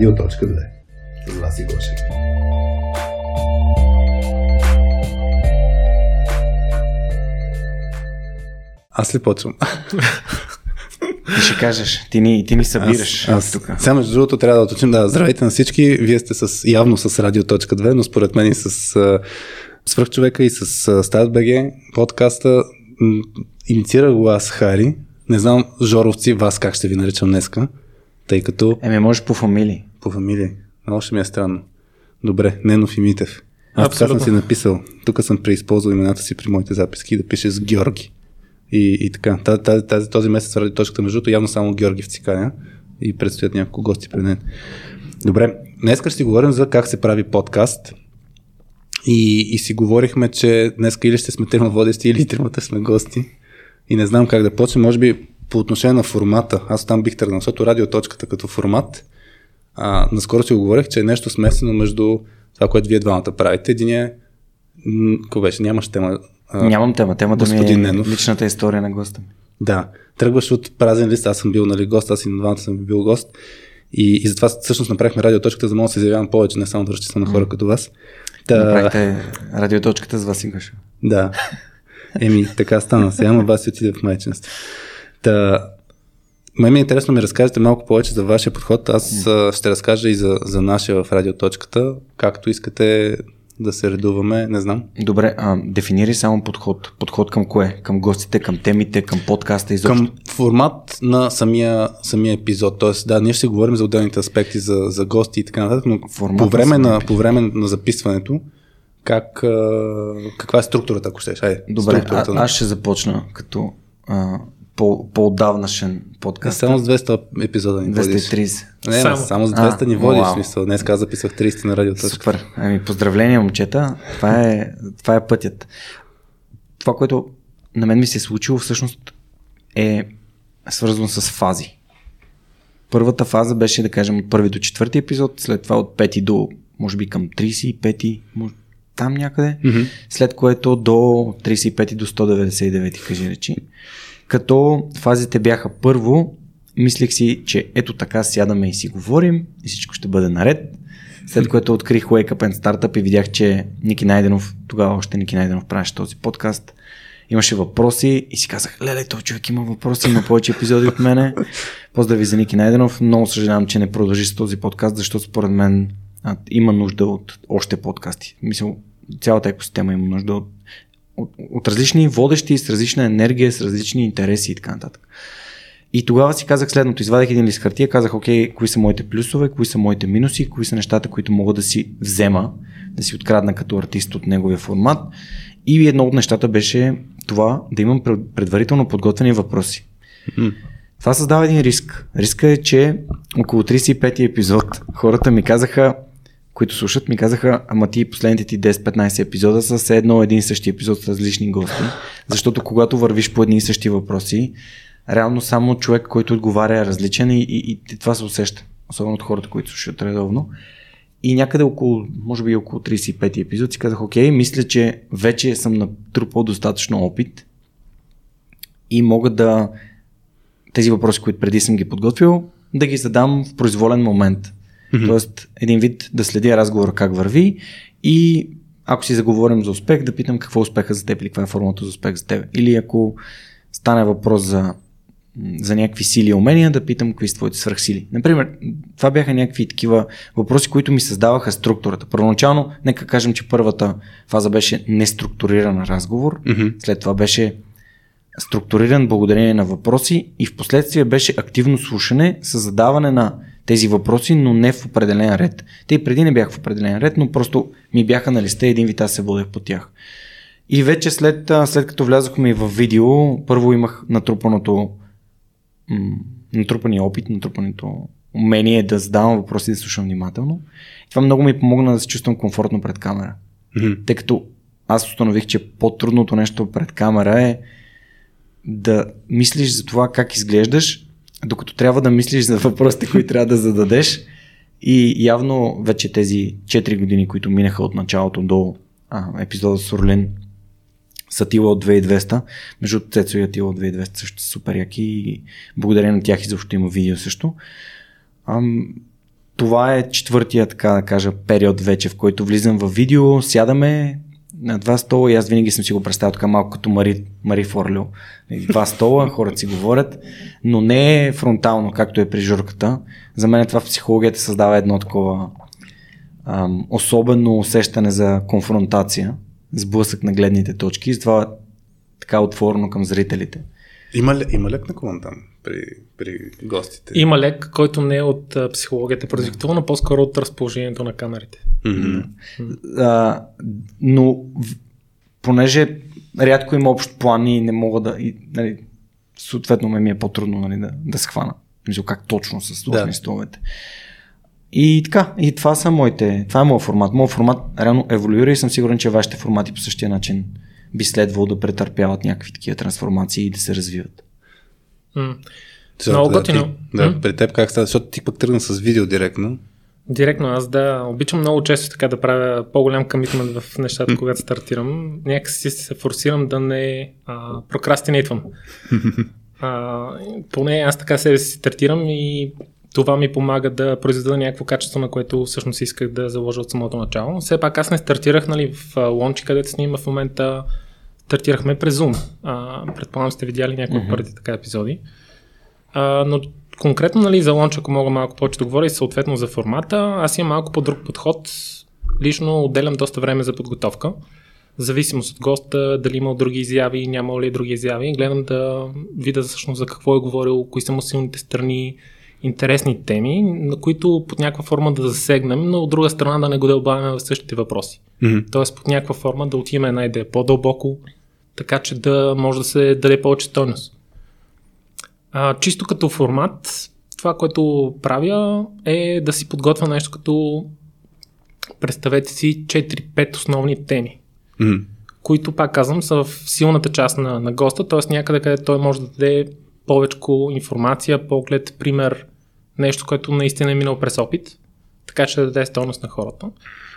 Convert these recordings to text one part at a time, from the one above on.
Радио.2 с Васи Гошев. Аз ли почвам? Ти ще кажеш, ти ни, ти ни събираш аз, аз, тук. Сега между другото трябва да уточним, да, здравейте на всички, вие сте с, явно с Радио.2, но според мен и с Свърхчовека и с Стат БГ подкаста инициирах го аз, Хари. Не знам, Жоровци, вас как ще ви наричам днеска, тъй като... Еме, може по фамилии. По фамилии. Много ще ми е странно. Добре, Ненов и Митев. Аз така съм си написал. Тук съм преизползвал имената си при моите записки да пише с Георги. И, и така. Тази, тази, тази, този месец ради точката между явно само Георги в Циканя и предстоят няколко гости при мен. Добре, днес ще си говорим за как се прави подкаст. И, и си говорихме, че днес или ще сме трима водещи, или тримата сме гости. И не знам как да почнем. Може би по отношение на формата. Аз там бих тръгнал, защото радиоточката като формат. А, наскоро си го говорих, че е нещо смесено между това, което вие двамата правите. Един е. Какво беше? Нямаш тема. А, Нямам тема. Темата ми е Ненов. личната история на госта ми. Да. Тръгваш от празен лист. Аз съм бил нали, гост, аз и на двамата съм бил гост. И, и затова всъщност направихме радиоточката, за да мога да се заявявам повече, не само да разчитам на хора като вас. Та... Направихте радиоточката с Васи Гашев. Да. Еми, така стана. Сега ма Васи отиде в майчинство. Та, ме ми е интересно ми разкажете малко повече за вашия подход. Аз mm. ще разкажа и за, за нашия в радиоточката, както искате да се редуваме, не знам. Добре, а, дефинири само подход. Подход към кое? Към гостите, към темите, към подкаста изобщо? Към формат на самия, самия епизод. Тоест, да, ние ще говорим за отделните аспекти, за, за гости и така нататък, но по време, на, по време на записването, как, а, каква е структурата, ако щеш? Айде, Добре, а, аз ще започна като а, по, по-отдавнашен подкаст. Само с 200 епизода ни 230. Не, само, само с 200 а, ни водиш, вау. смисъл. Днес каза записах 30 на радиото. Супер. Ами, поздравления, момчета. Това е, това е пътят. Това, което на мен ми се е случило, всъщност е свързано с фази. Първата фаза беше, да кажем, от първи до четвърти епизод, след това от пети до, може би, към 35 може, там някъде, mm-hmm. след което до 35 до 199, кажи речи. Като фазите бяха първо, мислех си, че ето така сядаме и си говорим и всичко ще бъде наред. След което открих Wake Up and Startup и видях, че Ники Найденов, тогава още Ники Найденов правеше този подкаст, имаше въпроси и си казах, леле, този човек има въпроси, има повече епизоди от мене. Поздрави за Ники Найденов. Много съжалявам, че не продължи с този подкаст, защото според мен а, има нужда от още подкасти. Мисля, цялата екосистема има нужда от от, от различни водещи, с различна енергия, с различни интереси и така нататък. И тогава си казах следното, извадих един лист хартия, казах, окей, кои са моите плюсове, кои са моите минуси, кои са нещата, които мога да си взема, да си открадна като артист от неговия формат. И едно от нещата беше това да имам предварително подготвени въпроси. Mm. Това създава един риск. Риска е, че около 35 епизод хората ми казаха, които слушат, ми казаха, ама ти последните ти 10-15 епизода са все едно един и същи епизод с различни гости. Защото когато вървиш по едни и същи въпроси, реално само човек, който отговаря е различен и, и, и това се усеща. Особено от хората, които слушат редовно. И някъде около, може би около 35 епизод си казах, окей, мисля, че вече съм натрупал достатъчно опит и мога да тези въпроси, които преди съм ги подготвил, да ги задам в произволен момент. Mm-hmm. Тоест, един вид да следя разговора как върви и ако си заговорим за успех, да питам какво е успеха за теб или каква е формата за успех за теб. Или ако стане въпрос за, за някакви сили и умения, да питам какви са твоите свръхсили. Например, това бяха някакви такива въпроси, които ми създаваха структурата. Първоначално, нека кажем, че първата фаза беше неструктуриран разговор, mm-hmm. след това беше структуриран благодарение на въпроси и в последствие беше активно слушане с задаване на тези въпроси, но не в определен ред. Те и преди не бях в определен ред, но просто ми бяха на листа и един вид аз се водех по тях. И вече след, след като влязохме в видео, първо имах натрупаното натрупания опит, натрупаното умение да задавам въпроси и да слушам внимателно. И това много ми помогна да се чувствам комфортно пред камера. Mm-hmm. Тъй като аз установих, че по-трудното нещо пред камера е да мислиш за това как изглеждаш докато трябва да мислиш за въпросите, които трябва да зададеш. И явно вече тези 4 години, които минаха от началото до а, епизода с Орлин, с Атила от 2200. Между Цецо и Атила от 2200 също са супер яки и благодарение на тях изобщо има видео също. Ам, това е четвъртия, така да кажа, период вече, в който влизам в видео, сядаме на два стола и аз винаги съм си го представил така малко като Мари, Мари Форлио. Два стола, хората си говорят, но не е фронтално, както е при журката. За мен това в психологията създава едно такова ам, особено усещане за конфронтация, сблъсък на гледните точки и това така отворено към зрителите. Има, има лек наклон там при, при гостите? Има лек, който не е от а, психологията продиктуван, но по-скоро от разположението на камерите. Mm-hmm. А, но понеже рядко има общ план и не мога да... И, нали, съответно ми е по-трудно нали, да, да схвана. Мисля, как точно са сложни да. столовете. И така, и това са моите, това е моят формат. Моят формат реално еволюира и съм сигурен, че вашите формати по същия начин би следвало да претърпяват някакви такива трансформации и да се развиват. Mm. Много да, готино. Ти, да, при теб как става? Защото ти пък тръгна с видео директно. Директно аз да, обичам много често така да правя по-голям комитмент в нещата, когато стартирам. Някакси се форсирам да не а, прокрастинейтвам. А, поне аз така себе си стартирам и това ми помага да произведа някакво качество, на което всъщност исках да заложа от самото начало. Все пак аз не стартирах нали, в лончи, където снима в момента. Стартирахме през Zoom. А, предполагам сте видяли някои mm-hmm. първите така епизоди. А, но конкретно нали, за лонч, ако мога малко повече да говоря и съответно за формата, аз имам малко по-друг подход. Лично отделям доста време за подготовка. В зависимост от госта, дали има други изяви, няма ли други изяви. Гледам да видя всъщност за какво е говорил, кои са му силните страни, интересни теми, на които под някаква форма да засегнем, но от друга страна да не го дълбаваме в същите въпроси. Mm-hmm. Тоест под някаква форма да отиваме една идея по-дълбоко, така че да може да се даде повече стойност. А, чисто като формат, това, което правя е да си подготвя нещо като представете си 4-5 основни теми, mm-hmm. които, пак казвам, са в силната част на, на госта, т.е. някъде, където той може да даде повече информация, поглед, пример, нещо, което наистина е минал през опит, така че да даде стойност на хората.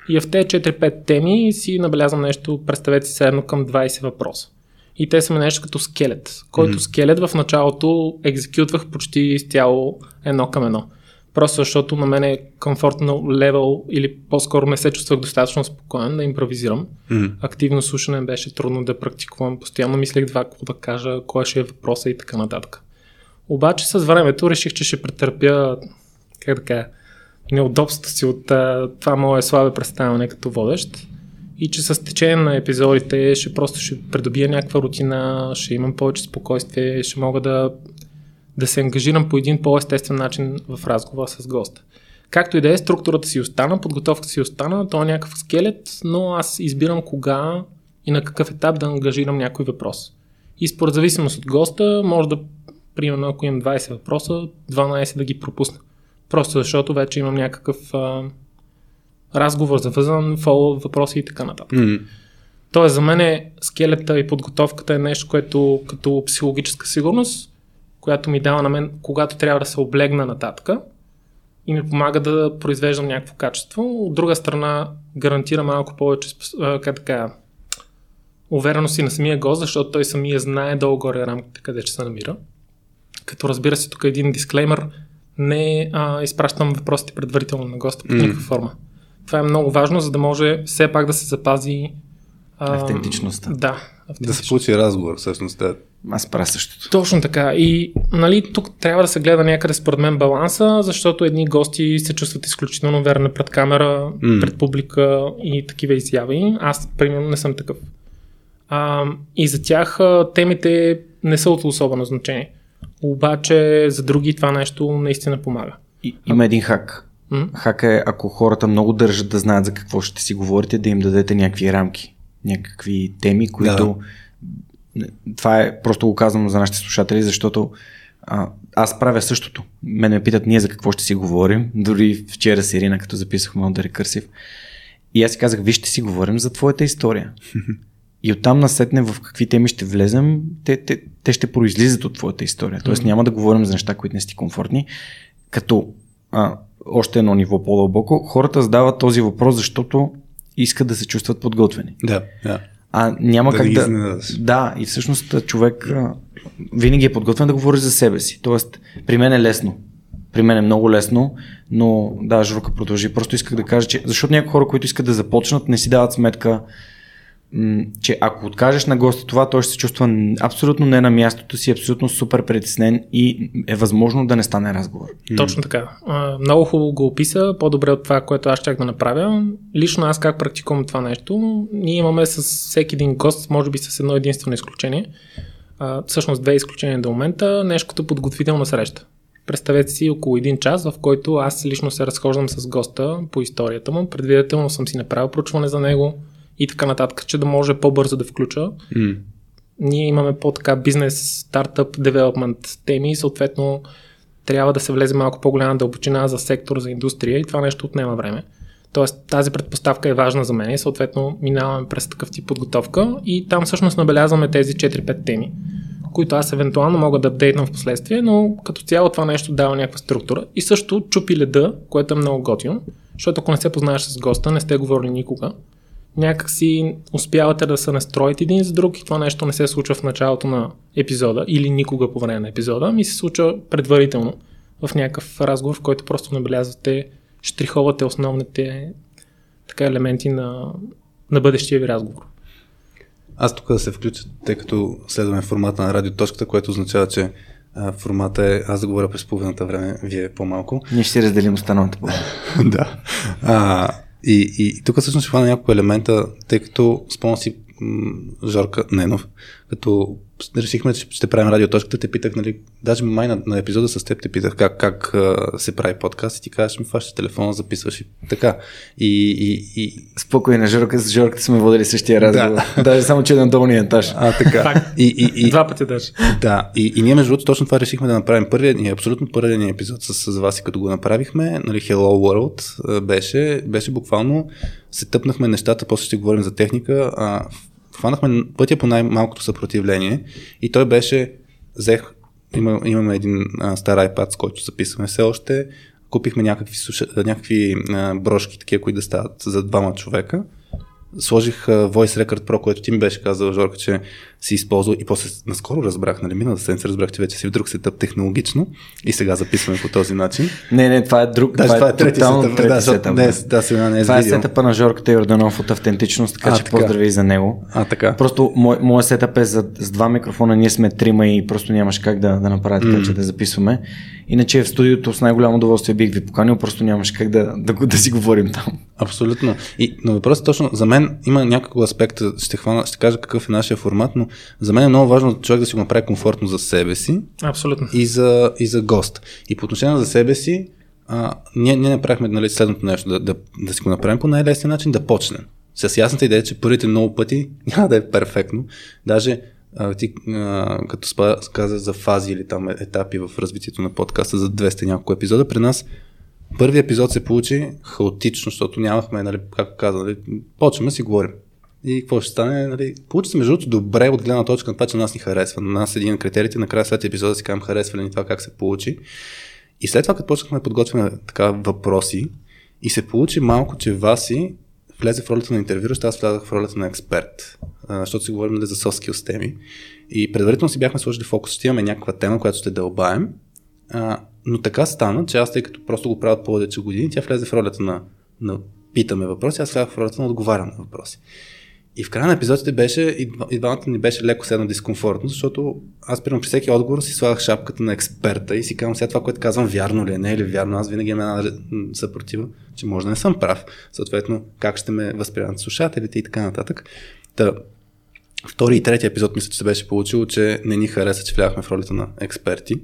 И в тези 4-5 теми си набелязвам нещо, представете си седно към 20 въпроса. И те са нещо като скелет, който mm-hmm. скелет в началото екзекютвах почти изцяло едно към едно. Просто защото на мен е комфортно левел или по-скоро не се чувствах достатъчно спокоен да импровизирам. Mm-hmm. Активно слушане беше трудно да практикувам. Постоянно мислех това, какво да кажа, кой ще е въпроса и така нататък. Обаче с времето реших, че ще претърпя как да кажа, неудобството си от а, това мое слабе представяне като водещ и че с течение на епизодите ще просто ще придобия някаква рутина, ще имам повече спокойствие, ще мога да, да се ангажирам по един по-естествен начин в разговор с госта. Както и да е, структурата си остана, подготовката си остана, то е някакъв скелет, но аз избирам кога и на какъв етап да ангажирам някой въпрос. И според зависимост от госта, може да примерно ако имам 20 въпроса, 12 да ги пропусна. Просто защото вече имам някакъв а, разговор завързан, фол, въпроси и така нататък. Mm-hmm. Тоест за мен е скелета и подготовката е нещо, което като психологическа сигурност, която ми дава на мен, когато трябва да се облегна нататък и ми помага да произвеждам някакво качество. От друга страна гарантира малко повече как така, увереност и на самия гост, защото той самия знае долу-горе рамките къде ще се намира. Като разбира се, тук е един дисклеймер, не а, изпращам въпросите предварително на госта по никаква mm. форма. Това е много важно, за да може все пак да се запази а, автентичността. Да. Автентичност. Да се получи разговор, всъщност. Да. Аз правя същото. Точно така. И нали, тук трябва да се гледа някъде според мен баланса, защото едни гости се чувстват изключително верни пред камера, mm. пред публика и такива изяви. Аз, примерно, не съм такъв. А, и за тях темите не са от особено значение. Обаче за други това нещо наистина помага. И, има един хак. Mm? Хак е, ако хората много държат да знаят за какво ще си говорите, да им дадете някакви рамки, някакви теми, които... Да. Това е, просто го казвам за нашите слушатели, защото а, аз правя същото. Мене ме питат ние за какво ще си говорим. Дори вчера с Ирина, като записахме от Рекърсив. И аз си казах, вижте си говорим за твоята история. И оттам насетне в какви теми ще влезем, те, те, те ще произлизат от твоята история. Тоест mm-hmm. няма да говорим за неща, които не сте комфортни. Като а, още едно ниво по-дълбоко, хората задават този въпрос, защото искат да се чувстват подготвени. Да, да. А няма да как да. Да, и всъщност човек винаги е подготвен да говори за себе си. Тоест, при мен е лесно. при мен е много лесно, но да, Журка продължи. Просто исках да кажа, че защото някои хора, които искат да започнат, не си дават сметка, че ако откажеш на госта това, той ще се чувства абсолютно не на мястото си, абсолютно супер притеснен и е възможно да не стане разговор. Точно така. Много хубаво го описа, по-добре от това, което аз щях да направя. Лично аз как практикувам това нещо, ние имаме с всеки един гост, може би с едно единствено изключение, всъщност две изключения до момента, нещо като подготвителна среща. Представете си около един час, в който аз лично се разхождам с госта по историята му. Предвидително съм си направил проучване за него, и така нататък, че да може по-бързо да включа. Mm. Ние имаме по-така бизнес, стартъп, девелопмент теми и съответно трябва да се влезе малко по-голяма дълбочина за сектор, за индустрия и това нещо отнема време. Тоест тази предпоставка е важна за мен и съответно минаваме през такъв тип подготовка и там всъщност набелязваме тези 4-5 теми, които аз евентуално мога да апдейтнам в последствие, но като цяло това нещо дава някаква структура. И също чупи леда, което е много готино, защото ако не се познаеш с госта, не сте говорили никога, някак си успявате да се настроите един за друг и това нещо не се случва в началото на епизода или никога по време на епизода, ми се случва предварително в някакъв разговор, в който просто набелязвате, штриховате основните така, елементи на, на бъдещия ви разговор. Аз тук да се включа, тъй като следваме формата на радиоточката, което означава, че а, формата е аз да говоря през половината време, вие по-малко. Ние ще си разделим останалата половина. да. А, и, и, и тук всъщност ще хвана няколко елемента, тъй като спомням си Жорка Ненов, като решихме, че ще правим радиоточката, те питах, нали, даже май на, на епизода с теб те питах как, как а, се прави подкаст и ти казваш ми фащаш телефона, записваш и така. И, и, и... Спокойно, Жорка, с Жорка сме водили същия разговор. Да. Даже само, че е на долния етаж. А, така. и, и, и, Два пъти даже. Да, и, и ние между другото точно това решихме да направим първият ни, абсолютно първият ни епизод с, с вас и като го направихме, нали, Hello World беше, беше буквално се тъпнахме нещата, после ще говорим за техника, а, хванахме пътя по най-малкото съпротивление и той беше, взех, има, имаме един а, стар iPad, с който записваме все още, купихме някакви, суша, някакви а, брошки, такива, които да стават за двама човека сложих Voice Record Pro, което ти ми беше казал, Жорка, че си използвал и после наскоро разбрах, нали, миналата седмица разбрах, че вече си в друг сетъп технологично и сега записваме по този начин. Не, не, това е друг, Даже това е, това е трети сетъп. Трети да, сетъп. Не, да, сега не е това е сетъпа на Жорката Йорданов от автентичност, така а, че така. поздрави за него. А, така. Просто мой, моят сетъп е за, с два микрофона, ние сме трима и просто нямаш как да, да направя така, mm. че да записваме. Иначе в студиото с най-голямо удоволствие бих ви поканил, просто нямаш как да, да, да, да си говорим там. Абсолютно. И, но въпросът точно, за мен има някакъв аспект, ще, хвана, ще кажа какъв е нашия формат, но за мен е много важно човек да си го направи комфортно за себе си. Абсолютно. И за, и за гост. И по отношение за себе си, а, ние, ние направихме нали, следното нещо, да, да, да си го направим по най-лесния начин, да почнем. С ясната идея, че първите много пъти няма да е перфектно. Даже а, ти а, като спа, каза за фази или там етапи в развитието на подкаста за 200 няколко епизода, при нас първият епизод се получи хаотично, защото нямахме, нали, как каза, нали, почваме си говорим. И какво ще стане? Нали? Получи се между другото добре от гледна точка на това, че нас ни харесва. На нас един от критериите, накрая след епизода си казвам харесва ли ни това, как се получи. И след това, като почнахме да подготвяме така въпроси, и се получи малко, че Васи влезе в ролята на интервюращ, аз влязах в ролята на експерт, защото си говорим нали, за soft skills теми. И предварително си бяхме сложили фокус, ще имаме някаква тема, която ще дълбаем, но така стана, че аз, тъй като просто го правят повече години, тя влезе в ролята на, на питаме въпроси, аз влязах в ролята на отговарям на въпроси. И в края на епизодите беше, и двамата ни беше леко седно дискомфортно, защото аз примерно при всеки отговор си слагах шапката на експерта и си казвам сега това, което казвам, вярно ли е, не е ли вярно. Аз винаги имам една съпротива, че може да не съм прав. Съответно, как ще ме възприемат слушателите и така нататък. Та, втори и трети епизод мисля, че се беше получило, че не ни хареса, че вляхме в ролята на експерти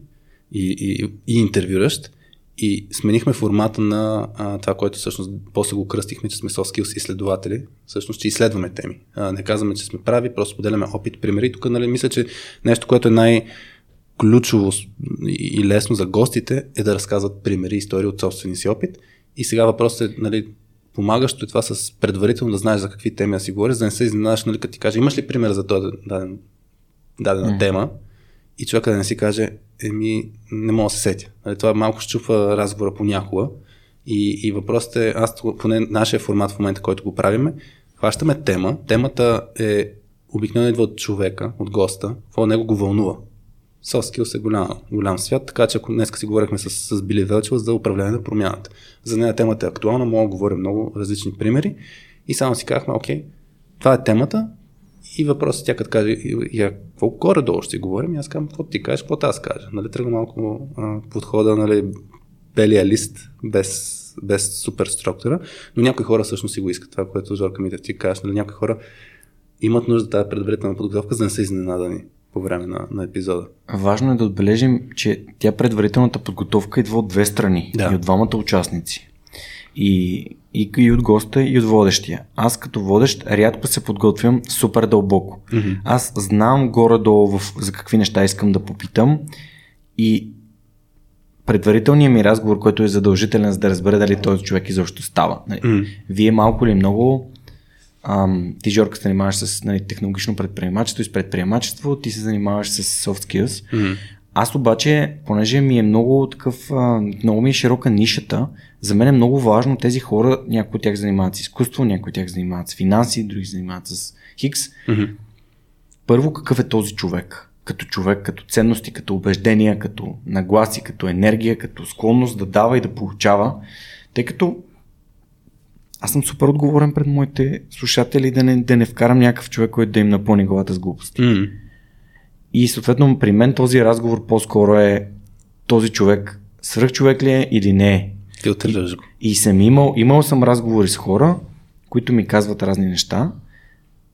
и, и, и интервюращ. И сменихме формата на а, това, което всъщност после го кръстихме, че сме soft skills изследователи, всъщност, че изследваме теми. А, не казваме, че сме прави, просто поделяме опит, примери. Тук, нали, мисля, че нещо, което е най- ключово и лесно за гостите е да разказват примери, истории от собствения си опит. И сега въпросът е, нали, помагащо е това с предварително да знаеш за какви теми да си говориш, за да не се изненадаш, нали, като ти каже, имаш ли пример за този даден, дадена mm. тема, и човека да не си каже, еми, не мога да се сетя. Нали, това малко щупва разговора понякога. И, и въпросът е, аз поне нашия формат в момента, който го правиме, хващаме тема. Темата е обикновено идва от човека, от госта, какво него го вълнува. Soft skills е голям, голям свят, така че ако днес си говорихме с, с Били Велчева за управление на промяната. За нея темата е актуална, мога да говоря много различни примери и само си казахме, окей, това е темата и въпросът тя като каже, я, какво горе-долу ще говорим, и аз казвам, какво ти кажеш, какво аз кажа. Нали, тръгна малко а, подхода, нали, белия лист, без, без супер структура, но някои хора всъщност си го искат, това, което Жорка ми да ти кажеш, нали, някои хора имат нужда тази предварителна подготовка, за да не са изненадани по време на, на епизода. Важно е да отбележим, че тя предварителната подготовка идва от две страни да. и от двамата участници. И, и, и от госта, и от водещия. Аз като водещ рядко се подготвям супер дълбоко. Mm-hmm. Аз знам горе-долу в, за какви неща искам да попитам и предварителният ми разговор, който е задължителен, за да разбера дали този човек изобщо става. Mm-hmm. Вие малко ли много Ам, ти, Жорка, се занимаваш с нали, технологично предприемачество и с предприемачество, ти се занимаваш с soft skills. Mm-hmm. Аз обаче, понеже ми е много такъв, много ми е широка нишата, за мен е много важно тези хора, някои от тях занимават с изкуство, някои от тях занимават с финанси, други занимават с хикс. Mm-hmm. Първо, какъв е този човек? Като човек, като ценности, като убеждения, като нагласи, като енергия, като склонност да дава и да получава. Тъй като аз съм супер отговорен пред моите слушатели да не, да не вкарам някакъв човек, който да им напълни главата с глупости. Mm. И съответно при мен този разговор по-скоро е този човек свръх човек ли е или не е. Филтрираш го. И, и съм имал, имал съм разговори с хора, които ми казват разни неща,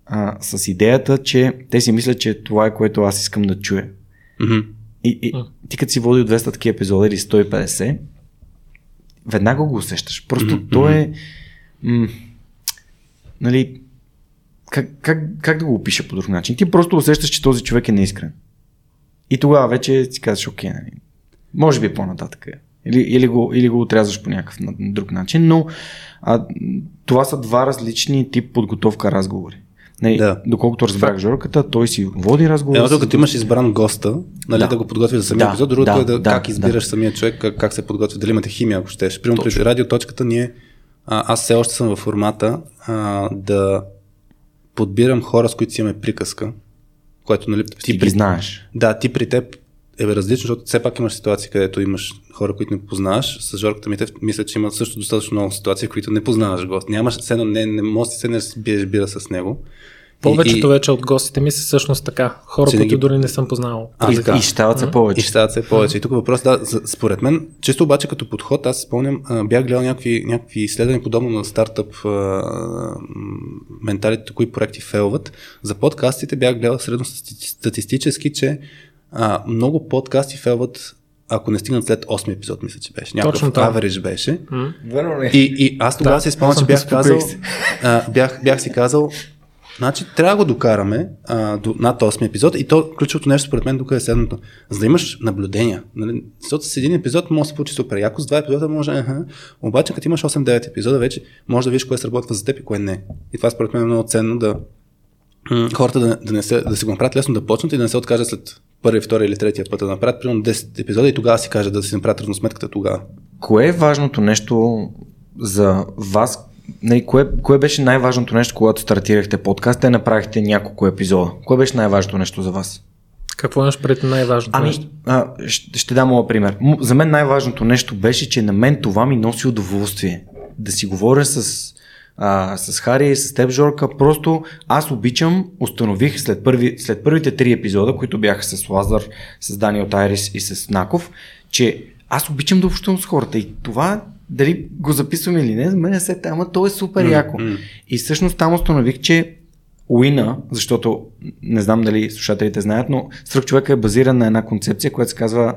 а, с идеята, че те си мислят, че това е което аз искам да чуя. Mm-hmm. И, и ти като си водил 200 такива епизода или 150, веднага го усещаш. Просто mm-hmm. то е м- нали, как, как, как да го опиша по друг начин? Ти просто усещаш, че този човек е неискрен. И тогава вече си казваш, окей, нали, може би по-нататък. Или, или, го, или го отрязваш по някакъв друг начин, но а, това са два различни тип подготовка разговори. Нали, да. Доколкото разбрах Жорката, той си води разговор. Едното, като имаш избран госта, нали, да. да го подготви за самия да, епизод, другото да, е да, да, как избираш да. самия човек, как, как се подготви, дали имате химия, ако щеш. Примерно при радиоточката ние а, аз все още съм във формата а, да подбирам хора, с които си имаме приказка, което нали, ти, ти при... знаеш. Да, ти при теб е различно, защото все пак имаш ситуации, където имаш хора, които не познаваш. С Жорката Митев мисля, че има също достатъчно много ситуации, които не познаваш гост. Нямаш, се, не, не можеш да се не биеш бира с него. Повечето и, вече от гостите ми са всъщност така. Хора, които ги... дори не съм познавал. А, и, и стават се повече. И стават се повече. И тук въпрос, да, според мен, често обаче като подход, аз спомням, бях гледал някакви, някакви изследвания, подобно на стартъп менталите, кои проекти фейлват. За подкастите бях гледал средно статистически, че а, много подкасти фейлват ако не стигнат след 8 епизод, мисля, че беше. Някакъв аверидж беше. Mm. И, и аз тогава да, си спомням, че бях казал, а, бях, бях си казал, Значи трябва да го докараме а, до, над 8 епизод и то ключовото нещо според мен тук е следното. За да имаш наблюдения. Нали? Защото с един епизод може да се получи супер яко, с два епизода може. Аха. Обаче като имаш 8-9 епизода, вече може да видиш кое сработва за теб и кое не. И това според мен е много ценно да хората да, да, не се, да се го направят лесно да почнат и да не се откажат след първи, втори или третия път да направят примерно 10 епизода и тогава си кажат да си направят равносметката тогава. Кое е важното нещо за вас нали, кое, кое беше най-важното нещо, когато стартирахте подкаст, те направихте няколко епизода. Кое беше най-важното нещо за вас? Какво имаш пред най-важното ами, нещо? А, ще, ще дам моят пример. За мен най-важното нещо беше, че на мен това ми носи удоволствие. Да си говоря с, а, с Хари, с теб, Жорка. Просто аз обичам, установих след, първи, след първите три епизода, които бяха с Лазар, с Даниел Тайрис и с Наков, че аз обичам да общувам с хората и това дали го записвам или не, за мен е се тема, то е супер mm, яко. И всъщност там установих, че Уина, защото не знам дали слушателите знаят, но Сръх човека е базиран на една концепция, която се казва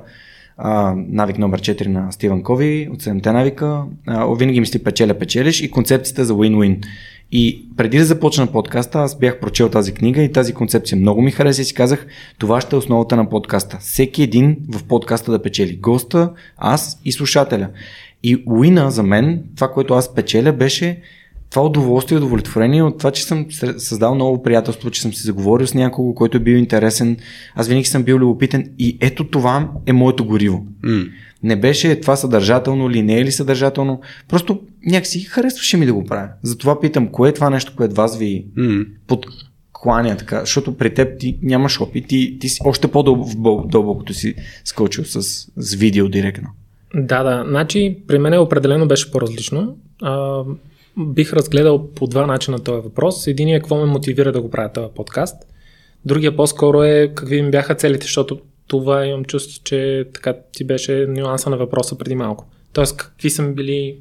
а, навик номер 4 на Стивън Кови от 7 навика. А, винаги мисли печеля, печелиш и концепцията за win-win. И преди да започна подкаста, аз бях прочел тази книга и тази концепция много ми хареса и си казах, това ще е основата на подкаста. Всеки един в подкаста да печели. Госта, аз и слушателя. И уина за мен, това, което аз печеля, беше това удоволствие и удовлетворение от това, че съм създал ново приятелство, че съм се заговорил с някого, който е бил интересен. Аз винаги съм бил любопитен и ето това е моето гориво. Mm. Не беше това съдържателно или не е ли съдържателно. Просто някакси харесваше ми да го правя. Затова питам, кое е това нещо, което вас ви mm. под кланя така, защото при теб ти нямаш опит, ти, ти си още по-дълбокото си скочил с, с видео директно. Да, да. Значи, при мен определено беше по-различно. А, бих разгледал по два начина този въпрос. Единият е какво ме мотивира да го правя този подкаст. Другия по-скоро е какви ми бяха целите, защото това имам чувство, че така ти беше нюанса на въпроса преди малко. Тоест, какви са ми били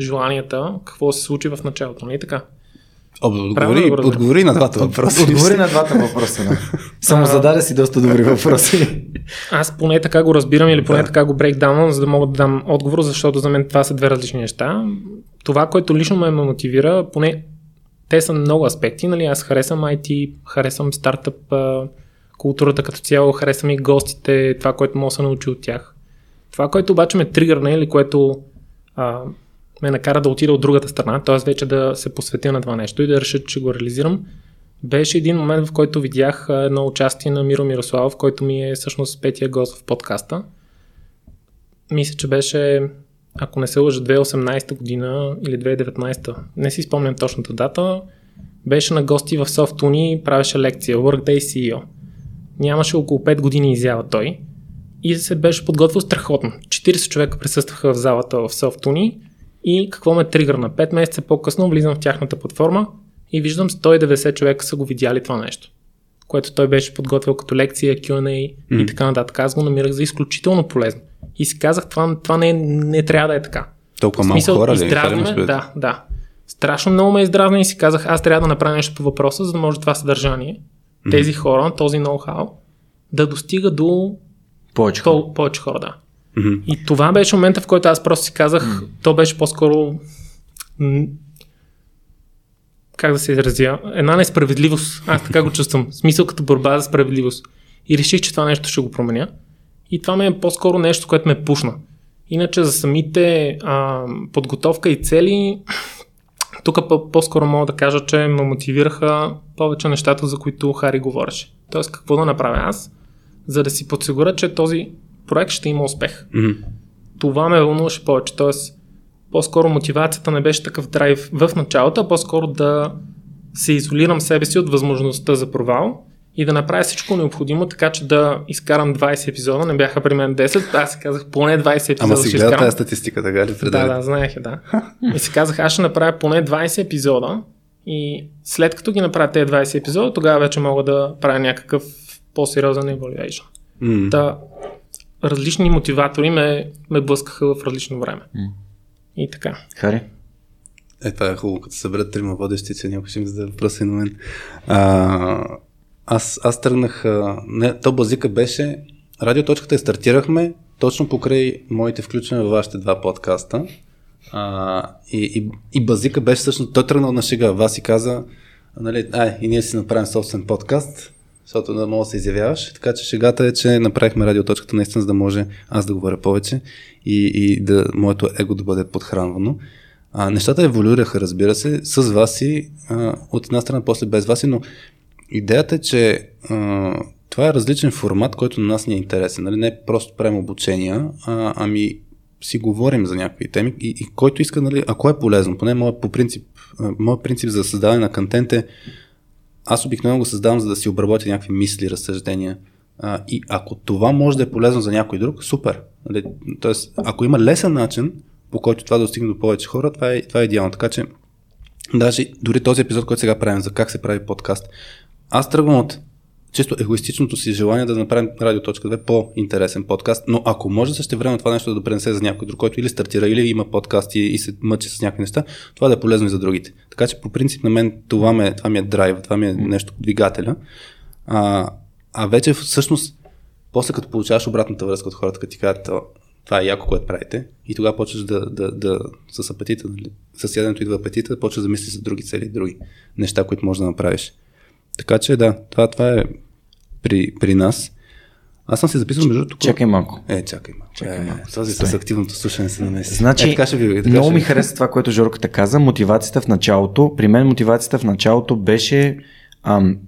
желанията, какво се случи в началото, нали така? Отговори, отговори на двата въпроса. Отговори на двата въпроса, да. Само зададе си доста добри въпроси. Аз поне така го разбирам или поне да. така го брейкдаунвам, за да мога да дам отговор, защото за мен това са две различни неща. Това, което лично ме мотивира, поне те са много аспекти, нали? Аз харесвам IT, харесвам стартъп, културата като цяло, харесвам и гостите, това, което мога да се научи от тях. Това, което обаче ме тригърна или което а, ме накара да отида от другата страна, т.е. вече да се посветя на това нещо и да реша, че го реализирам, беше един момент, в който видях едно участие на Миро Мирославов, който ми е всъщност петия гост в подкаста. Мисля, че беше, ако не се лъжа, 2018 година или 2019, не си спомням точната дата, беше на гости в Softuni, правеше лекция Workday CEO. Нямаше около 5 години изява той и се беше подготвил страхотно. 40 човека присъстваха в залата в Softuni и какво ме тригърна? 5 месеца по-късно влизам в тяхната платформа и виждам 190 човека са го видяли това нещо. Което той беше подготвил като лекция, Q&A mm. и така нататък. Аз го намирах за изключително полезно. И си казах, това, това не, не трябва да е така. Толкова малко хора ли? Ме, да, да. Страшно много ме издразна и си казах, аз трябва да направя нещо по въпроса, за да може това съдържание, mm. тези хора, този ноу-хау, да достига до повече хора. повече хора, да. Mm-hmm. И това беше момента, в който аз просто си казах, mm-hmm. то беше по-скоро как да се изразя, една несправедливост. Аз така го чувствам. Смисъл като борба за справедливост. И реших, че това нещо ще го променя. И това ми е по-скоро нещо, което ме пушна. Иначе за самите а, подготовка и цели, тук по-скоро мога да кажа, че ме мотивираха повече нещата, за които Хари говореше. Тоест какво да направя аз, за да си подсигуря, че този проект ще има успех. Mm-hmm. Това ме вълнуваше повече. Тоест, по-скоро мотивацията не беше такъв драйв в началото, а по-скоро да се изолирам себе си от възможността за провал и да направя всичко необходимо, така че да изкарам 20 епизода. Не бяха при мен 10, аз си казах поне 20 епизода. Ама си гледа тази статистика, така ли? Да, да, знаех, да. И си казах, аз ще направя поне 20 епизода и след като ги направя тези 20 епизода, тогава вече мога да правя някакъв по-сериозен evaluation. Mm. Та, различни мотиватори ме, ме блъскаха в различно време. Mm. И така. Хари? Е, това е хубаво, като съберат трима водещи, че някой ще ми зададе въпроса и на мен. А, аз, аз тръгнах, не, то базика беше, радиоточката я стартирахме точно покрай моите включвания във вашите два подкаста. А, и, и, и базика беше всъщност, той тръгнал на шега. Вас и каза, нали, ай, и ние си направим собствен подкаст, защото да мога да се изявяваш. Така че шегата е, че направихме радиоточката наистина, за да може аз да говоря повече и, и да моето его да бъде подхранвано. А, нещата еволюираха, разбира се, с вас и а, от една страна, после без вас, но идеята е, че а, това е различен формат, който на нас ни е интересен. Нали? Не просто правим обучения, а, ами си говорим за някакви теми и, и който иска, нали, ако е полезно, поне моят, по принцип, моят принцип за създаване на контент е аз обикновено го създавам, за да си обработя някакви мисли, разсъждения. А, и ако това може да е полезно за някой друг, супер. Нали? Тоест, ако има лесен начин, по който това да достигне до повече хора, това е, това е идеално. Така че, даже дори този епизод, който сега правим за как се прави подкаст, аз тръгвам от чисто егоистичното си желание да направим Радио.2 по-интересен подкаст, но ако може също време това нещо да пренесе за някой друг, който или стартира, или има подкаст и, се мъчи с някакви неща, това да е полезно и за другите. Така че по принцип на мен това, ме, това ми е драйв, това ми е нещо двигателя. А, а вече всъщност, после като получаваш обратната връзка от хората, като ти кажат, това е яко, което правите, и тогава почваш да, да, да с апетита, нали, с яденето идва апетита, почваш да мислиш за други цели, други неща, които можеш да направиш. Така че да, това, това е при, при нас. Аз съм си записал между тук. Чакай малко. Е, чакай малко. Чакай е, малко. С активното слушане се намеси. Значи, е, така ще ви, така много ще... ми хареса това, което Жорката каза. Мотивацията в началото. При мен мотивацията в началото беше ам,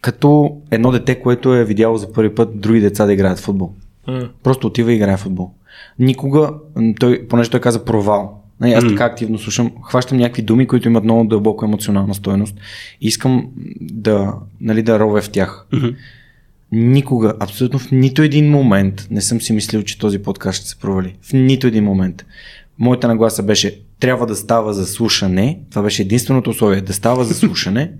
като едно дете, което е видяло за първи път други деца да играят в футбол. Mm. Просто отива и играе в футбол. Никога, той, понеже той каза провал, Нали, аз така активно слушам, хващам някакви думи, които имат много дълбоко емоционална стойност. Искам да, нали, да ровя в тях. Никога, абсолютно в нито един момент не съм си мислил, че този подкаст ще се провали. В нито един момент. Моята нагласа беше, трябва да става за слушане. Това беше единственото условие, да става за слушане.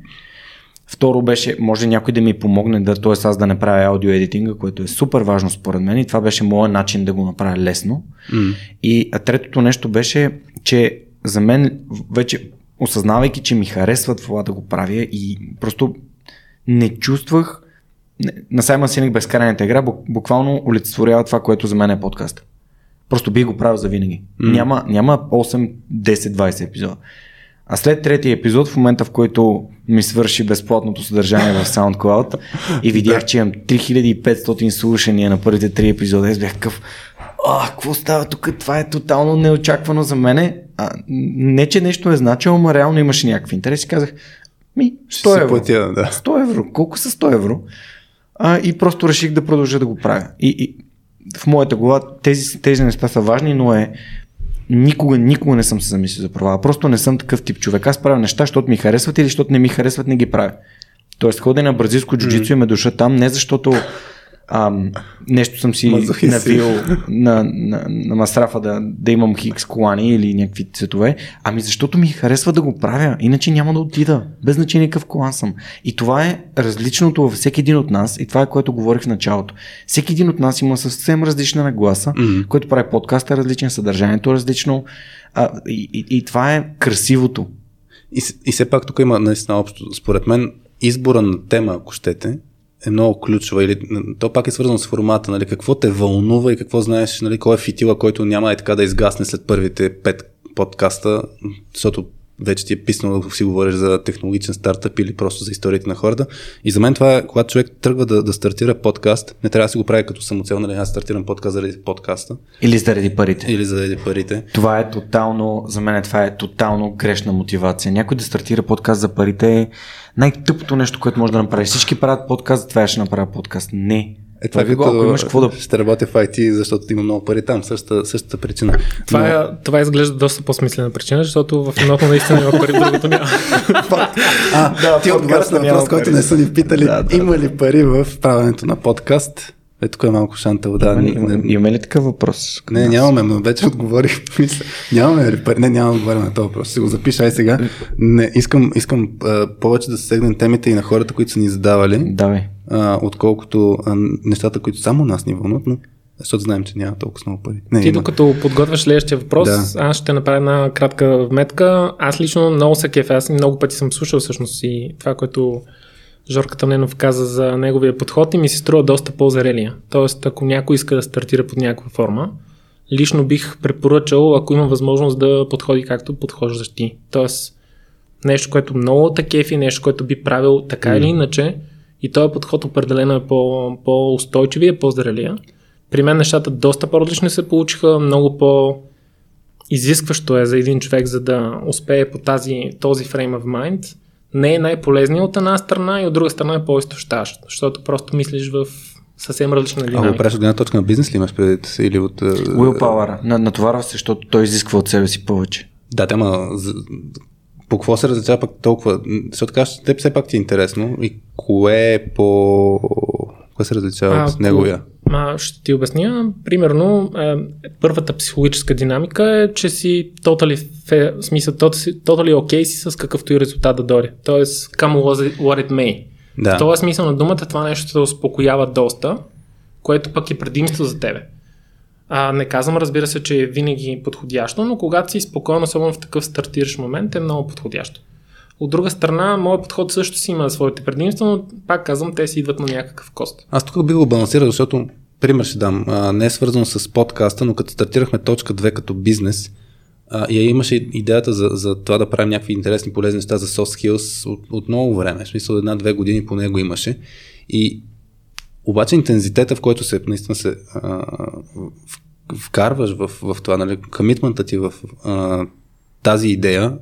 Второ беше, може някой да ми помогне, да, т.е. аз да не правя аудио едитинга, което е супер важно според мен и това беше моят начин да го направя лесно. М. И а третото нещо беше, че за мен вече осъзнавайки, че ми харесва това да го правя и просто не чувствах на Саймън Синик безкрайната игра бук- буквално олицетворява това, което за мен е подкаст. Просто би го правил за винаги. М. Няма, няма 8, 10, 20 епизода. А след третия епизод, в момента в който ми свърши безплатното съдържание в SoundCloud и видях, че имам 3500 слушания на първите три епизода, аз бях такъв, а, какво става тук? Това е тотално неочаквано за мене. А, не, че нещо е значило, но реално имаше някакви интерес и казах, ми, 100 Ще се евро. платя, да. 100 евро. Колко са 100 евро? А, и просто реших да продължа да го правя. И, и в моята глава тези, тези неща са важни, но е никога, никога не съм се замислил за провала. Просто не съм такъв тип човек. Аз правя неща, защото ми харесват или защото не ми харесват, не ги правя. Тоест, ходя на бразилско джуджицу и ме душа там, не защото ам, нещо съм си Мазохист си. навил на, на, на масрафа да, да имам хикс колани или някакви цветове, ами защото ми харесва да го правя, иначе няма да отида, без значение какъв колан съм. И това е различното във всеки един от нас и това е което говорих в началото. Всеки един от нас има съвсем различна нагласа, Мгм. който прави подкаста различен, съдържанието различно а, и, и, и това е красивото. И, и все пак тук има наистина общо. Според мен избора на тема, ако щете, е много ключова. Или, то пак е свързано с формата. Нали? Какво те вълнува и какво знаеш, нали? кой е фитила, който няма и така да изгасне след първите пет подкаста, защото вече ти е писнало да си говориш за технологичен стартъп или просто за историите на хората. И за мен това е, когато човек тръгва да, да стартира подкаст, не трябва да си го прави като самоцел, нали? аз стартирам подкаст заради подкаста Или заради парите. или заради парите. Това е тотално, за мен това е тотално грешна мотивация. Някой да стартира подкаст за парите е най-тъпото нещо, което може да направиш. Всички правят подкаст, затова ще направя подкаст. Не. Е, това е като ако имаш какво да... ще работя в IT, защото има много пари там. Същата, същата причина. Това, Но- е, това изглежда доста по-смислена причина, защото в едното наистина има пари, другото няма. А, Да, ти отговаряш на въпрос, който не са ни питали. Да, да, има ли пари в правенето на подкаст? Е, тук е малко шантъл, да. Има, Не, има, не, имаме ли такъв въпрос? не, нас? нямаме, но вече отговорих. Нямаме ли пари? Не, няма да отговаря на този въпрос. Ще го запиша ай сега. Не, искам, искам а, повече да сегнем темите и на хората, които са ни задавали, Давай. А, отколкото а, нещата, които само нас ни вълнат, но защото знаем, че няма толкова много пари. Не, Ти има. докато подготвяш следващия въпрос, Да. аз ще направя една кратка вметка. Аз лично много се кефя, аз много пъти съм слушал всъщност и това, което Жорка Тъмненов каза за неговия подход и ми се струва доста по-зрелия. Тоест, ако някой иска да стартира под някаква форма, лично бих препоръчал, ако има възможност да подходи както подхождаш ти. Тоест, нещо, което много те кефи, нещо, което би правил така или иначе и този подход определено е по, по-устойчив и е по-зрелия. При мен нещата доста по-различни се получиха, много по- изискващо е за един човек, за да успее по тази, този frame of mind. Не е най-полезният от една страна и от друга страна е по-изтощаващ, защото просто мислиш в съвсем различна А го динамика. правиш от гледна точка на бизнес ли имаш предвид? Или от... Willpower. На, натоварва се, защото той изисква от себе си повече. Да, тема. По какво се различава пък толкова? Защото кажеш, теб все пак ти е интересно. И кое е по... Кое се различава от Ако- неговия? А, ще ти обясня. Примерно, е, първата психологическа динамика е, че си totally, fair, смисъл, totally, okay си с какъвто и резултат да дойде. Тоест, come what it- may. Да. В този смисъл на думата това нещо те успокоява доста, което пък е предимство за тебе. А, не казвам, разбира се, че е винаги подходящо, но когато си спокоен, особено в такъв стартиращ момент, е много подходящо. От друга страна, моят подход също си има своите предимства, но пак казвам, те си идват на някакъв кост. Аз тук би го балансирал, защото пример ще дам. А, не е свързано с подкаста, но като стартирахме точка 2 като бизнес, а, и имаше идеята за, за това да правим някакви интересни, полезни неща за soft skills от, от много време. В смисъл една-две години по него имаше. И обаче интензитета, в който се наистина се а, вкарваш в, в това, нали, комитмента ти в а, тази идея,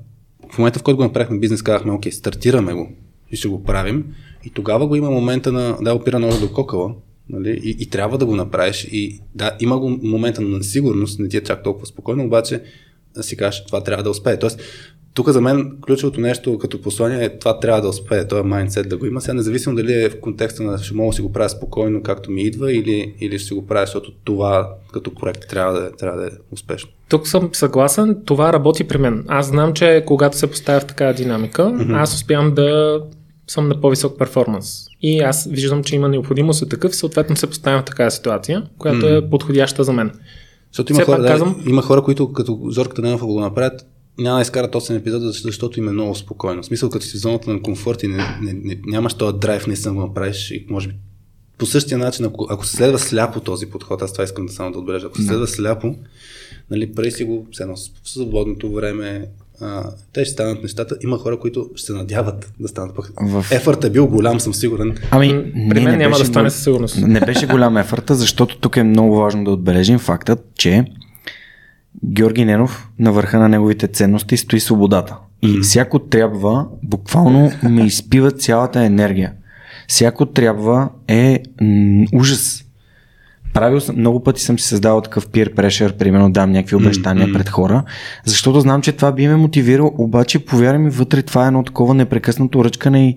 в момента в който го направихме бизнес, казахме, окей, стартираме го и ще го правим. И тогава го има момента на, да, опира ножа до кокала, нали, и, и трябва да го направиш. И да, има го момента на несигурност, не ти е чак толкова спокойно, обаче си кажеш, това трябва да успее. Тоест, тук за мен ключовото нещо като послание е това трябва да успее, този майндсет да го има. Сега независимо дали е в контекста на ще мога да си го правя спокойно, както ми идва, или, или ще си го правя, защото това като проект трябва да, трябва да е успешно. Тук съм съгласен, това работи при мен. Аз знам, че когато се поставя в такава динамика, mm-hmm. аз успявам да съм на по-висок перформанс. И аз виждам, че има необходимост от такъв, съответно се поставям в такава ситуация, която mm-hmm. е подходяща за мен. Защото има, хора, да, казвам... има хора, които като Зорката Ненова го направят, няма да изкарат 8 епизода, защото им е много спокойно. В смисъл, като си в зоната на комфорт и не, не, не, нямаш този драйв, не съм го направиш и може би по същия начин, ако, ако се следва сляпо този подход, аз това искам да само да отбележа, ако се следва сляпо, нали, прави си го все едно в свободното време, а, те ще станат нещата. Има хора, които ще се надяват да станат пък. В... Ефърт е бил голям, съм сигурен. Ами, при мен не няма да стане със сигурност. Не беше голям ефърта, защото тук е много важно да отбележим фактът, че Георги Ненов на върха на неговите ценности стои свободата. И mm-hmm. всяко трябва, буквално ме изпива цялата енергия. Всяко трябва е м- ужас. Правил съм, много пъти съм си създавал такъв peer pressure, примерно дам някакви обещания mm-hmm. пред хора, защото знам, че това би ме мотивирало, обаче повярвай ми, вътре това е едно такова непрекъснато ръчкане и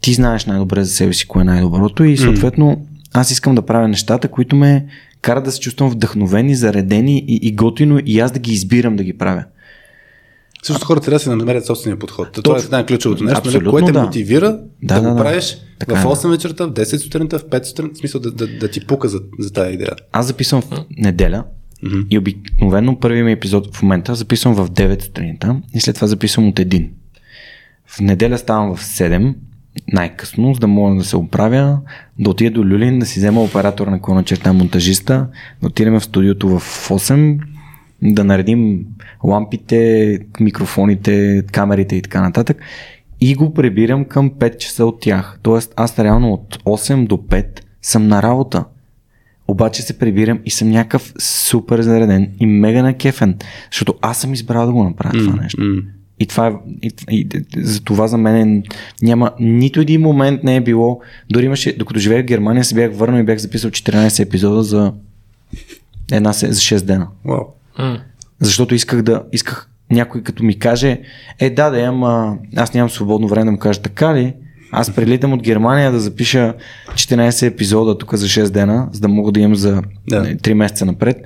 ти знаеш най-добре за себе си кое е най-доброто и съответно аз искам да правя нещата, които ме кара да се чувствам вдъхновени, заредени и, и готино и аз да ги избирам да ги правя. Също хората трябва да си намерят собствения подход. Точно. Това е най-ключовото нещо, нали, което да. мотивира да, да, да го правиш така в 8 е. вечерта, в 10 сутринта, в 5 сутринта, в смисъл да, да, да ти пука за, за тази идея. Аз записвам в неделя mm-hmm. и обикновено първият ми епизод в момента записвам в 9 сутринта и след това записвам от 1. В неделя ставам в 7, най-късно, за да мога да се оправя, да отида до Люлин, да си взема оператор на клона черта монтажиста, да отидем в студиото в 8, да наредим лампите, микрофоните, камерите и така нататък и го прибирам към 5 часа от тях. Тоест аз реално от 8 до 5 съм на работа. Обаче се прибирам и съм някакъв супер зареден и мега накефен, защото аз съм избрал да го направя mm, това нещо. Mm. И това е, и, и, за това за мен няма нито един момент не е било, дори имаше, докато живеех в Германия, се бях върнал и бях записал 14 епизода за една за 6 дена. Wow. Mm. Защото исках да, исках някой като ми каже, е да, да, ама аз нямам свободно време да му кажа така ли, аз прилитам от Германия да запиша 14 епизода тук за 6 дена, за да мога да имам за да. 3 месеца напред.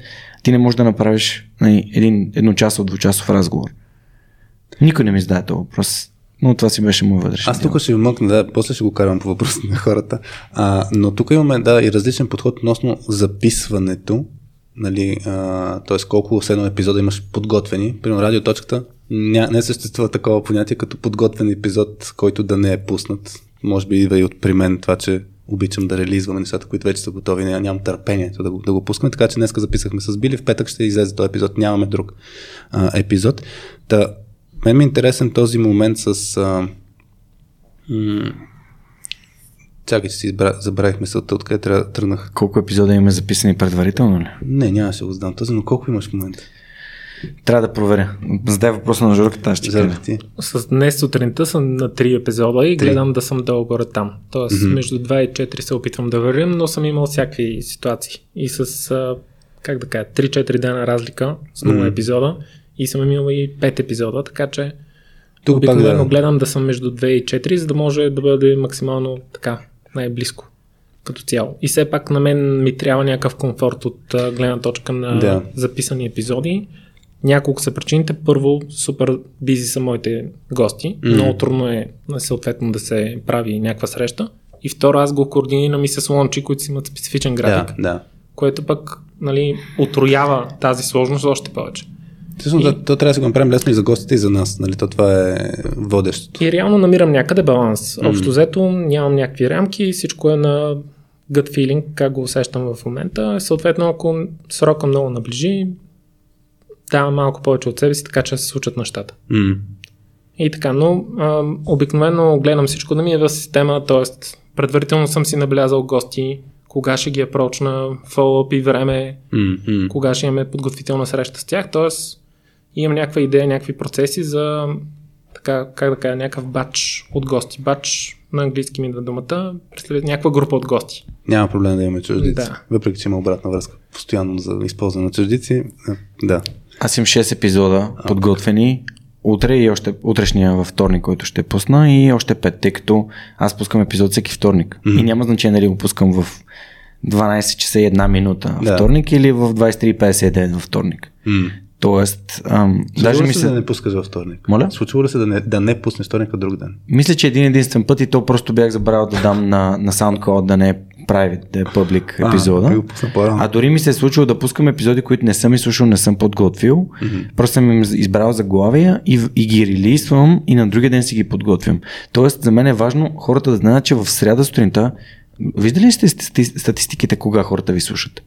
Ти не можеш да направиш нали, един едночасов, двучасов разговор. Никой не ми зададе този въпрос. Но това си беше мой вътрешен. Аз тук ще ви мъкна, да, после ще го карам по въпроса на хората. А, но тук имаме да, и различен подход относно записването. Нали, т.е. колко с едно епизода имаш подготвени. Примерно радиоточката ня, не съществува такова понятие като подготвен епизод, който да не е пуснат. Може би идва и от при мен това, че обичам да релизваме нещата, които вече са готови. Ням, нямам търпението да го, да го пускаме. Така че днес записахме с Били. В петък ще излезе този епизод. Нямаме друг а, епизод. Та, мен ми е интересен този момент с... А, м- Чакай, че си избра... забравих мисълта, откъде трябва да тръгнах. Колко епизода имаме записани предварително ли? Не, няма да го знам този, но колко имаш в момента? Трябва да проверя. Задай въпроса на Жорката, аз ще кажа. С днес сутринта съм на 3 епизода и 3. гледам да съм долу горе там. Тоест mm-hmm. между 2 и 4 се опитвам да вървим, но съм имал всякакви ситуации. И с, как да кажа, 3-4 дена разлика с много mm-hmm. епизода и съм имал и 5 епизода, така че тук обикновено да... гледам да съм между 2 и 4, за да може да бъде максимално така, най-близко като цяло. И все пак на мен ми трябва някакъв комфорт от гледна точка на да. записани епизоди. Няколко са причините. Първо, супер бизи са моите гости. Mm. Много трудно е съответно да се прави някаква среща. И второ, аз го координирам и с лончи, които си имат специфичен график. Да, да. Което пък нали, отроява тази сложност още повече. Всъщност, и... то трябва да се го направим лесно и за гостите, и за нас. Нали? То това е водещото. И реално намирам някъде баланс. Mm. Общо взето нямам някакви рамки, всичко е на gut feeling, как го усещам в момента. Съответно, ако срока много наближи, давам малко повече от себе си, така че се случат нещата. Mm. И така, но а, обикновено гледам всичко да ми е в система, т.е. предварително съм си набелязал гости, кога ще ги апрочна, фоллоуп и време, mm-hmm. кога ще имаме подготвителна среща с тях, т.е имам някаква идея, някакви процеси за така, как да кажа, някакъв бач от гости. Бач на английски ми да думата, представя някаква група от гости. Няма проблем да имаме чуждици. Да. Въпреки, че има обратна връзка постоянно за използване на чуждици. Е, да. Аз имам 6 епизода а, подготвени. Утре и още утрешния във вторник, който ще пусна и още 5, тъй като аз пускам епизод всеки вторник. Mm-hmm. И няма значение дали го пускам в 12 часа и една минута да. вторник или в 23.59 във вторник. Mm. Тоест, ам, даже ми се... да не пускаш във вторник? Моля? Случва ли се да не, да не пуснеш вторник, а друг ден? Мисля, че един единствен път и то просто бях забравил да дам на, на SoundCloud да не е private, да е public епизода. А, а дори ми се е случило да пускам епизоди, които не съм изслушал, не съм подготвил. Mm-hmm. Просто съм им избрал заглавия и, и ги релиствам и на другия ден си ги подготвям. Тоест, за мен е важно хората да знаят, че в среда сутринта Виждали ли сте статистиките кога хората ви слушат?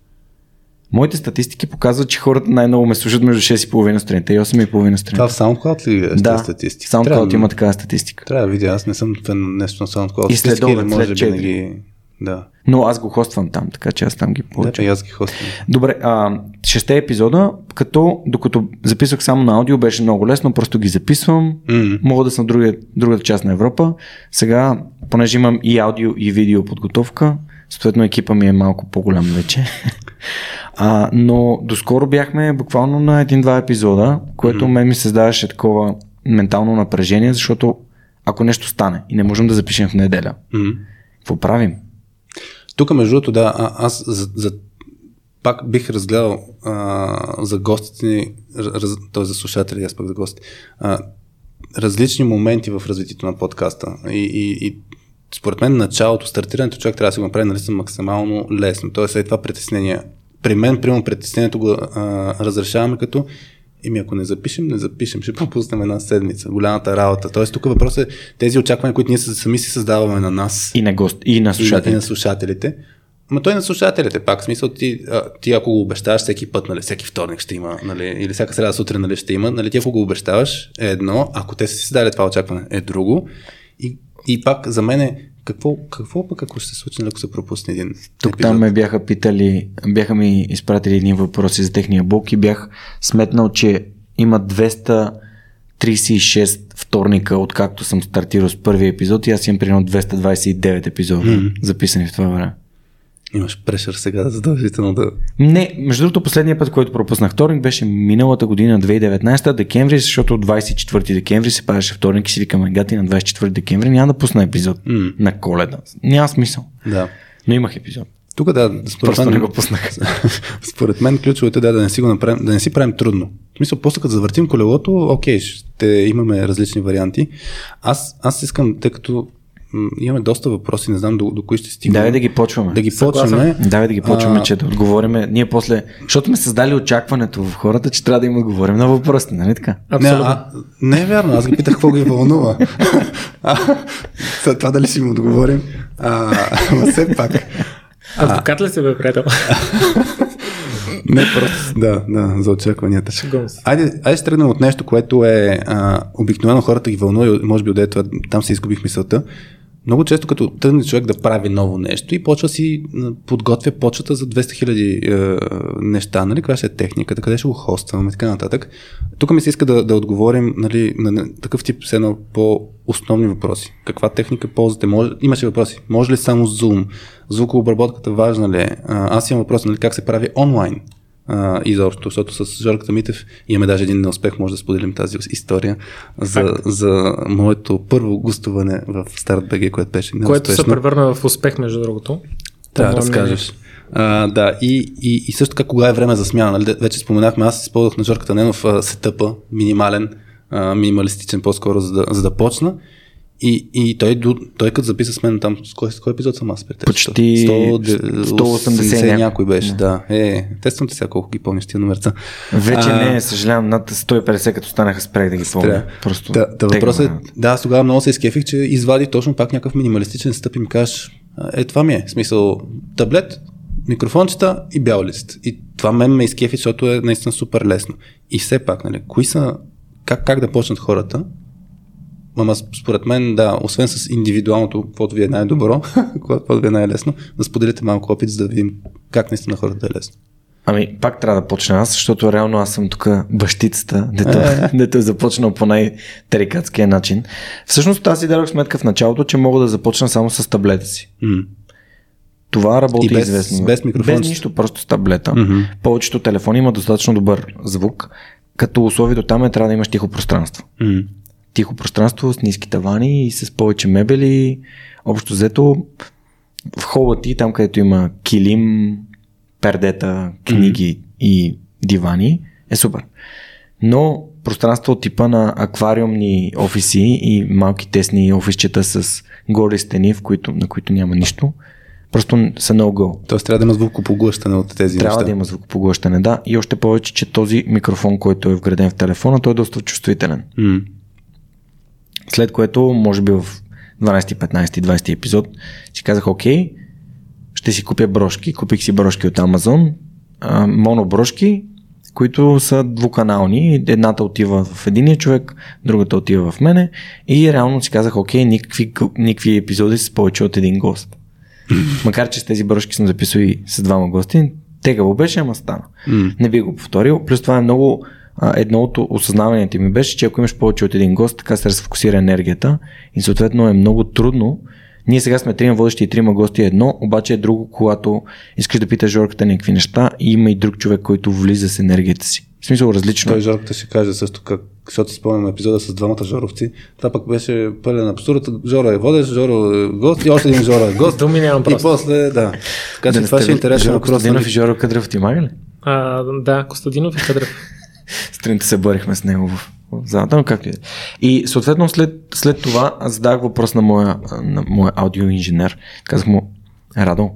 Моите статистики показват, че хората най-много ме слушат между 6,5 сутринта и 8,5 сутринта. Това в SoundCloud ли е да, статистика? SoundCloud Трябва, има такава статистика. Трябва да видя, аз не съм фен нещо на SoundCloud. И след обед, може след би ги... Да. Но аз го хоствам там, така че аз там ги получавам. Да, аз ги хоствам. Добре, а, шесте епизода, като докато записвах само на аудио, беше много лесно, просто ги записвам, mm-hmm. мога да съм в другия, другата част на Европа. Сега, понеже имам и аудио и видео подготовка, съответно екипа ми е малко по-голям вече. а, но доскоро бяхме буквално на един-два епизода, което mm-hmm. мен ми създаваше такова ментално напрежение, защото ако нещо стане и не можем да запишем в неделя, mm-hmm. какво правим? Тук, между другото, да, а, аз за, за пак бих разгледал а, за гостите ни, раз, т.е. за слушатели, аз пък за гости, а, различни моменти в развитието на подкаста. И, и, и според мен началото, стартирането човек трябва да си го направи нали, максимално лесно. Тоест, след това притеснение. При мен, примерно, притеснението го а, разрешаваме като Еми, ако не запишем, не запишем, ще пропуснем една седмица. Голямата работа. Тоест, тук въпросът е тези очаквания, които ние сами си създаваме на нас. И на гост, и на слушателите. И, и на слушателите. Ма той на слушателите, пак в смисъл ти, а, ти ако го обещаваш всеки път, нали, всеки вторник ще има, нали, или всяка среда сутрин нали, ще има, нали, ти ако го обещаваш е едно, ако те са си дали това очакване е друго. И, и пак за мен е какво, какво пък ако се случи, нали, ако се пропусне един Тук епизод? там ме бяха питали, бяха ми изпратили едни въпроси за техния блок и бях сметнал, че има 236 вторника, откакто съм стартирал с първия епизод и аз имам примерно 229 епизода mm-hmm. записани в това време. Имаш прешър сега задължително да... Не, между другото последния път, който пропуснах вторник беше миналата година, 2019, декември, защото 24 декември се падаше вторник и си викаме, гати на 24 декември няма да пусна епизод mm. на коледа. Няма смисъл. Да. Но имах епизод. Тук да, според Просто мен, не го пуснах. според мен ключовото е да, да не си го направим, да не си правим трудно. В смисъл, после като завъртим колелото, окей, ще имаме различни варианти. Аз, аз искам, тъй като имаме доста въпроси, не знам до, до кои ще стигнем. Давай да ги почваме. Да ги почваме. Давай да ги почваме, а... че да отговориме. Ние после, защото сме създали очакването в хората, че трябва да им отговорим на въпросите, нали така? Не, а, не е вярно, аз ги питах какво ги вълнува. това дали си им отговорим. А, все пак. Адвокат ли се бе, приятел? Не, просто, да, да, за очакванията. Айде, айде ще тръгнем от нещо, което е а, обикновено хората ги вълнува и може би от това там се изгубих мисълта много често като тръгне човек да прави ново нещо и почва си подготвя почвата за 200 хиляди е, неща, нали, каква ще е техниката, къде ще го хостваме и така нататък. Тук ми се иска да, да отговорим нали, на такъв тип с едно по-основни въпроси. Каква техника ползвате? Може, имаше въпроси. Може ли само Zoom? Звукообработката важна ли е? Аз имам въпрос, нали, как се прави онлайн? А, изобщо, защото с Жорката Митев имаме даже един неуспех, може да споделим тази история за, за моето първо гостуване в Старт БГ, което беше неуспешно. Което се превърна в успех, между другото. Да разкажеш. А, да, и, и, и също така кога е време за смяна. Нали? Вече споменахме, аз използвах на Жорката Ненов сетъпа, минимален, а, минималистичен по-скоро, за да, за да почна. И, и той, той като записа с мен там, с кой, с кой епизод съм аз пред Почти 100, 180 някой беше, да. да. Е, тествам те сега колко ги помниш тия номерца. Вече а, не, съжалявам, над 150 като станаха спрех да ги помня. Просто да, да въпросът е, да, аз тогава много се изкефих, че извади точно пак някакъв минималистичен стъп и ми кажеш, е, това ми е, в смисъл, таблет, микрофончета и бял лист. И това мен ме изкефи, защото е наистина супер лесно. И все пак, нали, кои са, как, как да почнат хората Ама според мен, да, освен с индивидуалното, каквото ви е най-добро, каквото ви е най-лесно, да споделите малко опит, за да видим как наистина хората е лесно. Ами, пак трябва да почна аз, защото реално аз съм тук бащицата, дето, е. дето е започнал по най-тарикатския начин. Всъщност аз си дадох сметка в началото, че мога да започна само с таблета си. Mm. Това работи и без, известно. Без микрофон. Без нищо, просто с таблета. Mm-hmm. Повечето телефони има достатъчно добър звук като условието там е трябва да имаш тихо пространство. Тихо пространство с ниски тавани и с повече мебели. Общо взето в хола ти, там където има килим, пердета, книги и дивани, е супер. Но пространство от типа на аквариумни офиси и малки тесни офисчета с голи стени, в които, на които няма нищо, просто са no go. Тоест трябва да има звукопоглъщане от тези Трябва неща. да има звукопоглъщане, да. И още повече, че този микрофон, който е вграден в телефона, той е доста чувствителен. М. След което, може би в 12, 15, 20 епизод, си казах, окей, ще си купя брошки. Купих си брошки от Amazon, а, моноброшки, които са двуканални. Едната отива в единия човек, другата отива в мене. И реално си казах, окей, никакви, никакви епизоди с повече от един гост. Макар, че с тези брошки съм записал и с двама гости, тегаво беше, ама стана. М. Не би го повторил. Плюс това е много. Едно от осъзнаванията ми беше, че ако имаш повече от един гост, така се разфокусира енергията и съответно е много трудно. Ние сега сме трима водещи и трима гости едно, обаче е друго, когато искаш да питаш Жорката някакви неща и има и друг човек, който влиза с енергията си. В смисъл различно. Той Жорката ще каже също как, защото си спомням епизода с двамата жоровци. Това пък беше пълен абсурд. Жора е водещ, Жора е гост и още един Жора е гост. Думи нямам и просто. после, да. Така че това ще е интересен Жоро въпрос. Костадинов нали? и Жоро Кадрев ти мага ли? А, да, Костадинов и Кадрев. Сутринта се бърихме с него в, залата, но както и е. И съответно след, след това задах въпрос на моя, на моя аудиоинженер. Казах му, Радо,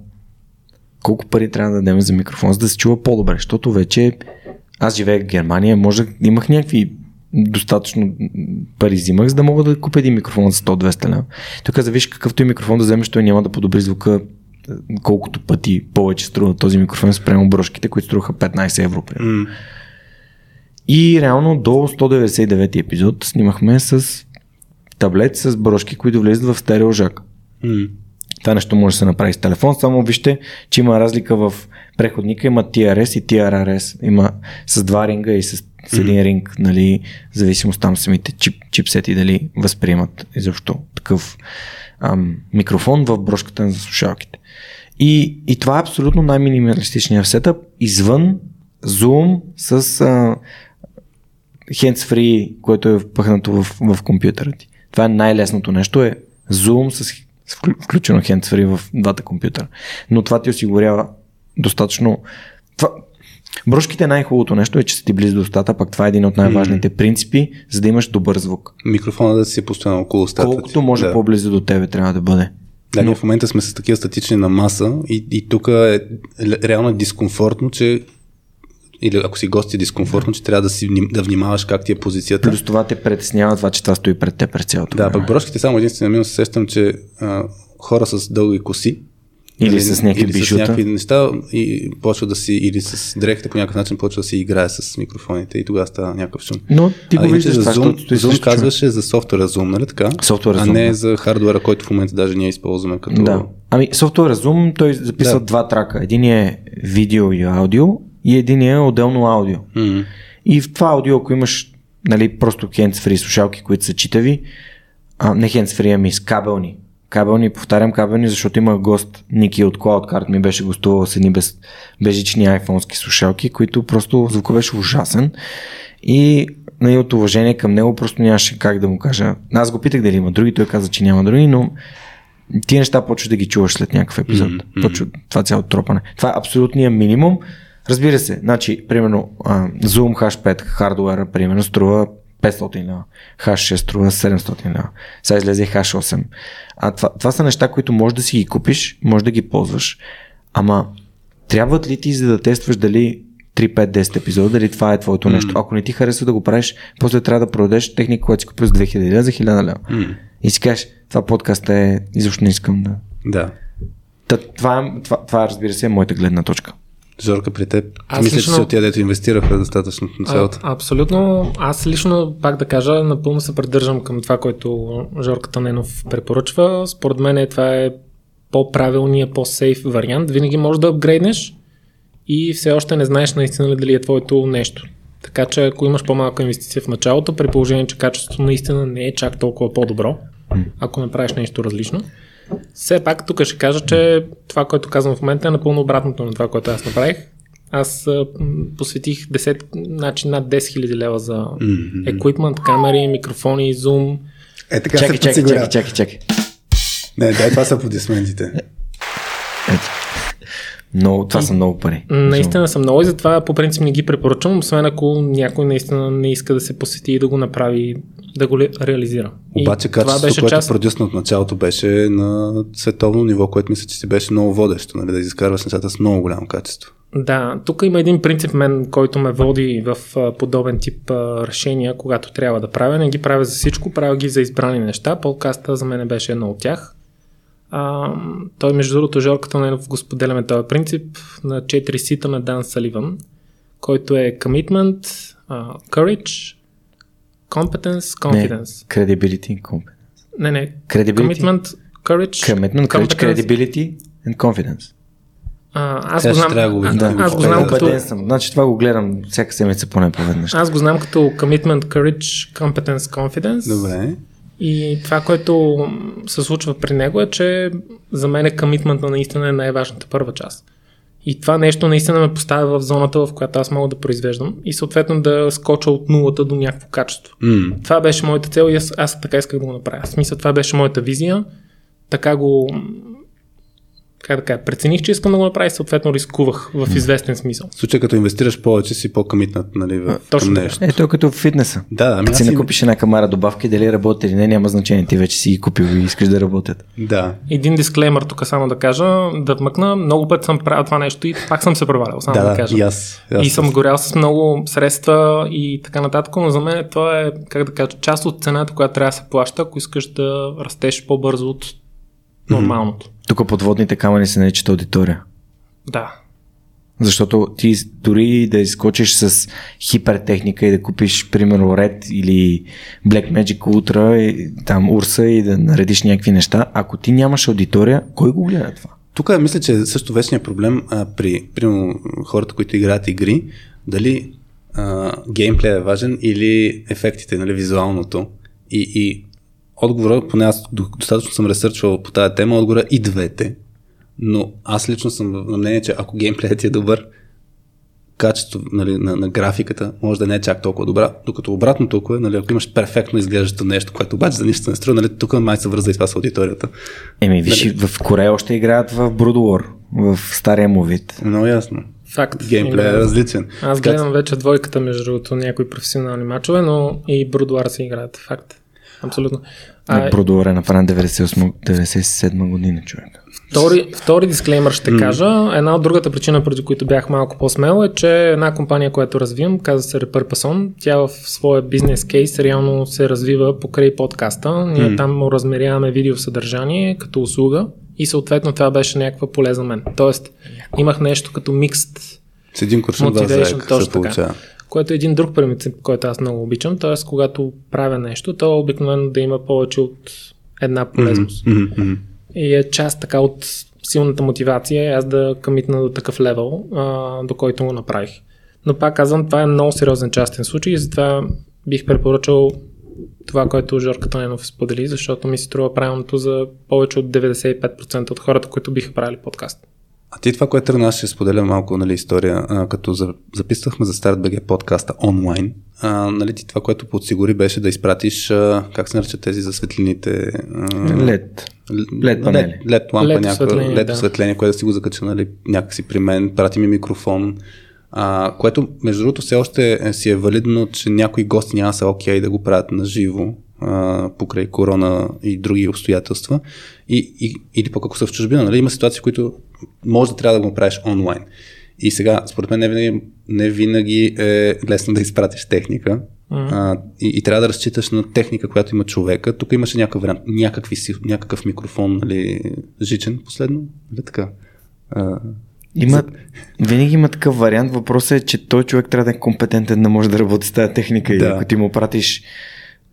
колко пари трябва да дадем за микрофон, за да се чува по-добре, защото вече аз живея в Германия, може имах някакви достатъчно пари взимах, за да мога да купя един микрофон за 100-200 лева. Той каза, виж какъвто и микрофон да вземеш, той няма да подобри звука е, колкото пъти повече струва този микрофон спрямо брошките, които струваха 15 евро. примерно. М. И реално до 199 епизод снимахме с таблет с брошки, които влизат в стереожак. М. Това нещо може да се направи с телефон, само вижте, че има разлика в преходника, има TRS и TRRS. Има с два ринга и с, с един ринг, нали, в зависимост там самите чип, чипсети дали възприемат изобщо такъв ам, микрофон в брошката за слушалките. И, и това е абсолютно най-минималистичният сетъп, извън Zoom с а, hands-free, което е впъхнато в, в компютъра ти. Това е най-лесното нещо, е Zoom с, с вклю- включено hands-free в двата компютъра. Но това ти осигурява достатъчно... Това, брошките най-хубавото нещо е, че са ти близо до устата, пък това е един от най-важните принципи, за да имаш добър звук. Микрофона да си е постоянно около устата. Колкото ти. може да. по-близо до тебе трябва да бъде. Да, ние в момента сме с такива статични на маса и, и тук е реално дискомфортно, че или ако си гост е дискомфортно, че трябва да, си, да внимаваш как ти е позицията. Плюс това те притеснява това, че това стои пред теб през цялото Да, пък брошките само единствено минус се сещам, че а, хора с дълги коси Или нали, с някакви или с бижута. някакви неща и почва да си, или с дрехите по някакъв начин почва да си играе с микрофоните и тогава става някакъв шум. Но ти го виждаш за това, Zoom, Zoom човек. казваше за софтуера Zoom, нали така? Софтуера а не да. за хардуера, който в момента даже ние използваме като... Да. Ами софтуера Zoom, той записва Да. два трака. Един е видео и аудио и един е отделно аудио. М. И в това аудио, ако имаш нали, просто hands-free слушалки, които са читави, а, не hands-free, ами с кабелни. Кабелни, повтарям кабелни, защото има гост, Ники от CloudCard ми беше гостувал с едни без, безжични айфонски слушалки, които просто звука беше ужасен. И нали, от уважение към него просто нямаше как да му кажа. Аз го питах дали има други, той каза, че няма други, но тия неща почваш да ги чуваш след някакъв епизод. Мгм. Почва това цяло тропане. Това е абсолютният минимум. Разбира се, значи, примерно, Zoom H5 хардуера, примерно, струва 500 лева. H6 струва 700 лева. Сега излезе H8. А това, това са неща, които можеш да си ги купиш, можеш да ги ползваш. Ама, трябват ли ти, за да тестваш дали 3, 5, 10 епизода, дали това е твоето нещо. Ако не ти харесва да го правиш, после трябва да продадеш техника, която си купил за 2000 лева, за 1000 лева. М. И си кажеш, това подкаст е, изобщо не искам да. Да. Та, това, това, това, разбира се, е моята гледна точка. Жорка при теб. Аз Мисля, че лично- си от тя, дето инвестираха достатъчно на А, цялото. абсолютно. Аз лично, пак да кажа, напълно се придържам към това, което Жорка Таненов препоръчва. Според мен това е по-правилният, по-сейф вариант. Винаги можеш да апгрейднеш и все още не знаеш наистина ли дали е твоето нещо. Така че ако имаш по-малка инвестиция в началото, при положение, че качеството наистина не е чак толкова по-добро, ако направиш нещо различно, все пак тук ще кажа, че това, което казвам в момента е напълно обратното на това, което аз направих. Аз посветих 10, значи над 10 000 лева за mm-hmm. еквипмент, камери, микрофони, зум. Е, така чакай, се чакай, чакай, чакай, чакай. Не, дай, това са аплодисментите. Много, това са много пари. Наистина са много и затова по принцип не ги препоръчвам, освен ако някой наистина не иска да се посети и да го направи, да го реализира. И Обаче качеството, което част... продюсна от началото беше на световно ниво, което мисля, че си беше много водещо, нали, да изкарваш нещата с много голямо качество. Да, тук има един принцип мен, който ме води в подобен тип решения, когато трябва да правя. Не ги правя за всичко, правя ги за избрани неща. Подкаста за мен беше едно от тях. А, той, между другото, Жорката Ненов го споделяме този принцип на 4 сита на Дан Саливан, който е commitment, uh, courage, competence, confidence. Не, credibility and competence. Не, не. Credibility? Commitment, courage, Commitment, courage, credibility and confidence. А, аз Сега го ще знам, трябва да го а, да, аз го знам като... съм. Значи това го гледам всяка седмица поне по веднъж. Аз го знам като commitment, courage, competence, confidence. Добре. И това, което се случва при него е, че за мен commitment наистина е най-важната първа част. И това нещо наистина ме поставя в зоната, в която аз мога да произвеждам и съответно да скоча от нулата до някакво качество. Mm. Това беше моята цел и аз, аз така исках да го направя. В смисъл, това беше моята визия. Така го как да кажа, прецених, че искам да го направя и съответно рискувах в известен смисъл. В случай като инвестираш повече си по-комитнат нали, в точно нещо. Е, то като в фитнеса. Да, ами Като аз си накупиш една камара добавки, дали работи или не, няма значение. Ти вече си ги купил и искаш да работят. Да. Един дисклеймър тук само да кажа, да вмъкна, много пъти съм правил това нещо и пак съм се провалял, само Да, да, да, кажа. и аз. И, аз И съм горял с много средства и така нататък, но за мен това е, как да кажа, част от цената, която трябва да се плаща, ако искаш да растеш по-бързо от нормалното. Тук подводните камъни се наричат аудитория. Да. Защото ти дори да изкочиш с хипертехника и да купиш, примерно, Red или Black Magic Ultra, и, там Урса и да наредиш някакви неща, ако ти нямаш аудитория, кой го гледа това? Тук мисля, че също вечният проблем а, при примерно, хората, които играят игри, дали а, геймплей е важен или ефектите, нали, визуалното. И, и отговора, поне аз до- достатъчно съм ресърчвал по тази тема, отговора и двете. Но аз лично съм на мнение, че ако геймплеят е добър, качество нали, на, на, графиката може да не е чак толкова добра, докато обратно толкова, нали, ако имаш перфектно изглеждащо нещо, което обаче за нищо не струва, нали, тук май се връзва и това с аудиторията. Еми, виж, Нали? в Корея още играят в Brood War, в стария му вид. Много ясно. Факт. Геймплей е различен. Аз гледам вече двойката между другото някои професионални мачове, но и Брудуар се играят. Факт. Абсолютно. А, А, Brood War е направен 98 97 година, човек. Втори, втори дисклеймър ще mm. кажа. Една от другата причина, преди които бях малко по-смел е, че една компания, която развивам, казва се Repurpose тя в своя бизнес кейс реално се развива покрай подкаста. Ние mm. там размеряваме видеосъдържание като услуга и съответно това беше някаква поле за мен. Тоест имах нещо като микст С един куршум заека точно се така. получава. Което е един друг принцип, който аз много обичам. Т.е. когато правя нещо, то е обикновено да има повече от една полезност. Мгм. И е част така от силната мотивация е аз да къмитна до такъв левел, а, до който го направих. Но пак казвам, това е много сериозен частен случай и затова бих препоръчал това, което Жорка Тоненов сподели, защото ми се струва правилното за повече от 95% от хората, които биха правили подкаст. А ти това, което тръгна, аз ще споделя малко нали, история. А, като за, записвахме за StartBG подкаста онлайн, а, нали, ти това, което подсигури беше да изпратиш, а, как се наричат тези за светлините? Лед. Л- LED панели. LED лампа, LED някаква, осветление, LED да. осветление, което да си го закача нали, някакси при мен, прати ми микрофон, а, което между другото все още е, си е валидно, че някои гости няма са окей да го правят на живо, а, покрай корона и други обстоятелства. И, и, или пък ако са в чужбина, нали, има ситуации, в които може да трябва да го правиш онлайн. И сега, според мен, не винаги, не винаги е лесно да изпратиш техника. Mm-hmm. А, и, и трябва да разчиташ на техника, която има човека. Тук имаше някакъв вариант, някакви, някакъв микрофон, нали, жичен последно, нали така? А, Има, винаги има такъв вариант. Въпросът е, че той човек трябва да е компетентен да може да работи с тази техника. И Да. ако ти му пратиш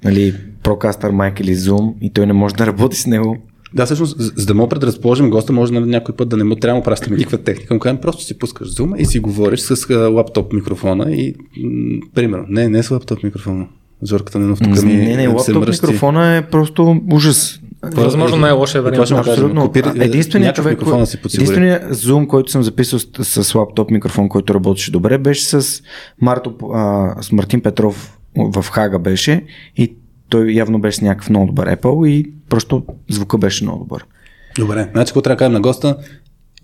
нали, Procaster Mic или Zoom и той не може да работи с него, да, всъщност, за, да мога предразположим госта, може нали, някой път да не му трябва да му пращаме никаква техника, му просто си пускаш зума и си говориш с а, лаптоп микрофона и, м, примерно, не, не с лаптоп микрофона. Зорката Ненов тук ми не, не, лаптоп мръщи. микрофона е просто ужас. Възможно най-лошия вариант. Какво ще му кажем? Абсолютно. Копир- Единственият човек, си единственият Zoom, който съм записал с, с лаптоп микрофон, който работеше добре, беше с, Марто, а, с Мартин Петров в Хага беше и той явно беше с някакъв много добър Apple и просто звука беше много добър. Добре, значи какво трябва да кажем на госта?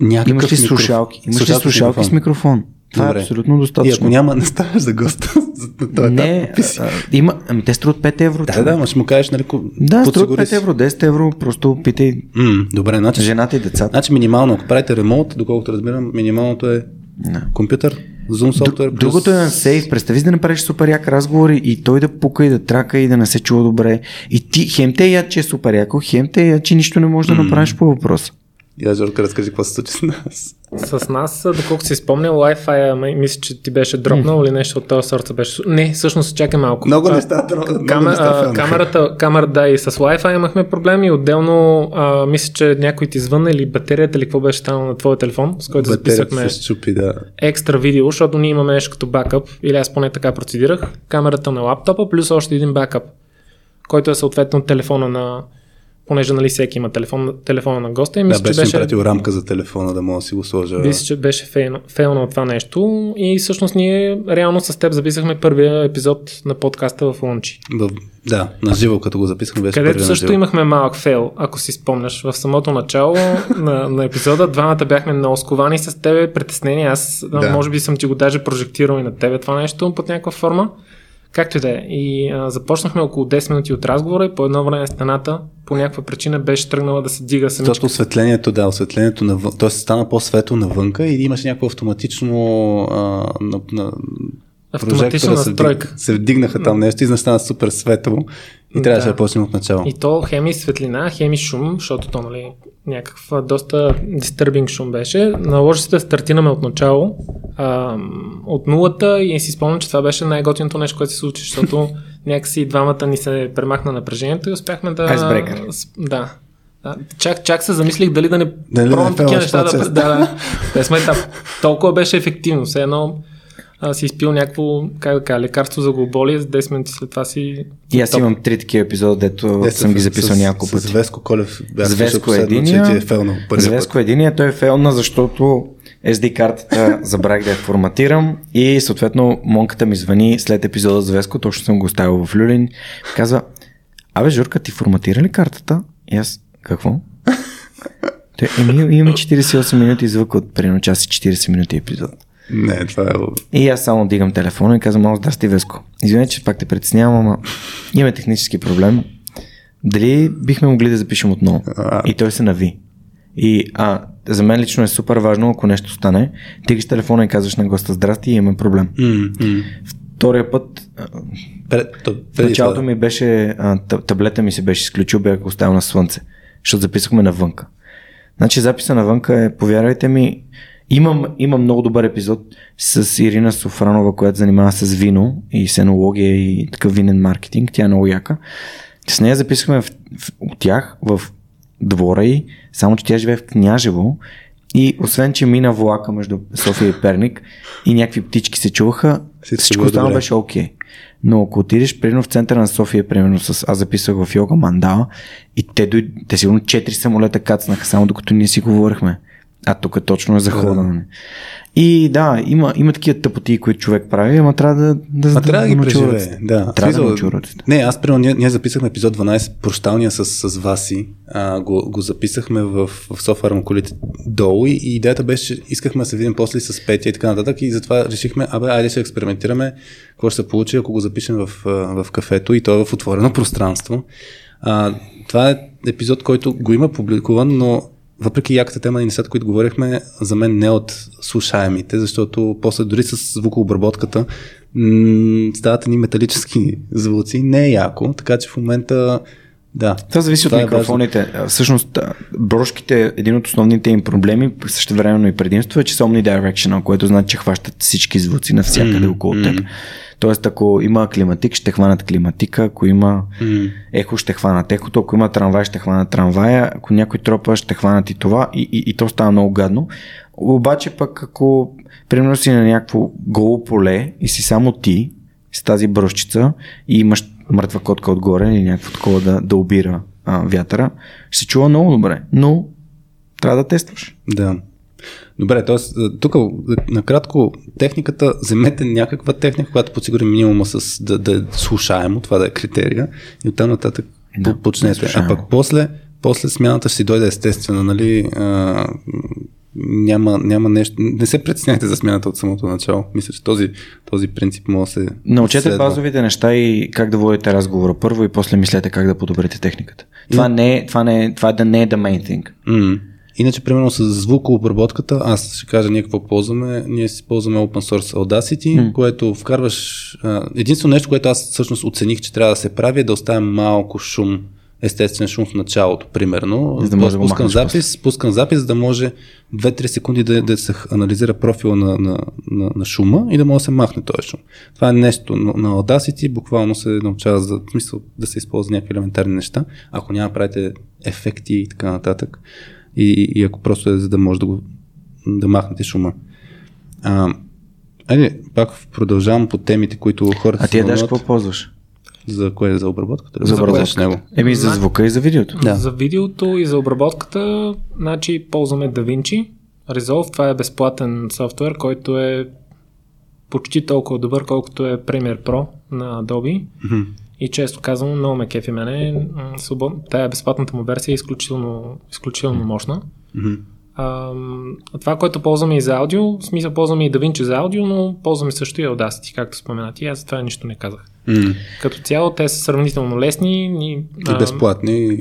Някакъв Имаш ли микрофон- слушалки? Имаш слушалки слушалки с микрофон? Това Добре. е абсолютно И достатъчно. ако няма, не ставаш за госта. на този не, етап. А, има, ами те струват 5 евро. Да, да, ще му кажеш, нали, да струват подсигури 5 си. евро, 10 евро, просто питай М, добре, значи, жената и децата. значи минимално, ако правите ремонт, доколкото разбирам, минималното е Да. компютър, Zoom софтуер, плюс... Другото е на сейф. Представи си да направиш супер як разговор и- той да пука и да трака и да не се чува добре. И ти хем те я, че е супер яко, хем те я, че нищо не можеш да направиш по въпроса. Я, Жорка, разкажи какво се случи с нас. С нас, доколко си спомня, Wi-Fi, мисля, че ти беше дропнал или нещо от този сорта беше. Не, всъщност, чакай малко. Много неща, Камер, неща камерата, камера, да, и с Wi-Fi имахме проблеми. Отделно, а, мисля, че някой ти звънна или батерията, или какво беше станало на твоя телефон, с който записахме се щупи, да. екстра видео, защото ние имаме нещо като бакъп, или аз поне така процедирах, камерата на лаптопа, плюс още един бакъп, който е съответно телефона на понеже нали всеки има телефон, телефона на госта и Да, мисля, че беше ми беше, пратил рамка за телефона, да мога да си го сложа. мисля, че беше фейл, фейлнал това нещо и всъщност ние реално с теб записахме първия епизод на подкаста в Лунчи. В... Да, на живо, като го записахме, беше Където на също имахме малък фейл, ако си спомняш. В самото начало на, на епизода двамата бяхме много сковани с тебе, притеснени. Аз Да. да. може би съм ти го даже прожектирал и на тебе това нещо под някаква форма. Както и да е. И а, започнахме около 10 минути от разговора и по едно време стената по някаква причина беше тръгнала да се дига самичка. Защото осветлението, да, осветлението навън, т.е. стана по-светло навънка и имаше някакво автоматично а, на, на Автоматична настройка. се вдигнаха там нещо и стана супер светло и трябваше Да. да почнем от начало. И то хеми светлина, хеми шум, защото то нали, някакъв а, доста disturbing шум беше. Наложи се да стартираме от начало, а, от нулата и си спомням, че това беше най-готиното нещо, което се случи, защото някакси двамата ни се премахна напрежението и успяхме да... С- Да. Да, чак, чак се замислих дали да не Дали пробвам такива неща. Да, да, да. Там. Толкова беше ефективно. Все едно а, си изпил някакво, как да кажа, лекарство за глоболие, за 10 минути след това си... И аз имам три такива епизода, дето Те съм ги записал с, няколко пъти. С Веско Колев бях С слушал Веско последно, единия, че ти е фелнал първия с Веско единия, той е фейлна, защото SD картата забравих да я форматирам и съответно монката ми звъни след епизода с Веско, точно съм го оставил в Люлин, казва, абе Журка, ти форматира ли картата? И аз, какво? Той, еми, имаме 48 минути звук от примерно час и 40 минути епизод. Не, това е... И аз само дигам телефона и казвам, ало, здрасти Веско. Извинете, че пак те притеснявам, ама имаме технически проблем. Дали бихме могли да запишем отново? А. И той се нави. И а, за мен лично е супер важно, ако нещо стане, тигаш телефона и казваш на госта, здрасти, имаме проблем. Втория път, Пред, в началото ми беше, а, та- таблета ми се беше изключил, бях оставил на слънце, защото записахме навънка. Значи записа навънка е, повярвайте ми, имам, имам много добър епизод с Ирина Софранова, която занимава с вино и сенология и такъв винен маркетинг. Тя е много яка. С нея записахме в, в, от тях в двора й, само че тя живее в Княжево и освен, че мина влака между София и Перник и някакви птички се чуваха, Всичко всичко останало беше окей. Но ако отидеш примерно в центъра на София, примерно с аз записах в йога мандала и те, дой... те сигурно 4 самолета кацнаха само докато ние си говорихме. А тук точно е за. И да, има, има такива тъпоти, които човек прави, ама трябва да, да, А трябва да ги преживее. Да. Трябва да Смисъл, научи уроците. Не, аз примерно, ние, ние записахме епизод 12, прощалния с, с Васи. А, го, го записахме в, в колите долу и, и идеята беше, искахме да се видим после с Петя и така нататък и затова решихме, абе, айде ще експериментираме какво ще се получи, ако го запишем в, в кафето и то е в отворено пространство. А, това е епизод, който го има публикуван, но въпреки яката тема и нещата, които говорихме, за мен не от слушаемите, защото после дори с звукообработката м- стават ни металически звуци. Не е яко, така че в момента да. Това зависи Това от е микрофоните. А, Всъщност, брошките, един от основните им проблеми, също времено и предимство е, че са omnidirectional, което значи, че хващат всички звуци навсякъде М, около теб. Тоест, ако има климатик, ще хванат климатика, ако има М. ехо, ще хванат ехото, ако има трамвай, ще хванат трамвая, ако някой тропа, ще хванат и това и, и, и то става много гадно. Обаче пък, ако примерно си на някакво голо поле и си само ти с тази бръщица и имаш мъртва котка отгоре или някакво такова да, да обира а, вятъра, ще се чува много добре, но трябва да тестваш. Да. Добре, т.е. тук накратко техниката, вземете някаква техника, която подсигури минимума с да, да е слушаемо, това да е критерия и оттам нататък да, почнете. А пък после, после смяната ще си дойде естествено, нали? А, няма, няма нещо. Не се притесняйте за смяната от самото начало. Мисля, че този, този принцип може да се. Научете следва. базовите неща и как да водите разговора първо и после мислете как да подобрите техниката. Това, не, е, това, не, е, това да не е the main thing. Mm. Иначе, примерно с звукообработката, аз ще кажа ние какво ползваме. Ние си ползваме open source Audacity, mm. което вкарваш. Единствено нещо, което аз всъщност оцених, че трябва да се прави е да оставя малко шум естествен шум в началото, примерно. За да може пускам да запис, пускам запис, за да може 2-3 секунди да, да се анализира профила на, на, на, на шума и да може да се махне този шум. Това е нещо на, на Audacity, буквално се научава за смисъл да се използва някакви елементарни неща, ако няма правите ефекти и така нататък. И, и ако просто е за да може да го да махнете шума. А, айде, пак продължавам по темите, които хората. А ти даш какво ползваш? За кое? За обработката? За обработката. Него? Еми за звука и за видеото. Да. За видеото и за обработката, значи ползваме DaVinci. Resolve, това е безплатен софтуер, който е почти толкова добър, колкото е Premiere Pro на Adobe. Mm-hmm. И често казвам, много ме кефи мене. Тая безплатната му версия е изключително, изключително мощна. Mm-hmm. А, това, което ползваме и за аудио, в смисъл ползваме и DaVinci за аудио, но ползваме също и Audacity, както споменати. Аз за това нищо не казах. Mm. Като цяло те са сравнително лесни. И, и безплатни.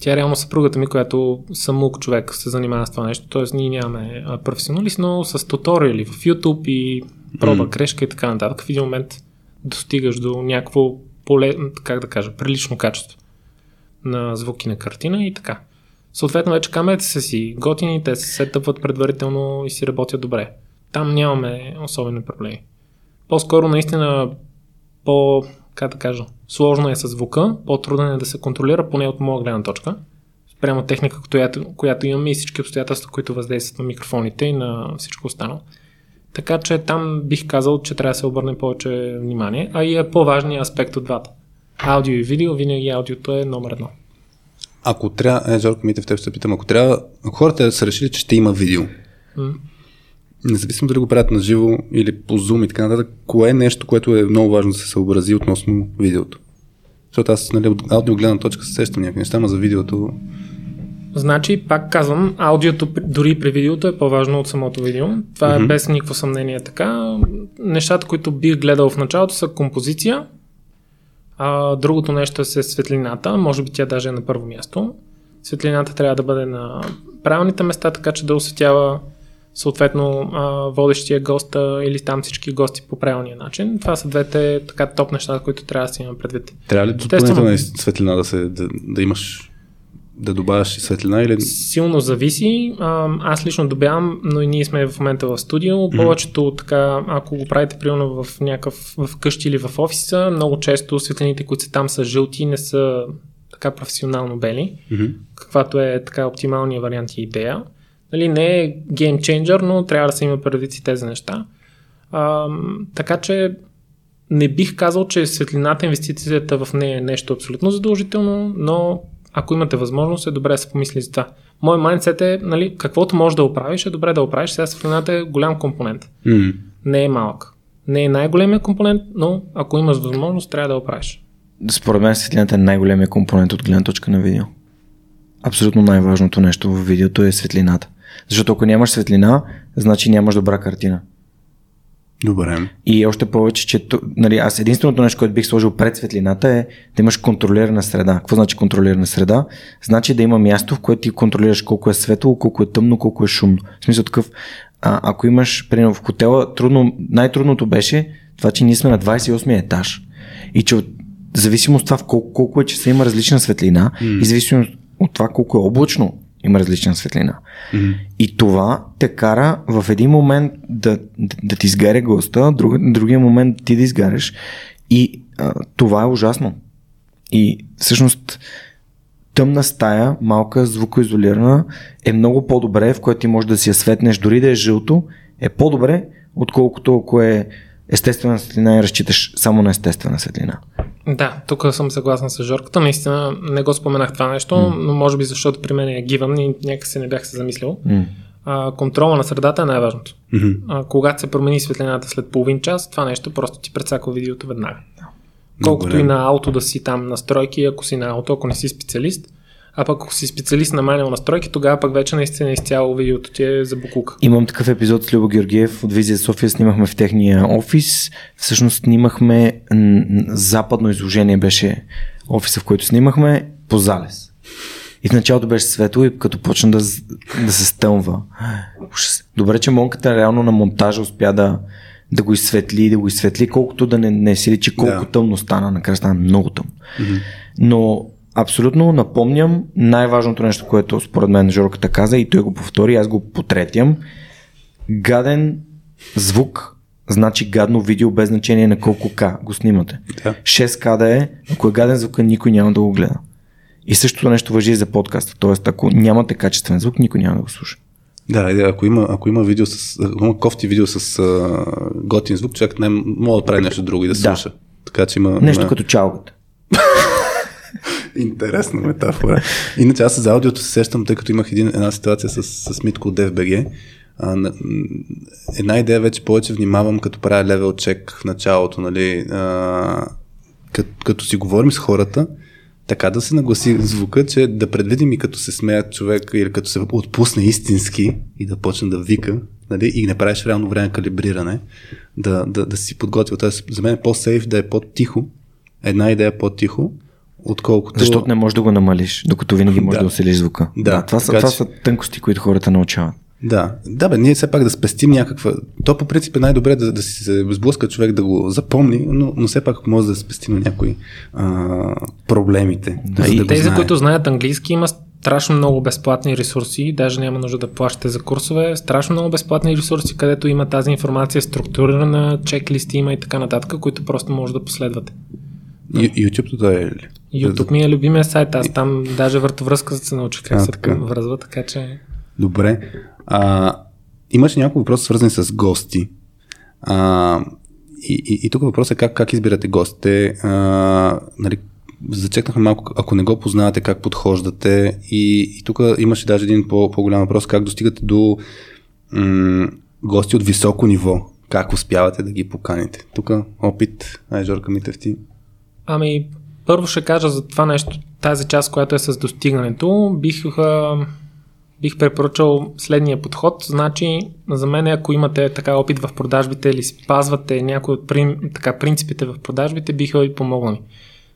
Тя е реално съпругата ми, която съм мук човек, се занимава с това нещо. Тоест ние нямаме професионалист, но с туториали в YouTube и проба, mm. грешка и така нататък. В един момент достигаш до някакво поле, как да кажа, прилично качество на звук и на картина и така. Съответно, вече камерите са си готини, те се сетъпват предварително и си работят добре. Там нямаме особени проблеми. По-скоро наистина по, как да кажа, сложно е с звука, по-трудно е да се контролира, поне от моя гледна точка. Спрямо техника, която, която имаме и всички обстоятелства, които въздействат на микрофоните и на всичко останало. Така че там бих казал, че трябва да се обърне повече внимание, а и е по-важният аспект от двата. Аудио и видео, винаги аудиото е номер едно. Ако трябва, е, Жорко Митев, те ще питам, ако трябва, ако хората са решили, че ще има видео, mm. Независимо дали го правят на живо или по Zoom и така нататък, кое е нещо, което е много важно да се съобрази относно видеото? Защото аз нали, от аудио гледна точка се сещам някакви неща, но за видеото Значи, пак казвам, аудиото дори при видеото е по-важно от самото видео. Това mm-hmm. е без никакво съмнение така. Нещата, които бих гледал в началото са композиция. А, другото нещо е светлината. Може би тя даже е на първо място. Светлината трябва да бъде на правилните места, така че да осветява съответно водещия госта или там всички гости по правилния начин. Това са двете така топ неща, които трябва да си имам предвид. Трябва ли допълнителна светлина да, се, да, да имаш да добавяш светлина или... Силно зависи. Аз лично добавям, но и ние сме в момента в студио. Mm-hmm. Повечето така, ако го правите примерно в някакъв в къщи или в офиса, много често светлините, които са там са жълти, не са така професионално бели, mm-hmm. каквато е така оптималния вариант и идея. Нали, не е гейм ченджър, но трябва да се има предвид си тези неща. А, така че не бих казал, че светлината, инвестицията в нея е нещо абсолютно задължително, но ако имате възможност, е добре да се помисли за това. Мой майндсет е, нали, каквото можеш да оправиш, е добре да оправиш. Сега светлината е голям компонент. Mm. Не е малък. Не е най-големия компонент, но ако имаш възможност, трябва да оправиш. Според мен светлината е най-големия компонент от гледна точка на видео. Абсолютно най-важното нещо в видеото е светлината. Защото ако нямаш светлина, значи нямаш добра картина. Добре. И още повече, че нали, аз единственото нещо, което бих сложил пред светлината е да имаш контролирана среда. Какво значи контролирана среда? Значи да има място, в което ти контролираш колко е светло, колко е тъмно, колко е шумно. В смисъл такъв, а, ако имаш, примерно в хотела, трудно, най-трудното беше това, че ние сме на 28 етаж. И че от зависимост от това колко, колко е часа има различна светлина mm. и зависимост от това колко е облачно има различна светлина. Mm-hmm. И това те кара в един момент да, да, да ти изгаря госта, друг, другия момент ти да изгаряш. И а, това е ужасно. И всъщност тъмна стая, малка, звукоизолирана, е много по-добре, в която ти можеш да си я светнеш, дори да е жълто, е по-добре, отколкото ако е естествена светлина и разчиташ само на естествена светлина. Да, тук съм съгласен с Жорката. Наистина не го споменах това нещо, mm. но може би защото при мен е гиван и някак не бях се замислил. Mm. А, контрола на средата е най-важното. Mm-hmm. А, когато се промени светлината след половин час, това нещо просто ти прецаква видеото веднага. Колкото Добре. и на ауто да си там настройки, ако си на ауто, ако не си специалист, а пък ако си специалист на мануал настройки, тогава пък вече наистина изцяло видеото ти е за буклук. Имам такъв епизод с Любо Георгиев от Визия София, снимахме в техния офис. Всъщност снимахме западно изложение беше офиса, в който снимахме по залез. И в началото беше светло и като почна да, да се стъмва. Добре, че монката реално на монтажа успя да, да го изсветли, да го изсветли, колкото да не, не си личи колко да. тъмно стана, накрая стана много тъмно. Mm-hmm. Но абсолютно напомням най-важното нещо, което според мен Жорката каза и той го повтори, аз го потретям. Гаден звук значи гадно видео без значение на колко К го снимате. Да. 6К да е, ако е гаден звук, никой няма да го гледа. И същото нещо въжи и за подкаста. Тоест, ако нямате качествен звук, никой няма да го слуша. Да, ако има, ако има видео с, ако има кофти видео с а, готин звук, човек не може да прави нещо друго и да слуша. Да. Така че има. Нещо има... като чалгата. Интересна метафора. Иначе аз за аудиото се сещам, тъй като имах един, една ситуация с, с Митко от DFBG. А, една идея вече повече внимавам, като правя левел чек в началото, нали, а, като, като си говорим с хората, така да се нагласи звука, че да предвидим и като се смеят човек или като се отпусне истински и да почне да вика, нали, и не правиш реално време калибриране, да, да, да си подготвил. Тоест, за мен е по-сейф да е по-тихо, една идея е по-тихо, отколкото... Защото не можеш да го намалиш, докато винаги можеш да, да усилиш звука. Да, да това, са, това са тънкости, които хората научават. Да, да бе, ние все пак да спестим някаква... То по принцип е най-добре да, да си се сблъска човек да го запомни, но, но все пак може да спестим някои а, проблемите. Да, и да тези, които знаят английски, има страшно много безплатни ресурси, даже няма нужда да плащате за курсове, страшно много безплатни ресурси, където има тази информация структурирана, чеклисти има и така нататък, които просто може да последвате. YouTube да е ли? YouTube ми е любимия сайт, аз там даже въртовръзка се научих как а, се така. връзва, така че... Добре. А, имаше няколко въпроса свързани с гости. А, и, и, и тук въпросът е как, как избирате гостите. А, нали, зачекнахме малко, ако не го познавате, как подхождате. И, и тук имаше даже един по, по-голям въпрос, как достигате до м- гости от високо ниво. Как успявате да ги поканите? Тук опит, ай Жорка Митев ти. Ами, първо ще кажа за това нещо, тази част, която е с достигането. Бих, бих препоръчал следния подход. Значи, за мен, ако имате така опит в продажбите или спазвате някои от така, принципите в продажбите, биха ви помогнали.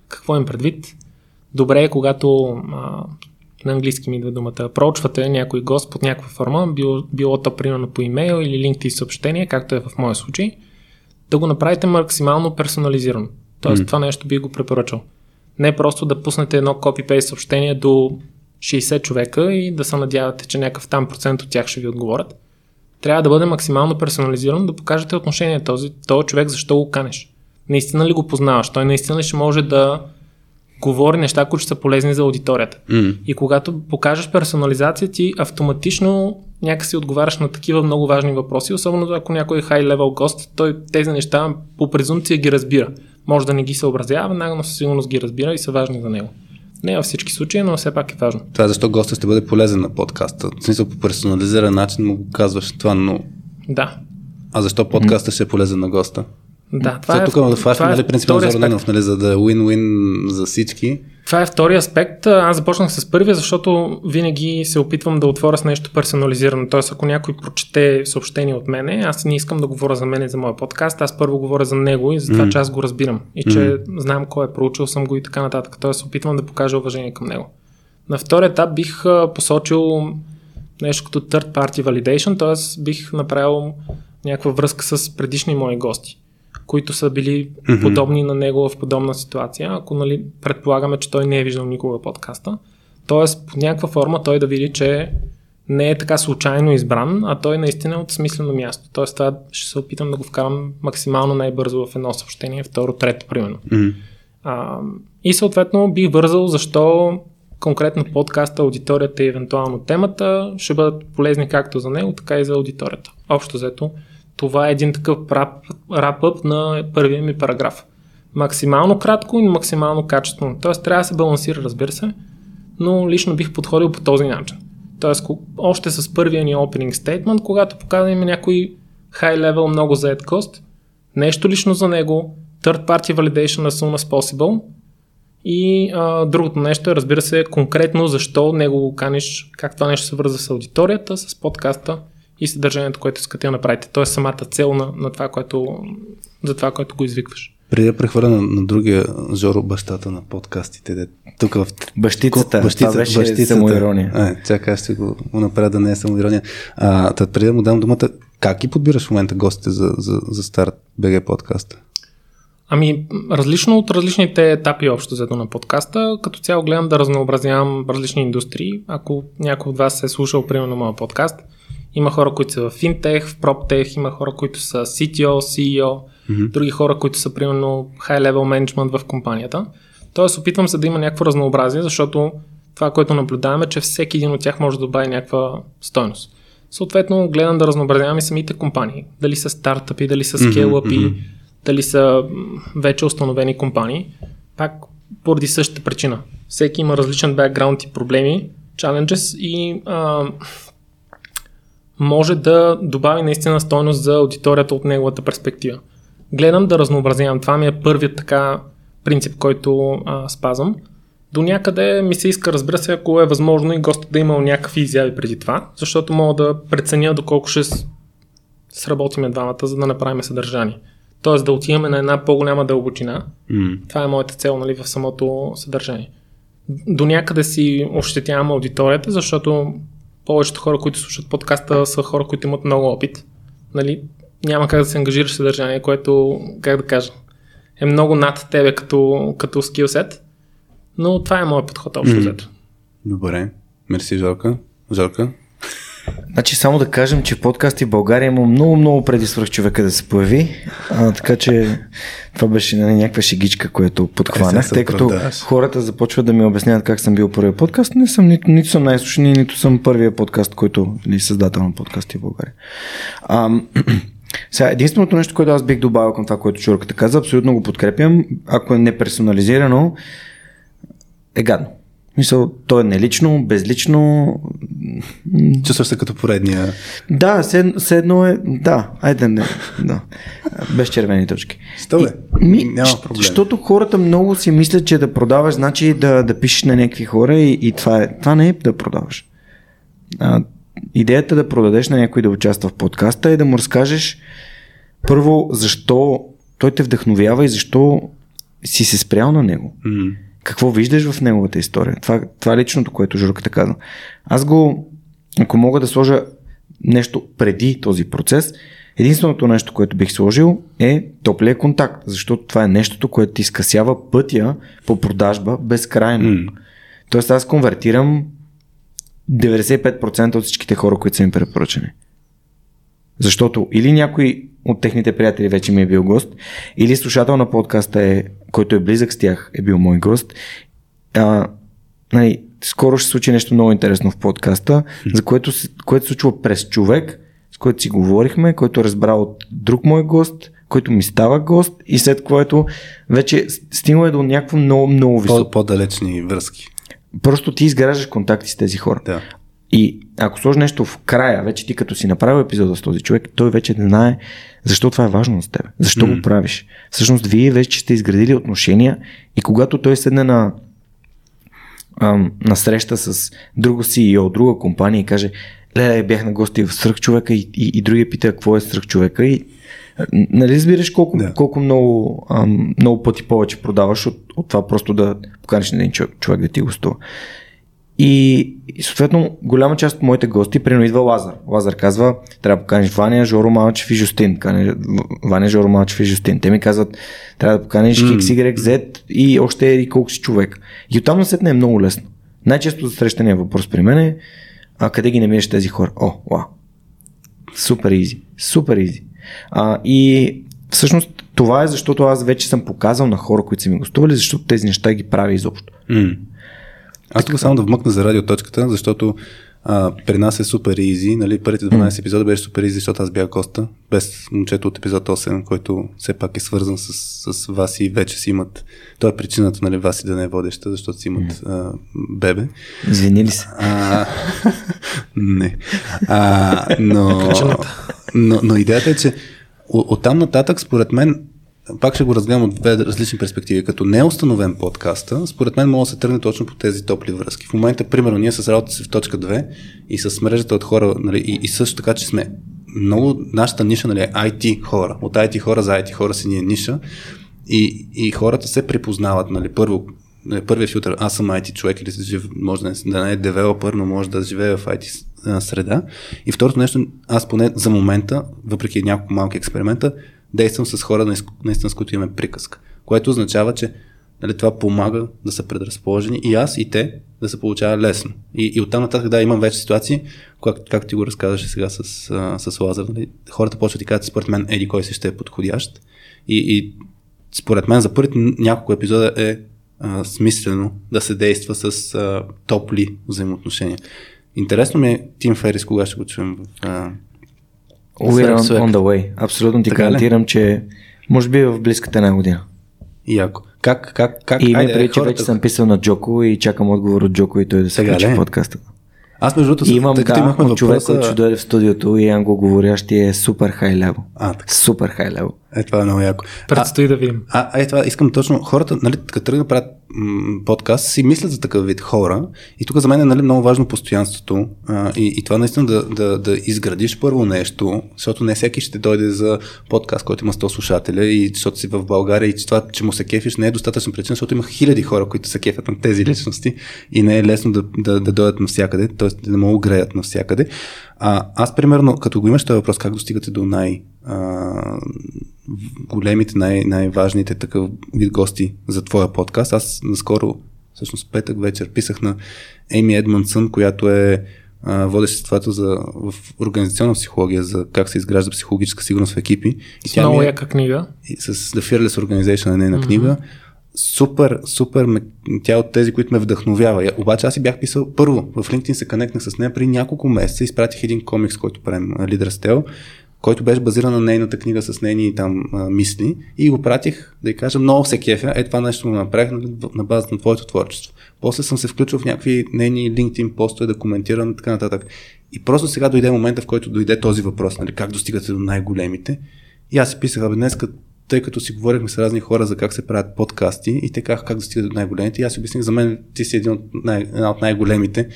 Какво им предвид? Добре е, когато а, на английски ми идва думата, проучвате някой гост под някаква форма, било, било то примерно по имейл или LinkedIn съобщение, както е в моя случай, да го направите максимално персонализирано. Тоест, mm. това нещо би го препоръчал. Не просто да пуснете едно copy-paste съобщение до 60 човека и да се надявате, че някакъв там процент от тях ще ви отговорят. Трябва да бъде максимално персонализирано, да покажете отношение този, този човек, защо го канеш. Наистина ли го познаваш? Той наистина ли ще може да говори неща, които са полезни за аудиторията. Mm. И когато покажеш персонализация, ти автоматично някакси отговаряш на такива много важни въпроси, особено ако някой е high-level гост, той тези неща по презумпция ги разбира. Може да не ги съобразява, веднага, но със сигурност ги разбира и са важни за него. Не във всички случаи, но все пак е важно. Това е защо гостът ще бъде полезен на подкаста. В смисъл по персонализиран начин му го казваш това, но... Да. А защо подкастът ще е полезен на госта? Да, това, е, тук това, това е, нали, принципа на Зорданов, нали, за да е win-win за всички. Това е втори аспект. Аз започнах с първия, защото винаги се опитвам да отворя с нещо персонализирано. Тоест, ако някой прочете съобщение от мене, аз не искам да говоря за мен и за моя подкаст, аз първо говоря за него и за това, mm. че аз го разбирам и че mm. знам кой е проучил съм го и така нататък. Тоест, опитвам да покажа уважение към него. На втори етап бих посочил нещо като third party validation, т.е. бих направил някаква връзка с предишни мои гости които са били mm-hmm. подобни на него в подобна ситуация, ако нали, предполагаме, че той не е виждал никога подкаста. Тоест, по някаква форма той да види, че не е така случайно избран, а той наистина е от смислено място. Тоест, това ще се опитам да го вкарам максимално най-бързо в едно съобщение, второ, трето, примерно. Mm-hmm. А, и съответно бих вързал защо конкретно подкаста, аудиторията и евентуално темата ще бъдат полезни както за него, така и за аудиторията. Общо взето, това е един такъв рап-ъп на първия ми параграф. максимално кратко и максимално качествено. Тоест трябва да се балансира, разбира се, но лично бих подходил по този начин. Тоест, още с първия ни opening statement, когато показваме някой high level, много заед кост, нещо лично за него, third party validation as soon as possible и а, другото нещо е, разбира се, конкретно защо него го каниш, как това нещо се върза с аудиторията, с подкаста и съдържанието, което искате да направите. Тоест самата цел на, на това, което, за това, което го извикваш. Преди да прехвърля на, на другия Жоро, бащата на подкастите, де, тук в... Бащицата, бащица, това беше бащицата. самоирония. А, чакай, аз ще го, го направя да не е самоирония. А, тът, преди да му дам думата, как ги подбираш в момента гостите за, за, за старт БГ подкаста? Ами, различно от различните етапи общо взето на подкаста, като цяло гледам да разнообразявам различни индустрии. Ако някой от вас е слушал, примерно, моят подкаст, има хора, които са в финтех, в проптех, има хора, които са CTO, CEO, mm-hmm. други хора, които са, примерно, high-level management в компанията. Тоест, опитвам се да има някакво разнообразие, защото това, което наблюдаваме, е, че всеки един от тях може да добави някаква стойност. Съответно, гледам да разнообразявам и самите компании. Дали са стартъпи, дали са скейлъпи, mm-hmm дали са вече установени компании, пак поради същата причина. Всеки има различен бекграунд и проблеми, challenges и а, може да добави наистина стойност за аудиторията от неговата перспектива. Гледам да разнообразявам. Това ми е първият така принцип, който а, спазвам. До някъде ми се иска, разбира се, ако е възможно и гостът да е имал някакви изяви преди това, защото мога да преценя доколко ще сработиме двамата, за да направим съдържание. Тоест да отиваме на една по-голяма дълбочина. Mm. Това е моята цел нали, в самото съдържание. До някъде си ощетявам аудиторията, защото повечето хора, които слушат подкаста, са хора, които имат много опит. Нали, няма как да се ангажираш съдържание, което, как да кажа, е много над тебе като, като скилсет. Но това е моят подход общо mm. Добре. Мерси, Жорка. Жорка, Значи само да кажем, че подкасти в България има много, много преди свърх човека да се появи, а, така че това беше нали, някаква шегичка, което подхванах, е, тъй като хората започват да ми обясняват как съм бил първият подкаст. Не съм, нито, нито съм най-слушани, нито съм първият подкаст, който нали, създател на подкасти в България. А, сега, единственото нещо, което аз бих добавил към това, което Чурката каза, абсолютно го подкрепям. Ако е неперсонализирано, е гадно. Мисъл, то е нелично, безлично. Чувстваш се като поредния. Да, все едно е. Да, айде не. Да. Без червени точки. Сто бе. Ми, Няма проблем. Защото хората много си мислят, че да продаваш значи да, да пишеш на някакви хора и, и това, е, това не е да продаваш. А, идеята да продадеш на някой да участва в подкаста е да му разкажеш първо защо той те вдъхновява и защо си се спрял на него. Mm-hmm какво виждаш в неговата история. Това, това е личното, което Журката каза. Аз го, ако мога да сложа нещо преди този процес, единственото нещо, което бих сложил е топлия контакт, защото това е нещото, което ти скъсява пътя по продажба безкрайно. Mm. Тоест аз конвертирам 95% от всичките хора, които са ми препоръчани. Защото или някой от техните приятели вече ми е бил гост, или слушател на подкаста, е, който е близък с тях, е бил мой гост. А, нали, скоро ще случи нещо много интересно в подкаста, за което, което се случва през човек, с който си говорихме, който е разбрал от друг мой гост, който ми става гост и след което вече стигна до някакво много, много високо. По-далечни връзки. Просто ти изграждаш контакти с тези хора. Да. И ако сложиш нещо в края, вече ти като си направил епизода с този човек, той вече не знае защо това е важно за теб. Защо mm. го правиш. Всъщност, вие вече сте изградили отношения и когато той седне на, ам, на среща с друго CEO, друга компания и каже, леле, бях на гости в сръх човека и, и, и другия пита какво е сръх човека и Нали разбираш колко, да. колко много, ам, много пъти повече продаваш от, от това просто да поканиш на един човек, човек да ти гостува. И, и съответно, голяма част от моите гости, примерно идва Лазар. Лазар казва, трябва да поканиш Ваня, Жоро Малчев и Жустин. Ваня, Жоро Малчев и Жустин. Те ми казват, трябва да поканиш mm. X, Y, Z и още и колко си човек. И оттам не е много лесно. Най-често за срещания въпрос при мен е, а къде ги намираш тези хора? О, вау. Супер изи. Супер изи. А, и всъщност това е защото аз вече съм показал на хора, които са ми гостували, защото тези неща ги прави изобщо. Mm. Аз тук само да вмъкна за радиоточката, защото А, при нас е супер изи, нали, първите 12 mm. епизода беше супер изи, защото аз бях госта, без момчето от епизод 8, който все пак е свързан с, с вас и вече си имат, това е причината, нали, вас и да не е водеща, защото си имат mm. а, бебе. Извини ли се? А, не. А, но, но, но идеята е, че от там нататък, според мен, пак ще го разгледам от две различни перспективи. Като не е установен подкаста, според мен може да се тръгне точно по тези топли връзки. В момента, примерно, ние с работа си в точка 2 и с мрежата от хора, нали, и, и също така, че сме много, нашата ниша нали, е IT хора. От IT хора за IT хора си ние ниша. И, и хората се припознават, нали, първо, нали, първият филтър, аз съм IT човек или жив, може да не, да не е девелопър, но може да живее в IT среда. И второто нещо, аз поне за момента, въпреки няколко малки експеримента, действам с хора, наистина с които имаме приказка. Което означава, че нали, това помага да са предразположени и аз и те да се получава лесно. И, и оттам нататък, да, имам вече ситуации, как, както ти го разказваше сега с, с Лазар, нали, хората почват да кажат, според мен, еди кой си ще е подходящ. И, и според мен за първите няколко епизода е а, смислено да се действа с а, топли взаимоотношения. Интересно ми е Тим Ферис, кога ще го чуем в... А, We're on, on the way. Абсолютно ти гарантирам, че може би в близката една година. Яко. Как, как, как? И ме преди, че вече съм писал на Джоко и чакам отговор от Джоко и той да се включи в подкаста. Аз между другото, имам тъй, да, имахме човек, въпроса... който ще дойде в студиото и англоговорящи е супер хай лево. Така. Супер хай лево. Е, това е много яко. Предстои да видим. А, а, е, това искам точно. Хората, нали, като тръгнат да правят подкаст, си мислят за такъв вид хора. И тук за мен е нали, много важно постоянството. А, и, и това наистина да, да, да изградиш първо нещо, защото не всеки ще дойде за подкаст, който има 100 слушателя и защото си в България и че това, че му се кефиш, не е достатъчно причина, защото има хиляди хора, които се кефят на тези личности и не е лесно да, да, да дойдат навсякъде, т.е. да не могат греят навсякъде. А, аз, примерно, като го имаш този въпрос, как достигате до най- а, големите, най- най-важните такъв вид гости за твоя подкаст. Аз наскоро, всъщност петък вечер, писах на Еми Едмонсън, която е водеществото за, в организационна психология за как се изгражда психологическа сигурност в екипи. И с тя много е, яка книга. с The Fearless Organization е нейна mm-hmm. книга. Супер, супер, тя е от тези, които ме вдъхновява. Обаче аз си бях писал първо, в LinkedIn се конектнах с нея при няколко месеца, изпратих един комикс, който правим Лидер Стел който беше базиран на нейната книга с нейни там а, мисли и го пратих да й кажа много се кефя, е това нещо го направих на, на базата на твоето творчество. После съм се включил в някакви нейни LinkedIn постове да коментирам и така нататък. И просто сега дойде момента, в който дойде този въпрос, нали, как достигате до най-големите. И аз си писах, абе днес, тъй като си говорихме с разни хора за как се правят подкасти и те казаха как достигат до най-големите. И аз си обясних, за мен ти си един от най- една от най-големите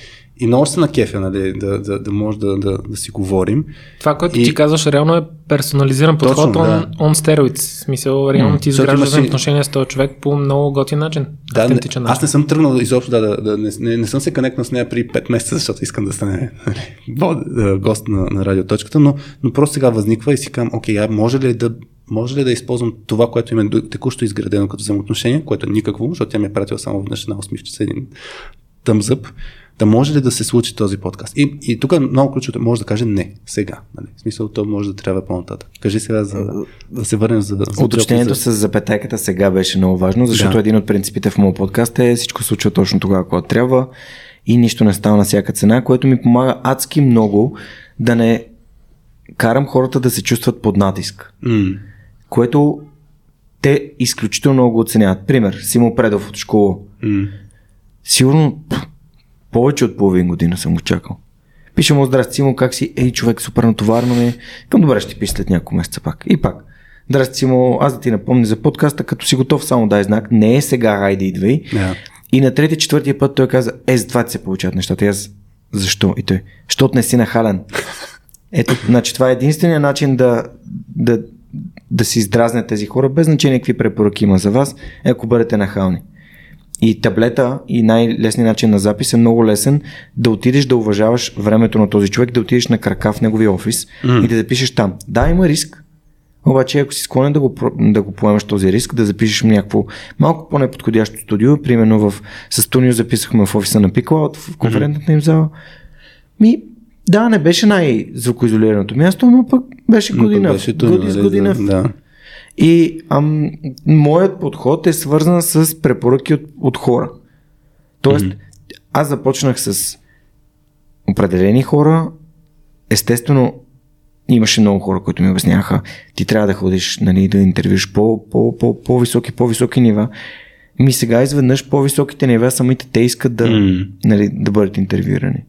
и много се на кефя, нали, да, да, да може да, да, да си говорим. Това, което и... ти казваш, реално е персонализиран подход Точно, on, да. on steroids. Смисъл, реално ти изграждаш си... отношения с този човек по много готин начин. Да, не, начин. Аз не съм тръгнал изобщо да, да, да не, не, не, съм се конектнал с нея при 5 месеца, защото искам да стане нали, гост на, на радиоточката, но, но просто сега възниква и си казвам, окей, а може ли да може ли да използвам това, което има текущо изградено като взаимоотношение, което е никакво, защото тя ми е пратила само веднъж една усмивчица, един тъмзъп, да може ли да се случи този подкаст? И, и тук много ключовото може да каже не, сега. Нали? В смисъл, то може да трябва по-нататък. Кажи сега, за да, да се върнем за. за Уточнението с запетайката сега беше много важно, защото да. един от принципите в моят подкаст е всичко случва точно тогава, когато трябва и нищо не става на всяка цена, което ми помага адски много да не карам хората да се чувстват под натиск. Mm. Което те изключително много оценяват. Пример, Симо Предов от школа. Mm. Сигурно повече от половин година съм го чакал. Пише му, здрасти, Симо, как си? Ей, човек, супер натоварно ми. Към добре, ще пише след няколко месеца пак. И пак. Здрасти, Симо, аз да ти напомня за подкаста, като си готов, само дай знак. Не е сега, айде идвай. Yeah. И на трети, четвъртия път той каза, е, за това ти се получават нещата. И аз, защо? И той, защото не си нахален. Ето, значи това е единствения начин да, да, да си издразнят тези хора, без значение какви препоръки има за вас, е ако бъдете нахални. И таблета и най-лесният начин на запис е много лесен да отидеш да уважаваш времето на този човек, да отидеш на крака в неговия офис mm. и да запишеш там. Да, има риск, обаче ако си склонен да го, да го поемаш този риск, да запишеш някакво малко по-неподходящо студио, примерно в с записахме в офиса на Пикла, в конферентната им зала. Ми, да, не беше най-звукоизолираното място, но пък беше година. Беше година, нали, година. Да. И ам, моят подход е свързан с препоръки от, от хора. Тоест, mm-hmm. аз започнах с определени хора, естествено, имаше много хора, които ми обясняха, ти трябва да ходиш нали, да интервюш по, по, по, по-високи, по-високи нива. Ми сега изведнъж по-високите нива самите те искат да, mm. нали, да бъдат интервюирани.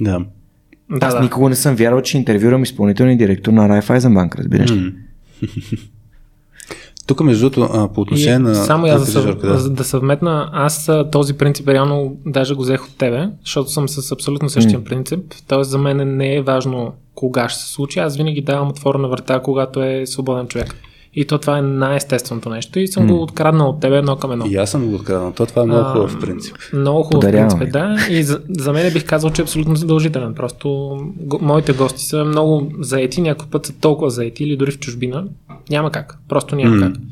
Да. Да, Аз да. никога не съм вярвал, че интервюрам изпълнителния директор на Raiffeisenbank, разбираш ли? Mm. Тук, между другото, по отношение и, на. Само я да, съв... да. да съвметна, аз този принцип реално даже го взех от тебе, защото съм с абсолютно същия mm. принцип. Тоест, за мен не е важно кога ще се случи. Аз винаги давам отворена врата, когато е свободен човек. И то това е най-естественото нещо. И съм mm. го откраднал от тебе едно към едно. И аз съм го откраднал. То това е много хубав принцип. Много хубав принцип, да. И за, за мен бих казал, че е абсолютно задължителен. Просто го, моите гости са много заети, някой път са толкова заети или дори в чужбина. Няма как. Просто няма mm. как.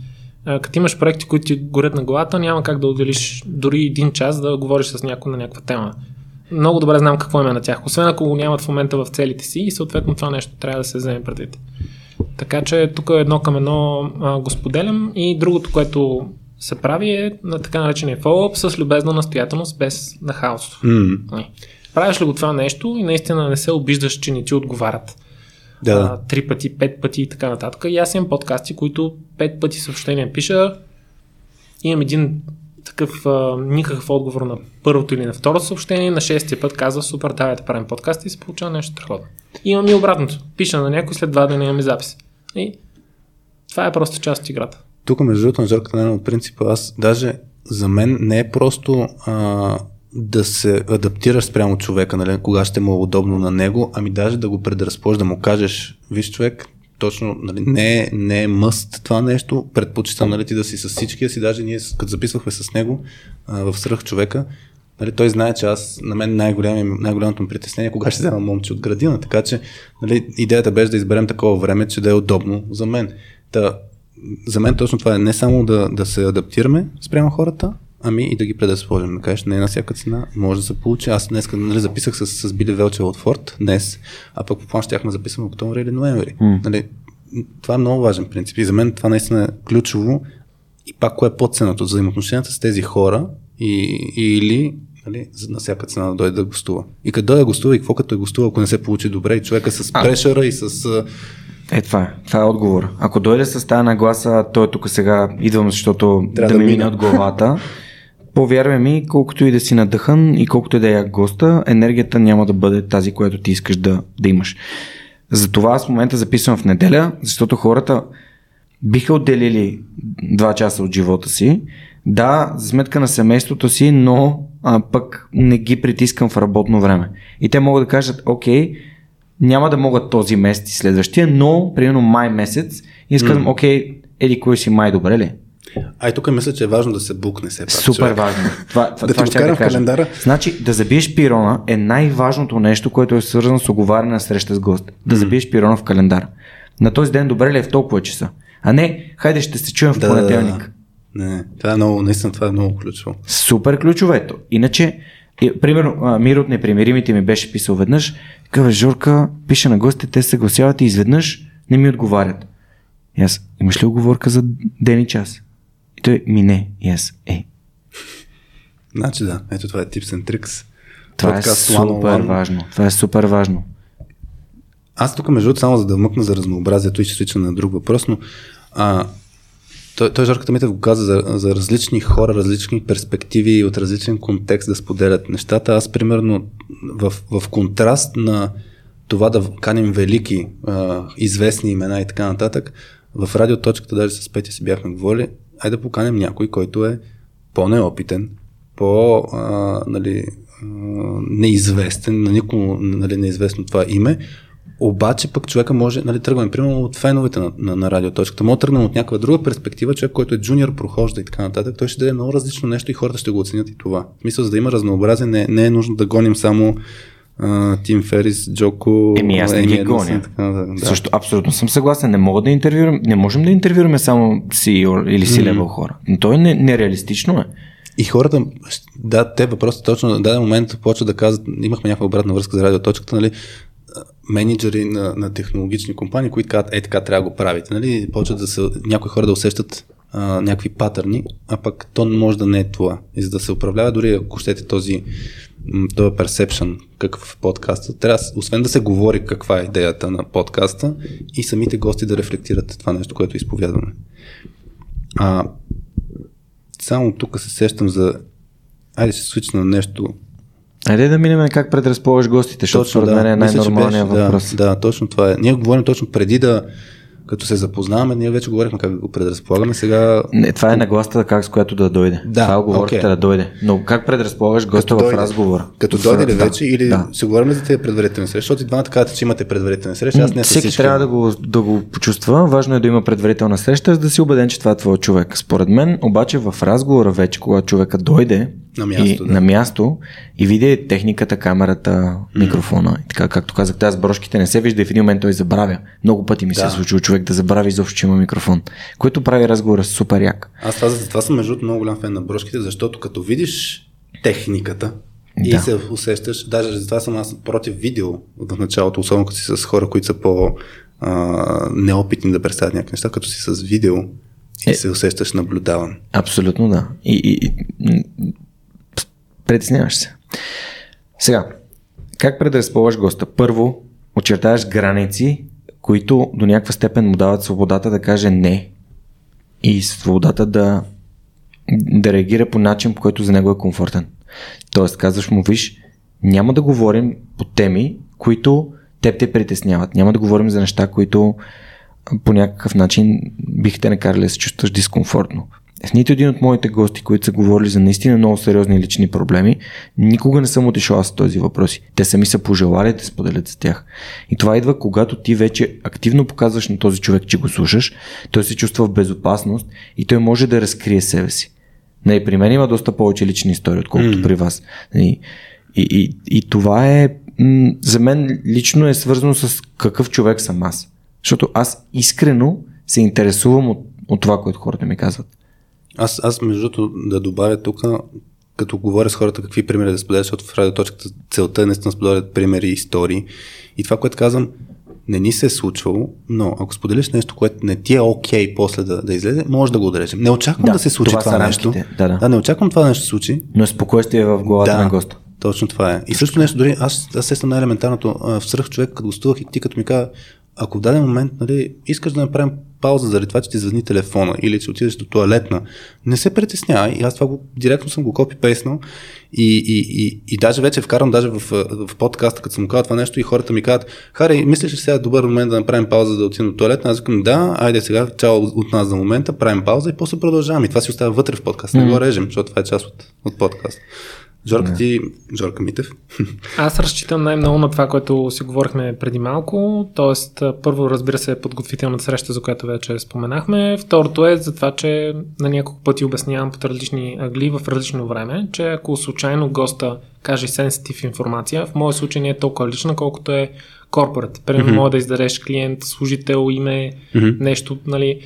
А, като имаш проекти, които ти горят на главата, няма как да отделиш дори един час да говориш с някой на някаква тема. Много добре знам какво има на тях, освен ако го нямат в момента в целите си и съответно това нещо трябва да се вземе предвид. Така че тук едно към едно а, го споделям и другото, което се прави е на така наречения фоллоуп с любезна настоятелност без нахалство. Mm. Правиш ли го това нещо и наистина не се обиждаш, че не ти отговарят. Да. А, три пъти, пет пъти и така нататък. И аз имам подкасти, които пет пъти съобщения пиша. Имам един такъв а, никакъв отговор на първото или на второто съобщение. На шестия път казва, супер, давай да правим подкаст и се получава нещо страхотно. Имам и обратното. Пиша на някой, след два дена имаме запис. И това е просто част от играта. Тук, между другото, на Жорката на от принципа, аз даже за мен не е просто а, да се адаптираш спрямо човека, нали, кога ще му е удобно на него, ами даже да го предразположиш, да му кажеш, виж човек, точно нали, не, е, не е мъст това нещо, предпочитам нали, ти да си с всички, си. Даже ние като записвахме с него а, в сръх човека, нали, той знае, че аз, на мен най-голямото ми притеснение е кога ще взема момче от градина, така че нали, идеята беше да изберем такова време, че да е удобно за мен. Та, за мен точно това е не само да, да се адаптираме спрямо хората, ами и да ги предразположим. Да кажеш, не на всяка цена, може да се получи. Аз днес нали, записах с, с Били Велче от Форд днес, а пък по план щяхме записваме октомври или ноември. Mm. Нали, това е много важен принцип. И за мен това наистина е ключово. И пак кое е подценото? Взаимоотношенията с тези хора и, или нали, на всяка цена да дойде да гостува. И като дойде да гостува и какво като е гостува, ако не се получи добре, и човека с прешера и с... Е, това е. Това е отговор. Ако дойде с тази нагласа, той е тук сега идвам, защото Трябва да, да ми мине от главата. Повярвай ми, колкото и да си надъхан и колкото и да е як госта, енергията няма да бъде тази, която ти искаш да, да имаш. Затова аз в момента записвам в неделя, защото хората биха отделили два часа от живота си. Да, за сметка на семейството си, но а, пък не ги притискам в работно време. И те могат да кажат, окей, няма да могат този месец и следващия, но примерно май месец и аз казвам, окей, еди кой си май, добре ли? А и тук мисля, че е важно да се букне все пак. Супер човек. важно. Това, да това ти ще да в календара. Значи да забиеш пирона е най-важното нещо, което е свързано с оговаряне на среща с гост. Да mm. забиеш пирона в календара. На този ден добре ли е в толкова часа? А не, хайде ще се чуем в да, понеделник. Не, това е много, наистина това е много ключово. Супер ключово ето. Иначе, и, примерно, Мир от непримиримите ми беше писал веднъж, казва, Жорка, пише на гостите, те се съгласяват и изведнъж не ми отговарят. И аз, имаш ли оговорка за ден и час? И той ми не. И аз, е. Значи да, ето това е Tips and Tricks. Това е супер важно. Това е супер важно. Аз тук, между само за да мъкна за разнообразието и ще свича на друг въпрос, но а, той, той Жорката Митев го каза за, за различни хора, различни перспективи от различен контекст да споделят нещата. Аз, примерно, в, в контраст на това да каним велики, а, известни имена и така нататък, в радиоточката, даже с Петя си бяхме говорили, айде да поканем някой, който е по-неопитен, по а, нали, а, неизвестен, на никому нали, неизвестно това име, обаче пък човека може, нали, тръгваме примерно от феновете на, на, на радиоточката, може да тръгнем от някаква друга перспектива, човек, който е джуниор, прохожда и така нататък, той ще даде много различно нещо и хората ще го оценят и това. Смисъл, за да има разнообразие, не, не е нужно да гоним само Тим Ферис, Джоко, Еми аз не ги гоня. Да. Също абсолютно съм съгласен. Не мога да интервюрам, не можем да интервюраме само CEO или C-level mm. хора. Но то е нереалистично е. И хората, да, те въпросът точно на даден момент почват да казват, имахме някаква обратна връзка за радиоточката, нали, менеджери на, на технологични компании, които казват, е така трябва да го правите, нали, почват да се, някои хора да усещат а, някакви патърни, а пък то може да не е това. И за да се управлява дори ако щете този този perception, какъв е подкаста. Трябва, освен да се говори каква е идеята на подкаста и самите гости да рефлектират това нещо, което изповядваме. А, само тук се сещам за... Айде се свична на нещо. Айде да минем как предразполагаш гостите, защото според да. мен е най-нормалният въпрос. Да, да, точно това е. Ние говорим точно преди да като се запознаваме, ние вече говорихме как го предразполагаме. Сега... Не, това е нагласата как с която да дойде. Да, това оговорката okay. да дойде. Но как предразполагаш госта в разговора? Като в... дойде ли вече да, или да. се говорим за тези предварителни срещи? Защото и двамата казвате, че имате предварителни срещи. Аз не Всеки всички... трябва да го, да го почувства. Важно е да има предварителна среща, за да си убеден, че това е твой човек. Според мен, обаче в разговора вече, когато човека дойде, на място, и, да. на място и види техниката, камерата, микрофона. И така, както казах, с брошките не се вижда и в един момент той забравя. Много пъти ми да. се е случва човек да забрави изобщо, че има микрофон, което прави разговора супер як. Аз това, това съм между много голям фен на брошките, защото като видиш техниката, и да. се усещаш, даже за това съм аз против видео в началото, особено като си с хора, които са по а, неопитни да представят някакви неща, като си с видео и е, се усещаш наблюдаван. Абсолютно да. И, и, и Притесняваш се. Сега, как предразполагаш госта? Първо, очертаваш граници, които до някаква степен му дават свободата да каже не и свободата да, да реагира по начин, по който за него е комфортен. Тоест, казваш му, виж, няма да говорим по теми, които теб те притесняват. Няма да говорим за неща, които по някакъв начин бихте накарали да се чувстваш дискомфортно. В нито един от моите гости, които са говорили за наистина много сериозни лични проблеми, никога не съм отишъл с този въпроси. Те сами са пожелали да споделят за тях. И това идва, когато ти вече активно показваш на този човек, че го слушаш, той се чувства в безопасност и той може да разкрие себе си. Нали, при мен има доста повече лични истории, отколкото mm. при вас. И, и, и, и това е, м- за мен лично е свързано с какъв човек съм аз. Защото аз искрено се интересувам от, от това, което хората ми казват. Аз, аз между другото да добавя тук, като говоря с хората какви примери да споделя, защото в радиоточката целта е наистина споделят примери и истории. И това, което казвам, не ни се е случвало, но ако споделиш нещо, което не ти е окей okay после да, да излезе, може да го отрежем. Не очаквам да, да се случи това, това нещо. Да, да. да, не очаквам това нещо да се случи. Но спокойствие в главата да, на госта. Точно това е. И също нещо, дори аз, аз сещам най-елементарното. В сръх човек, като гостувах и ти като ми каза, ако в даден момент нали, искаш да направим пауза заради това, че ти звъни телефона или че отидеш до туалетна, не се притеснявай. И аз това го, директно съм го копи-пейснал и, и, и, и даже вече вкарам даже в, в подкаста, като съм казал това нещо и хората ми казват, Хари, мислиш ли сега е добър момент да направим пауза да отидем до туалетна? Аз казвам, да, айде сега, чао от нас за момента, правим пауза и после продължаваме. И това си остава вътре в подкаста, mm-hmm. не го режем, защото това е част от, от подкаста. Жорка ти, Жорка Митев. Аз разчитам най-много на това, което си говорихме преди малко. Тоест, първо, разбира се, подготвителната среща, за която вече споменахме. Второто е за това, че на няколко пъти обяснявам под различни агли в различно време, че ако случайно госта каже сенситив информация, в моят случай не е толкова лична, колкото е корпорат. Примерно, mm-hmm. може да издадеш клиент, служител, име, mm-hmm. нещо, нали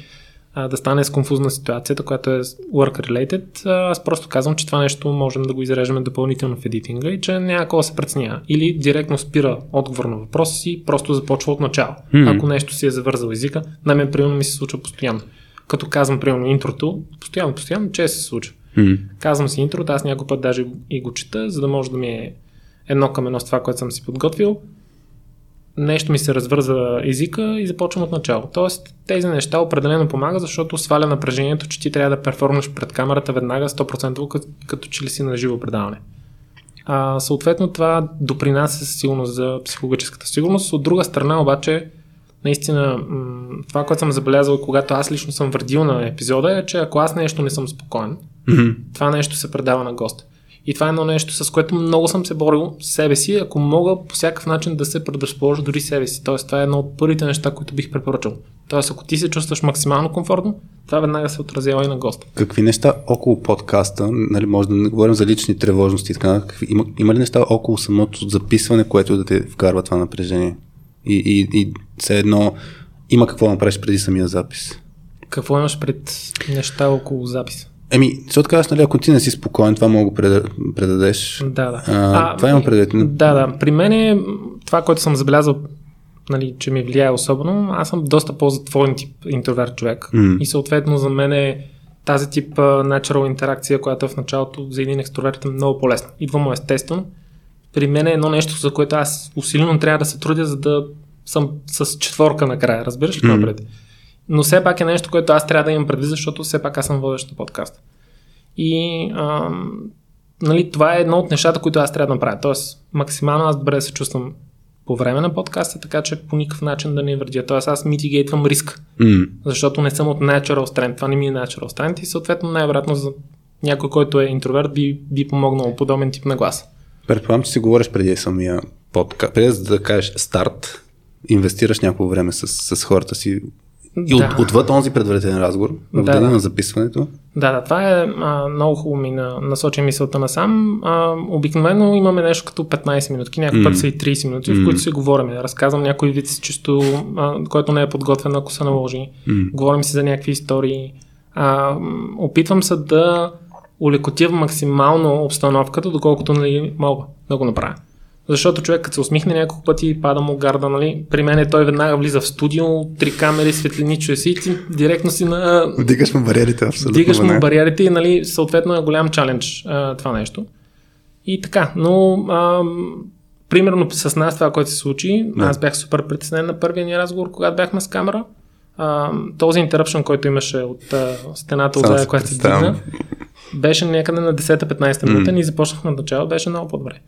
а, да стане с конфузна ситуацията, която е work-related, аз просто казвам, че това нещо можем да го изрежем допълнително в едитинга и че няма какво се преценява. Или директно спира отговор на въпроса си, просто започва от начало. Mm-hmm. Ако нещо си е завързал езика, на мен примерно ми се случва постоянно. Като казвам примерно интрото, постоянно, постоянно, че се случва. Mm-hmm. Казвам си интрото, аз някой път даже и го чета, за да може да ми е едно към едно с това, което съм си подготвил нещо ми се развърза езика и започвам от начало. Тоест, тези неща определено помагат, защото сваля напрежението, че ти трябва да перформаш пред камерата веднага 100% като, като че ли си на живо предаване. А, съответно, това допринася сигурност за психологическата сигурност. От друга страна, обаче, наистина, това, което съм забелязал, когато аз лично съм върдил на епизода, е, че ако аз нещо не съм спокоен, mm-hmm. това нещо се предава на госта. И това е едно нещо, с което много съм се борил с себе си, ако мога по всякакъв начин да се предразположа дори себе си. Тоест, това е едно от първите неща, които бих препоръчал. Тоест, ако ти се чувстваш максимално комфортно, това веднага се отразява и на госта. Какви неща около подкаста, нали, може да не говорим за лични тревожности, така, има, има ли неща около самото записване, което да те вкарва това напрежение? И, и, и все едно има какво да направиш преди самия запис. Какво имаш пред неща около записа? Еми, защото казваш, нали, ако ти не си спокоен, това мога да предадеш. Да, да. А, а, това има предвид. Да, да. При мен е това, което съм забелязал, нали, че ми влияе особено, аз съм доста по-затворен тип интроверт човек. Mm. И съответно за мен е тази тип natural интеракция, която в началото за един екстроверт е много по-лесна. Идва му естествено. при мен е едно нещо, за което аз усилено трябва да се трудя, за да съм с четворка накрая. Разбираш ли mm-hmm. пред? Но все пак е нещо, което аз трябва да имам предвид, защото все пак аз съм водещ на подкаст. И ам, нали, това е едно от нещата, които аз трябва да направя. Тоест, максимално аз добре се чувствам по време на подкаста, така че по никакъв начин да не вредя. Тоест аз митигейтвам риск, Mm. защото не съм от natural strength. Това не ми е natural strength и съответно най-вероятно за някой, който е интроверт, би, би помогнал подобен тип на глас. Предполагам, че си говориш преди самия подкаст. Преди да кажеш старт, инвестираш някакво време с, с хората си и Да. от, отвъд онзи предварителен разговор, в Да, деня да. на записването. Да, да, това е а, много хубаво ми на, насоча мисълта насам. А, обикновено имаме нещо като 15 минутки, някой път Мм. са и 30 минути, в Мм. които си говорим. Разказвам някой вид си чисто, а, който не е подготвен, ако се наложи. М. Говорим си за някакви истории. А, опитвам се да улекотя максимално обстановката, доколкото нали, мога да го направя. Защото човек, като се усмихне няколко пъти, пада му гарда, нали? При мен е той веднага влиза в студио, три камери, светлини, чуе си и ти директно си на Вдигаш му бариерите, абсолютно. Дигаш му бариерите и нали, съответно е голям чалендж а, това нещо. И така, но а, примерно с нас това, което се случи, Да. аз бях супер притеснен на първия ни разговор, когато бяхме с камера. А, този интеръпшън, който имаше от а, стената си която се дигна, беше някъде на 10-15 минута, ние започнахме от начало, беше много по-добре.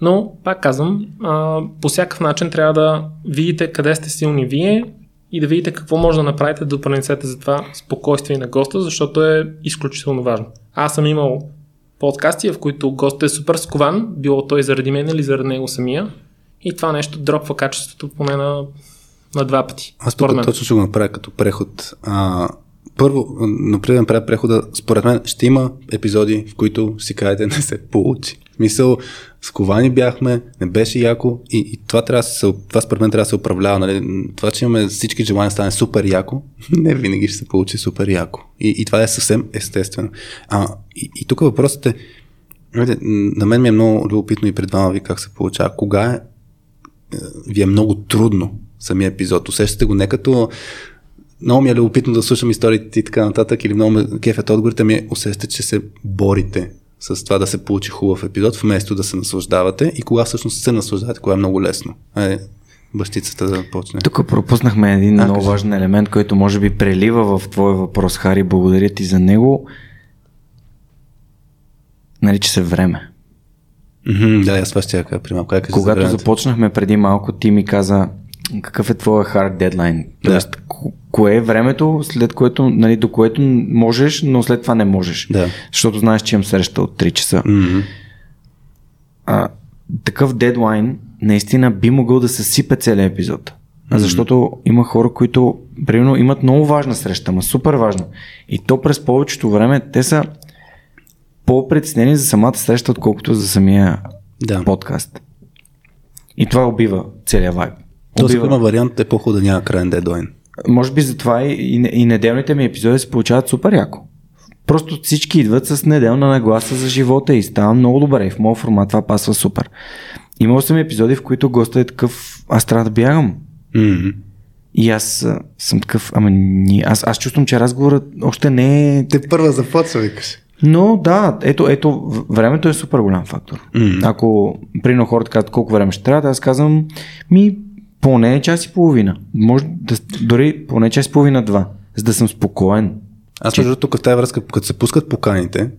Но, пак казвам, а, по всякакъв начин трябва да видите къде сте силни вие и да видите какво може да направите да допринесете за това спокойствие на госта, защото е изключително важно. Аз съм имал подкасти, в които гостът е супер скован, било той заради мен или заради него самия, и това нещо дропва качеството поне на, на два пъти. Аз тук точно ще го направя като преход. А, първо, например, да направя прехода, според мен ще има епизоди, в които си кажете не се получи. Мисъл, сковани бяхме, не беше яко и, и това, трябва се, това според мен трябва да се управлява. Нали? Това, че имаме всички желания да стане супер яко, не винаги ще се получи супер яко. И, и това е съвсем естествено. А, и, и тук въпросът е, на мен ми е много любопитно и пред двама ви как се получава. Кога е, е, ви е много трудно самия епизод? Усещате го не като много ми е любопитно да слушам историите и така нататък, или много ме кефят отговорите ми, е, усещате, че се борите с това да се получи хубав епизод, вместо да се наслаждавате и кога всъщност се наслаждавате, кога е много лесно. Е, бащицата да почне. Тук пропуснахме един А, много кажи. важен елемент, който може би прелива в твой въпрос, Хари. Благодаря ти за него. Нарича се време. Мгм, да, аз това ще я кажа при малко. Кажа за Когато започнахме преди малко, ти ми каза какъв е твоя hard deadline. Да. Тоест, кое е времето, след което, нали, до което можеш, но след това не можеш. Да. Защото знаеш, че имам среща от 3 часа. Мгм. а, такъв дедлайн наистина би могъл да съсипе целият епизод. Mm-hmm. Защото има хора, които примерно имат много важна среща, ма супер важна. И то през повечето време те са по-притеснени за самата среща, отколкото за самия Да. подкаст. И това убива целият вайб. Този Убива. има вариант е по-хубаво да няма крайен дедлайн. Може би затова и, и, и неделните ми епизоди се получават супер яко. Просто всички идват с неделна нагласа за живота и става много добре. И в моят формат това пасва супер. Имал съм епизоди, в които гостът е такъв, аз трябва да бягам. Мгм. И аз съм такъв, ама ни, аз, аз чувствам, че разговорът още не е... Те първа започва, викаш. Но да, ето, ето, времето е супер голям фактор. Мгм. Ако, примерно, хората казват колко време ще трябва, аз казвам, ми, поне час и половина. Може да, дори поне час и половина, два, за да съм спокоен. Аз между другото, тук в тази връзка, като се пускат поканите,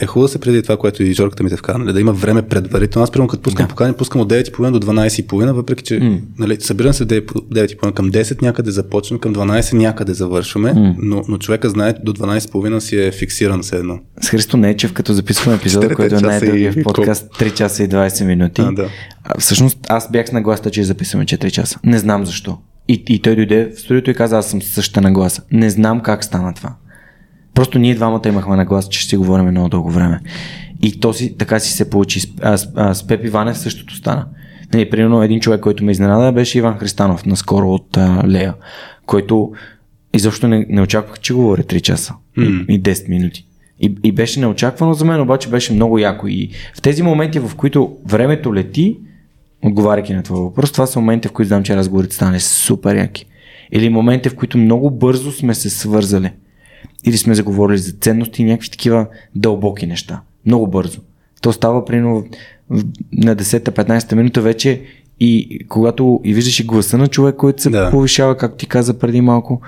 е хубаво да се преди това, което и Жорката ми те вкара, нали, да има време предварително. Аз, примерно, като пускам Да. покани, пускам от 9.30 до 12.30, въпреки че М. нали, събирам се в 9.30 към 10 някъде започваме, към 12 някъде завършваме, М. но, но човека знае, до 12.30 си е фиксиран все едно. С Христо Нечев, като записваме епизода, който е най-дългия и в подкаст, 3 часа и 20 минути. А, да. А, всъщност, аз бях с нагласа, че записваме 4 часа. Не знам защо. И, и той дойде в студиото и каза, аз съм същата нагласа. Не знам как стана това. Просто ние двамата имахме нагласа, че ще си говорим много дълго време. И то си, така си се получи. А, с, а, с Пепи Ванев същото стана. Нали, примерно един човек, който ме изненада, беше Иван Христанов, наскоро от а, Лея, който изобщо не, не очаквах, че говори 3 часа М. и, и 10 минути. И, и беше неочаквано за мен, обаче беше много яко. И в тези моменти, в които времето лети, отговаряйки на това въпрос, това са моменти, в които знам, че разговорите стане супер яки. Или моменти, в които много бързо сме се свързали. Или сме заговорили за ценности и някакви такива дълбоки неща. Много бързо. То става примерно на 10-15 минута вече и когато и виждаш и гласа на човек, който се да. повишава, както ти каза преди малко,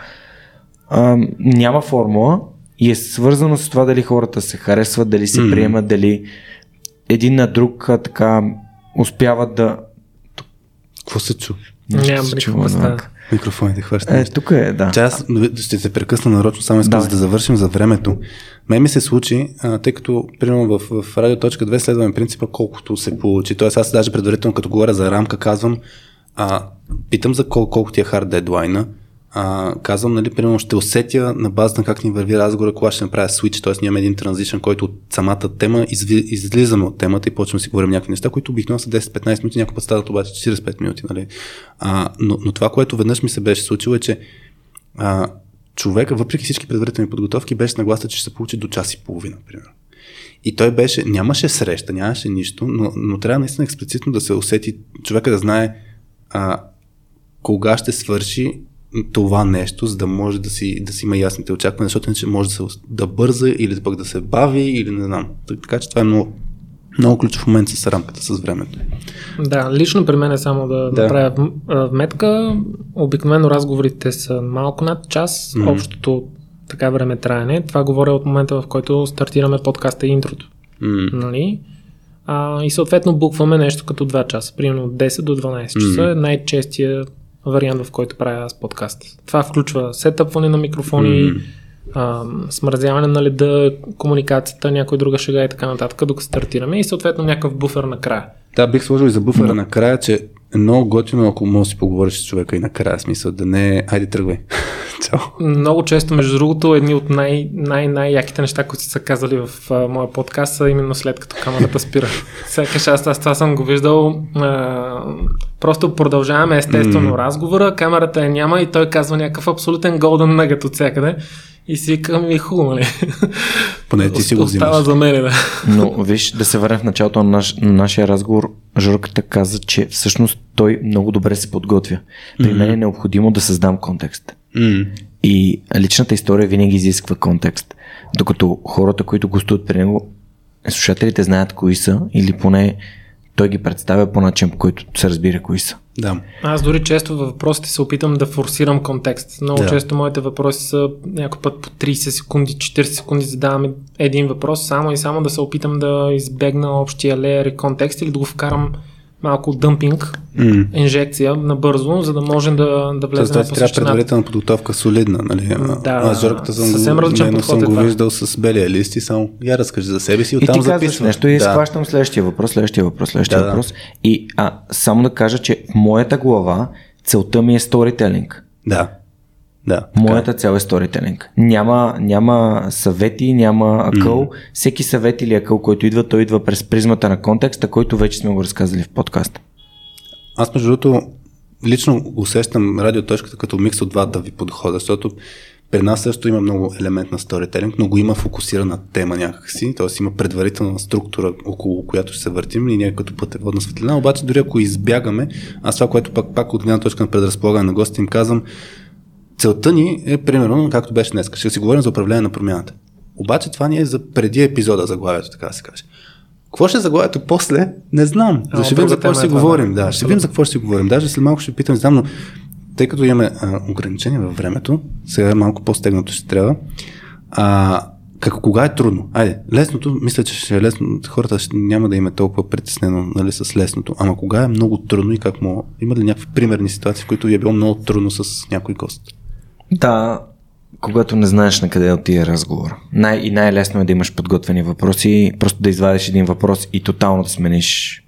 а, няма формула и е свързано с това дали хората се харесват, дали се mm. приемат, дали един на друг а, така успяват да... Какво се чу? Нямам никаква Микрофоните хващат. Е, тук е, да. Че аз ще се прекъсна нарочно, само искам да. да завършим за времето. Ме ми се случи, а, тъй като, примерно в, в радио.2 следваме принципа колкото се получи. Тоест аз даже предварително, като говоря за рамка, казвам, а, питам за кол, колко ти е хард дедлайна, а, казвам, нали, примерно ще усетя на база на как ни върви разговора, кога ще направя свич, т.е. ние имаме един транзишън, който от самата тема изви, излизаме от темата и почваме да си говорим някакви неща, които обикновено са 10-15 минути, някой път стават обаче 45 минути. Нали. А, но, но, това, което веднъж ми се беше случило е, че а, човека, въпреки всички предварителни подготовки, беше нагласа, че ще се получи до час и половина, примерно. И той беше, нямаше среща, нямаше нищо, но, но трябва наистина експлицитно да се усети, човека да знае а, кога ще свърши това нещо, за да може да си, да си има ясните очаквания, защото иначе може да, се, да бърза или пък да се бави или не знам. Така че това е много, много ключов момент с рамката, с времето. Да, лично при мен е само да, да. направя вметка. Обикновено разговорите са малко над час, mm-hmm. общото така време траяне. Това говоря от момента, в който стартираме подкаста и интрото. Mm-hmm. Нали? А, и съответно букваме нещо като 2 часа, примерно от 10 до 12 часа mm-hmm. най-честия вариант, в който правя аз подкаст. Това включва сетъпване на микрофони, mm-hmm. а, смразяване на леда, комуникацията, някой друга шега и така нататък, докато стартираме и съответно някакъв буфер накрая. Да, бих сложил и за буфера mm-hmm. накрая, че много готино, ако може да си поговориш с човека и накрая, смисъл да не айде тръгвай. Чао. Много често, между другото, едни от най- най- най-яките неща, които са казали в а, моя подкаст, са именно след като камерата спира. Сякаш аз, аз това съм го виждал. А, просто продължаваме естествено mm. разговора, камерата е няма и той казва някакъв абсолютен голден нагът от всякъде. И си викам ми хубаво, нали? Поне ти си го взимаш. Остава за мен, да. Но виж, да се върнем в началото на, наш, на нашия разговор, Жорката каза, че всъщност той много добре се подготвя. При mm-hmm. мен е необходимо да създам контекст. Mm. И личната история винаги изисква контекст. Докато хората, които гостуват при него, слушателите знаят кои са или поне той ги представя по начин, по който се разбира кои са. Да. Аз дори често във въпросите се опитам да форсирам контекст. Много да. често моите въпроси са някой път по 30 секунди, 40 секунди задавам един въпрос, само и само да се опитам да избегна общия леер и контекст или да го вкарам малко дъмпинг, mm. инжекция набързо, за да можем да, да влезем по трябва предварителна подготовка солидна, нали? Да, Аз Жорката съм, го, съм го е виждал с белия лист и само я разкажи за себе си, и оттам записвам. нещо и да. схващам следващия въпрос, следващия въпрос, следващия да, въпрос. Да. И а, само да кажа, че в моята глава целта ми е сторителинг. Да. Да, Моята цел е сторителинг. Няма, няма съвети, няма акъл. Mm. Всеки съвет или акъл, който идва, той идва през призмата на контекста, който вече сме го разказали в подкаста. Аз между другото лично усещам радиоточката като микс от двата ви подхода, защото при нас също има много елемент на сторителинг, но го има фокусирана тема някакси, т.е. има предварителна структура, около която ще се въртим и ние като пътеводна светлина, обаче дори ако избягаме, аз това, което пак, пак от гледна точка на предразполагане на гостите им казвам, целта ни е, примерно, както беше днес, ще си говорим за управление на промяната. Обаче това ни е за преди епизода заглавието, така да се каже. Какво ще е заглавието после? Не знам. А, ще видим за какво ще си е говорим. Да, ще видим за какво ще си говорим. Даже след малко ще питам, знам, но тъй като имаме а, ограничения във времето, сега е малко по-стегнато ще трябва. А, как, кога е трудно? Айде, лесното, мисля, че ще е лесно. Хората ще, няма да има толкова притеснено нали, с лесното. Ама кога е много трудно и как му... Има ли някакви примерни ситуации, в които е било много трудно с някой гост? Да, когато не знаеш на къде отиде разговор. Най- и най-лесно е да имаш подготвени въпроси, просто да извадиш един въпрос и тотално да смениш.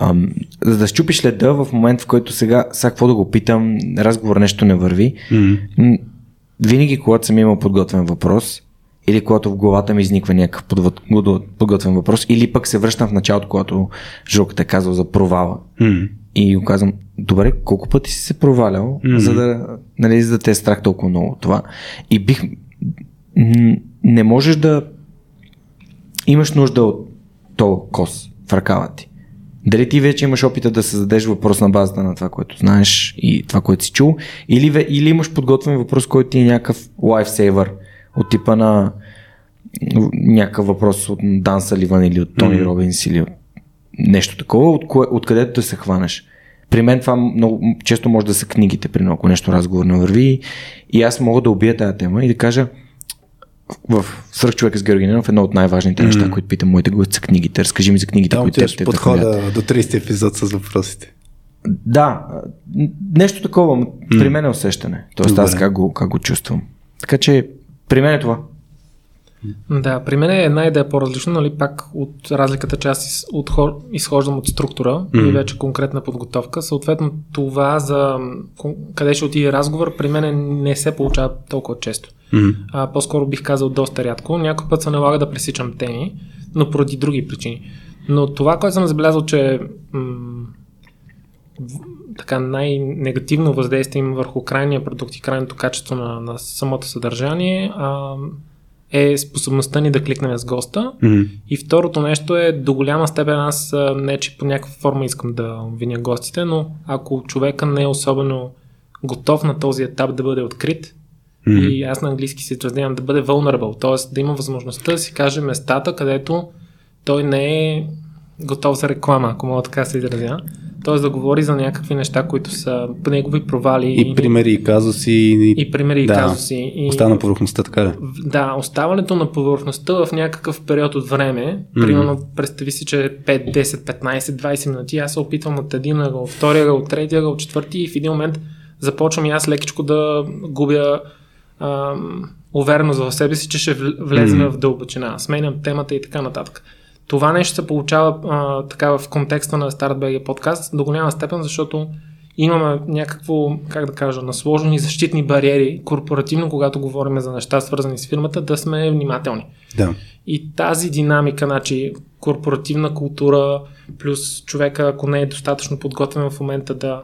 Ам, за да щупиш леда в момент, в който сега, сега какво да го питам, разговор нещо не върви. Mm-hmm. Винаги, когато съм имал подготвен въпрос, или когато в главата ми изниква някакъв подготвен въпрос, или пък се връщам в началото, когато Жоката е казал за провала. Mm-hmm. И го казвам, добре, колко пъти си се провалял, mm-hmm. за, да, нали, за да те е страх толкова много това. И бих... Не можеш да имаш нужда от то кос в ръкава ти. Дали ти вече имаш опита да създадеш въпрос на базата на това, което знаеш и това, което си чул, или, или имаш подготвен въпрос, който ти е някакъв лайфсейвър от типа на някакъв въпрос от Дан Саливан или от Тони mm. Робинс или от нещо такова, от кое, откъдето да се хванеш. При мен това много често може да са книгите, при ако нещо разговор не върви и аз мога да убия тази тема и да кажа в Сръх човека с Георги Ненов едно от най-важните mm. неща, които питам моите гости са книгите. Разкажи ми за книгите, да, които те подхода до 30 епизод с въпросите. Да, нещо такова mm. при мен е усещане. Тоест Добре. аз как го, как го чувствам. Така че при мен е това. Да, при мен е една идея по-различна, нали пак от разликата, че аз изхождам от структура mm-hmm. и вече конкретна подготовка. Съответно това за къде ще отиде разговор, при мен не се получава толкова често. Mm-hmm. А, по-скоро бих казал доста рядко. Някой път се налага да пресичам теми, но поради други причини. Но това, което съм забелязал, че м- така най-негативно въздействие има върху крайния продукт и крайното качество на, на самото съдържание, а, е способността ни да кликнем с госта. Mm-hmm. И второто нещо е до голяма степен аз не, че по някаква форма искам да виня гостите, но ако човека не е особено готов на този етап да бъде открит, mm-hmm. и аз на английски се изразявам да бъде vulnerable, т.е. да има възможността да си каже местата, където той не е готов за реклама, ако мога така се изразя. Т.е. да говори за някакви неща, които са негови провали. И примери, и казуси. И, и примери, и да, казуси. И, остава на повърхността, така ли? Да, оставането на повърхността в някакъв период от време, mm-hmm. примерно представи си, че 5, 10, 15, 20 минути, аз се опитвам от един ъгъл, втория ъгъл, третия ъгъл, четвърти и в един момент започвам и аз лекичко да губя ам, увереност в себе си, че ще влезем mm-hmm. в дълбочина, сменям темата и така нататък. Това нещо се получава а, така в контекста на StartBG подкаст до голяма степен, защото имаме някакво, как да кажа, насложени защитни бариери корпоративно, когато говорим за неща свързани с фирмата, да сме внимателни. Да. И тази динамика, значи корпоративна култура, плюс човека, ако не е достатъчно подготвен в момента да,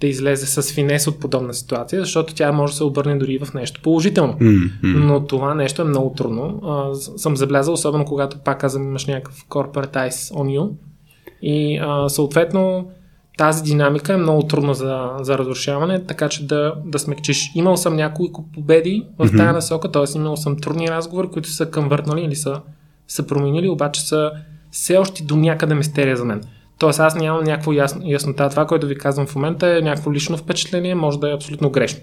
да излезе с финес от подобна ситуация, защото тя може да се обърне дори в нещо положително. Mm-hmm. Но това нещо е много трудно. А, съм заблязал, особено когато пак казвам, имаш някакъв corporate eyes on you. И а, съответно тази динамика е много трудна за, за разрушаване, така че да, да смекчиш. Имал съм няколко победи в mm-hmm. тази насока, т.е. имал съм трудни разговори, които са конвъртнали или са, са променили, обаче са все още до някъде мистерия за мен. Тоест аз нямам някаква ясно, яснота. Това, което ви казвам в момента е някакво лично впечатление, може да е абсолютно грешно.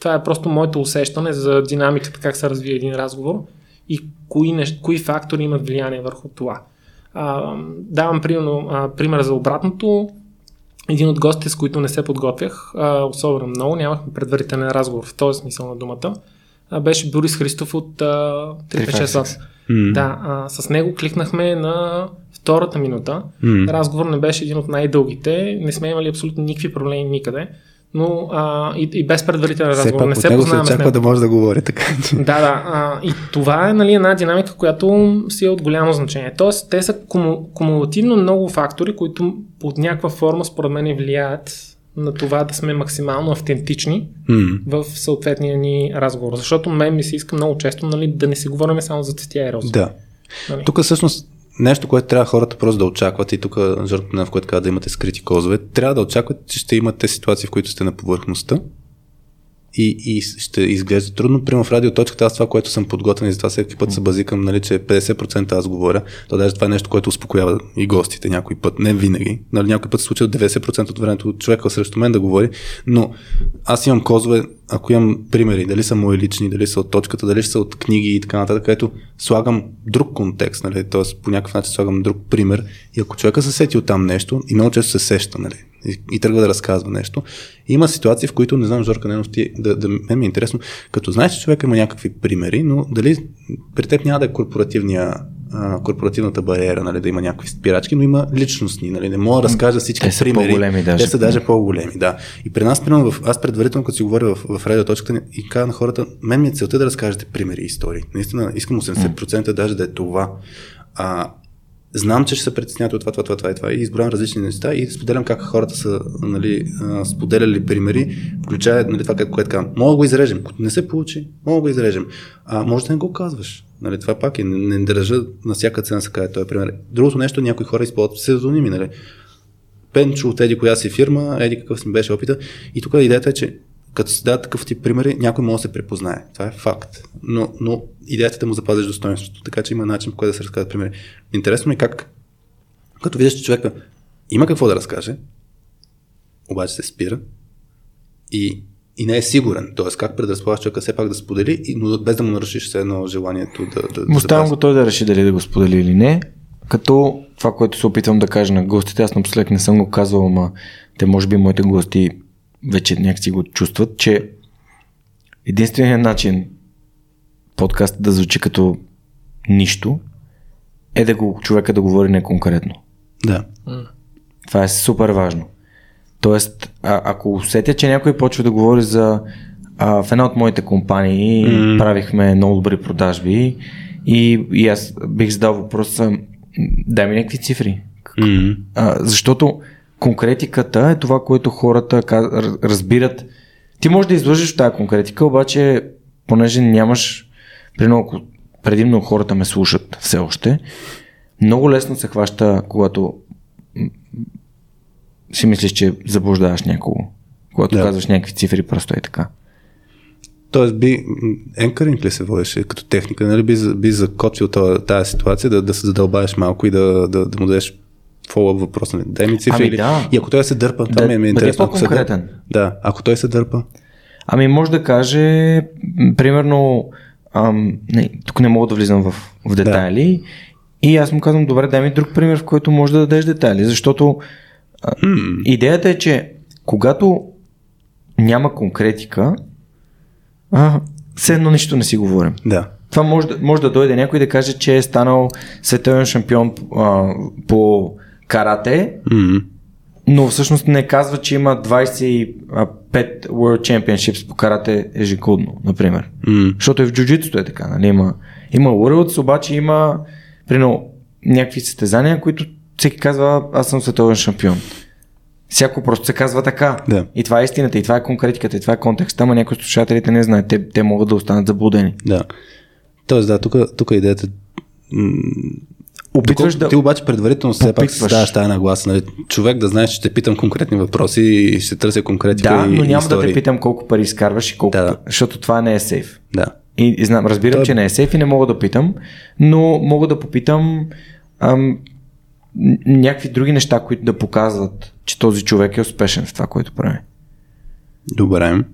Това е просто моето усещане за динамиката, как се развие един разговор и кои, нещ, кои фактори имат влияние върху това. А, давам примерно, а, пример за обратното. Един от гостите, с които не се подготвях, а, особено много, нямахме предварителен разговор в този смисъл на думата, а, беше Борис Христов от 356 Mm. Да, а, с него кликнахме на втората минута. Mm. Разговор не беше един от най-дългите. Не сме имали абсолютно никакви проблеми никъде. Но а, и, и без предварителен разговор. не се познаваме се очаква да може да говори така. Да, да. А, и това е нали, една динамика, която си е от голямо значение. Тоест, те са куму, кумулативно много фактори, които под някаква форма според мен влияят на това да сме максимално автентични mm. в съответния ни разговор. Защото мен ми се иска много често нали, да не си говорим само за цветя и роза. Да. Нали? Тук всъщност нещо, което трябва хората просто да очакват и тук жертвата в което казва да имате скрити козове, трябва да очакват, че ще имате ситуации, в които сте на повърхността и, и ще изглежда трудно. Примерно в радиоточката аз това, което съм подготвен и за това всеки път се базикам, нали, че 50% аз говоря. То даже това е нещо, което успокоява и гостите някой път. Не винаги. Нали, някой път се случва 90% от времето човека срещу мен да говори, но аз имам козове, ако имам примери, дали са мои лични, дали са от точката, дали са от книги и така нататък, където слагам друг контекст, нали, т.е. по някакъв начин слагам друг пример и ако човека се сети от там нещо и много често се сеща, нали, и, и тръгва да разказва нещо. Има ситуации, в които, не знам, Жорка Ненов, ти, да, да, мен ми е интересно, като знаеш, че човек има някакви примери, но дали при теб няма да е корпоративния а, корпоративната бариера, нали, да има някакви спирачки, но има личностни, нали, не мога да разкажа всички Те са примери. По-големи, даже. Те са даже по-големи, да. И при нас, примерно, в, аз предварително, като си говоря в, в радиоточката и казвам на хората, мен ми е целта да разкажете примери и истории. Наистина, искам 80% mm. даже да е това. А, знам, че ще се притеснят от това, това, това, това и това. И изброявам различни неща и споделям как хората са нали, споделяли примери, включая нали, това, което казвам. Мога да го изрежем. Ако не се получи, мога да го изрежем. А може да не го казваш. Нали, това пак е. Не, не държа на всяка цена се каже този пример. Другото нещо, някои хора използват псевдоними. Нали. Пенчо от еди коя си фирма, еди какъв си беше опита. И тук идеята е, че като се дадат такъв тип примери, някой може да се препознае. Това е факт. Но, но идеята е да му запазиш достоинството, така че има начин по който да се разказват примери. Интересно ми е как, като видиш, че човека има какво да разкаже, обаче се спира и, и не е сигурен. Тоест, как предразполагаш човека все пак да сподели, но без да му нарушиш все едно желанието да. да Оставям го той да реши дали да го сподели или не. Като това, което се опитвам да кажа на гостите, аз напоследък не съм го казвал, ама те може би моите гости вече някакси го чувстват, че единственият начин подкаст да звучи като нищо е да го човека да говори неконкретно. Да. Това е супер важно. Тоест, а, ако усетя, че някой почва да говори за а, в една от моите компании mm. правихме много добри продажби и, и аз бих задал въпроса дай ми някакви цифри. Mm. А, защото конкретиката е това, което хората разбират. Ти можеш да излъжеш тази конкретика, обаче понеже нямаш, примерно предимно хората ме слушат все още, много лесно се хваща, когато си мислиш, че заблуждаваш някого. Когато да. казваш някакви цифри, просто е така. Тоест, би, енкъринг ли се водеше като техника, нали би, би закотвил тази ситуация, да, да се задълбаеш малко и да, да, да му дадеш фоллоуп въпрос, нали? дай ми цифри. Ами, да. И ако той се дърпа, това да, ми е интересно. Ако се дърпа, да, ако той се дърпа. Ами може да каже, примерно, ам, не, тук не мога да влизам в, в детайли, да. и аз му казвам, добре, дай ми друг пример, в който може да дадеш детайли, защото а, hmm. идеята е, че когато няма конкретика, а, все едно нищо не си говорим. Да. Това може, може да дойде някой да каже, че е станал световен шампион а, по карате, mm-hmm. но всъщност не казва, че има 25 World Championships по карате ежегодно, например. Mm-hmm. Защото и в джуджитото е така, нали? Има, има Worlds, обаче има прино, някакви състезания, които всеки казва, аз съм световен шампион. Всяко просто се казва така. Да. И това е истината, и това е конкретиката, и това е контекста, ама някои слушателите не знаят. Те, те могат да останат заблудени. Да. Тоест, да, тук, тук идеята Опитваш да... Ти обаче предварително все пак ставаш тази нагласа. Нали? Човек да знаеш, че те питам конкретни въпроси и ще търся конкретика Да, и, но няма истории. да те питам колко пари изкарваш и колко... Да. Защото това не е сейф. Да. И, и знам, разбирам, Той... че не е сейф и не мога да питам, но мога да попитам ам, някакви други неща, които да показват, че този човек е успешен в това, което прави. Добре.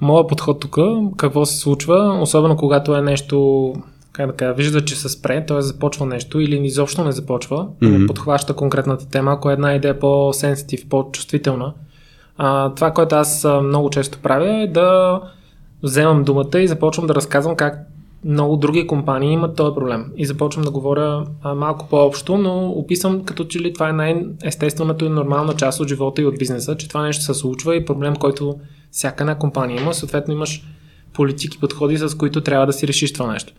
Моя подход тук, какво се случва, особено когато е нещо, как да кажа, вижда, че се спре, т.е. започва нещо или изобщо не започва, mm-hmm. не подхваща конкретната тема, ако е една идея по-сенситив, по-чувствителна. А, това, което аз много често правя е да вземам думата и започвам да разказвам как много други компании имат този проблем. И започвам да говоря а, малко по-общо, но описвам като че ли това е най-естествената и нормална част от живота и от бизнеса, че това нещо се случва и проблем, който всяка една компания има. Съответно имаш политики, подходи, с които трябва да си решиш това нещо.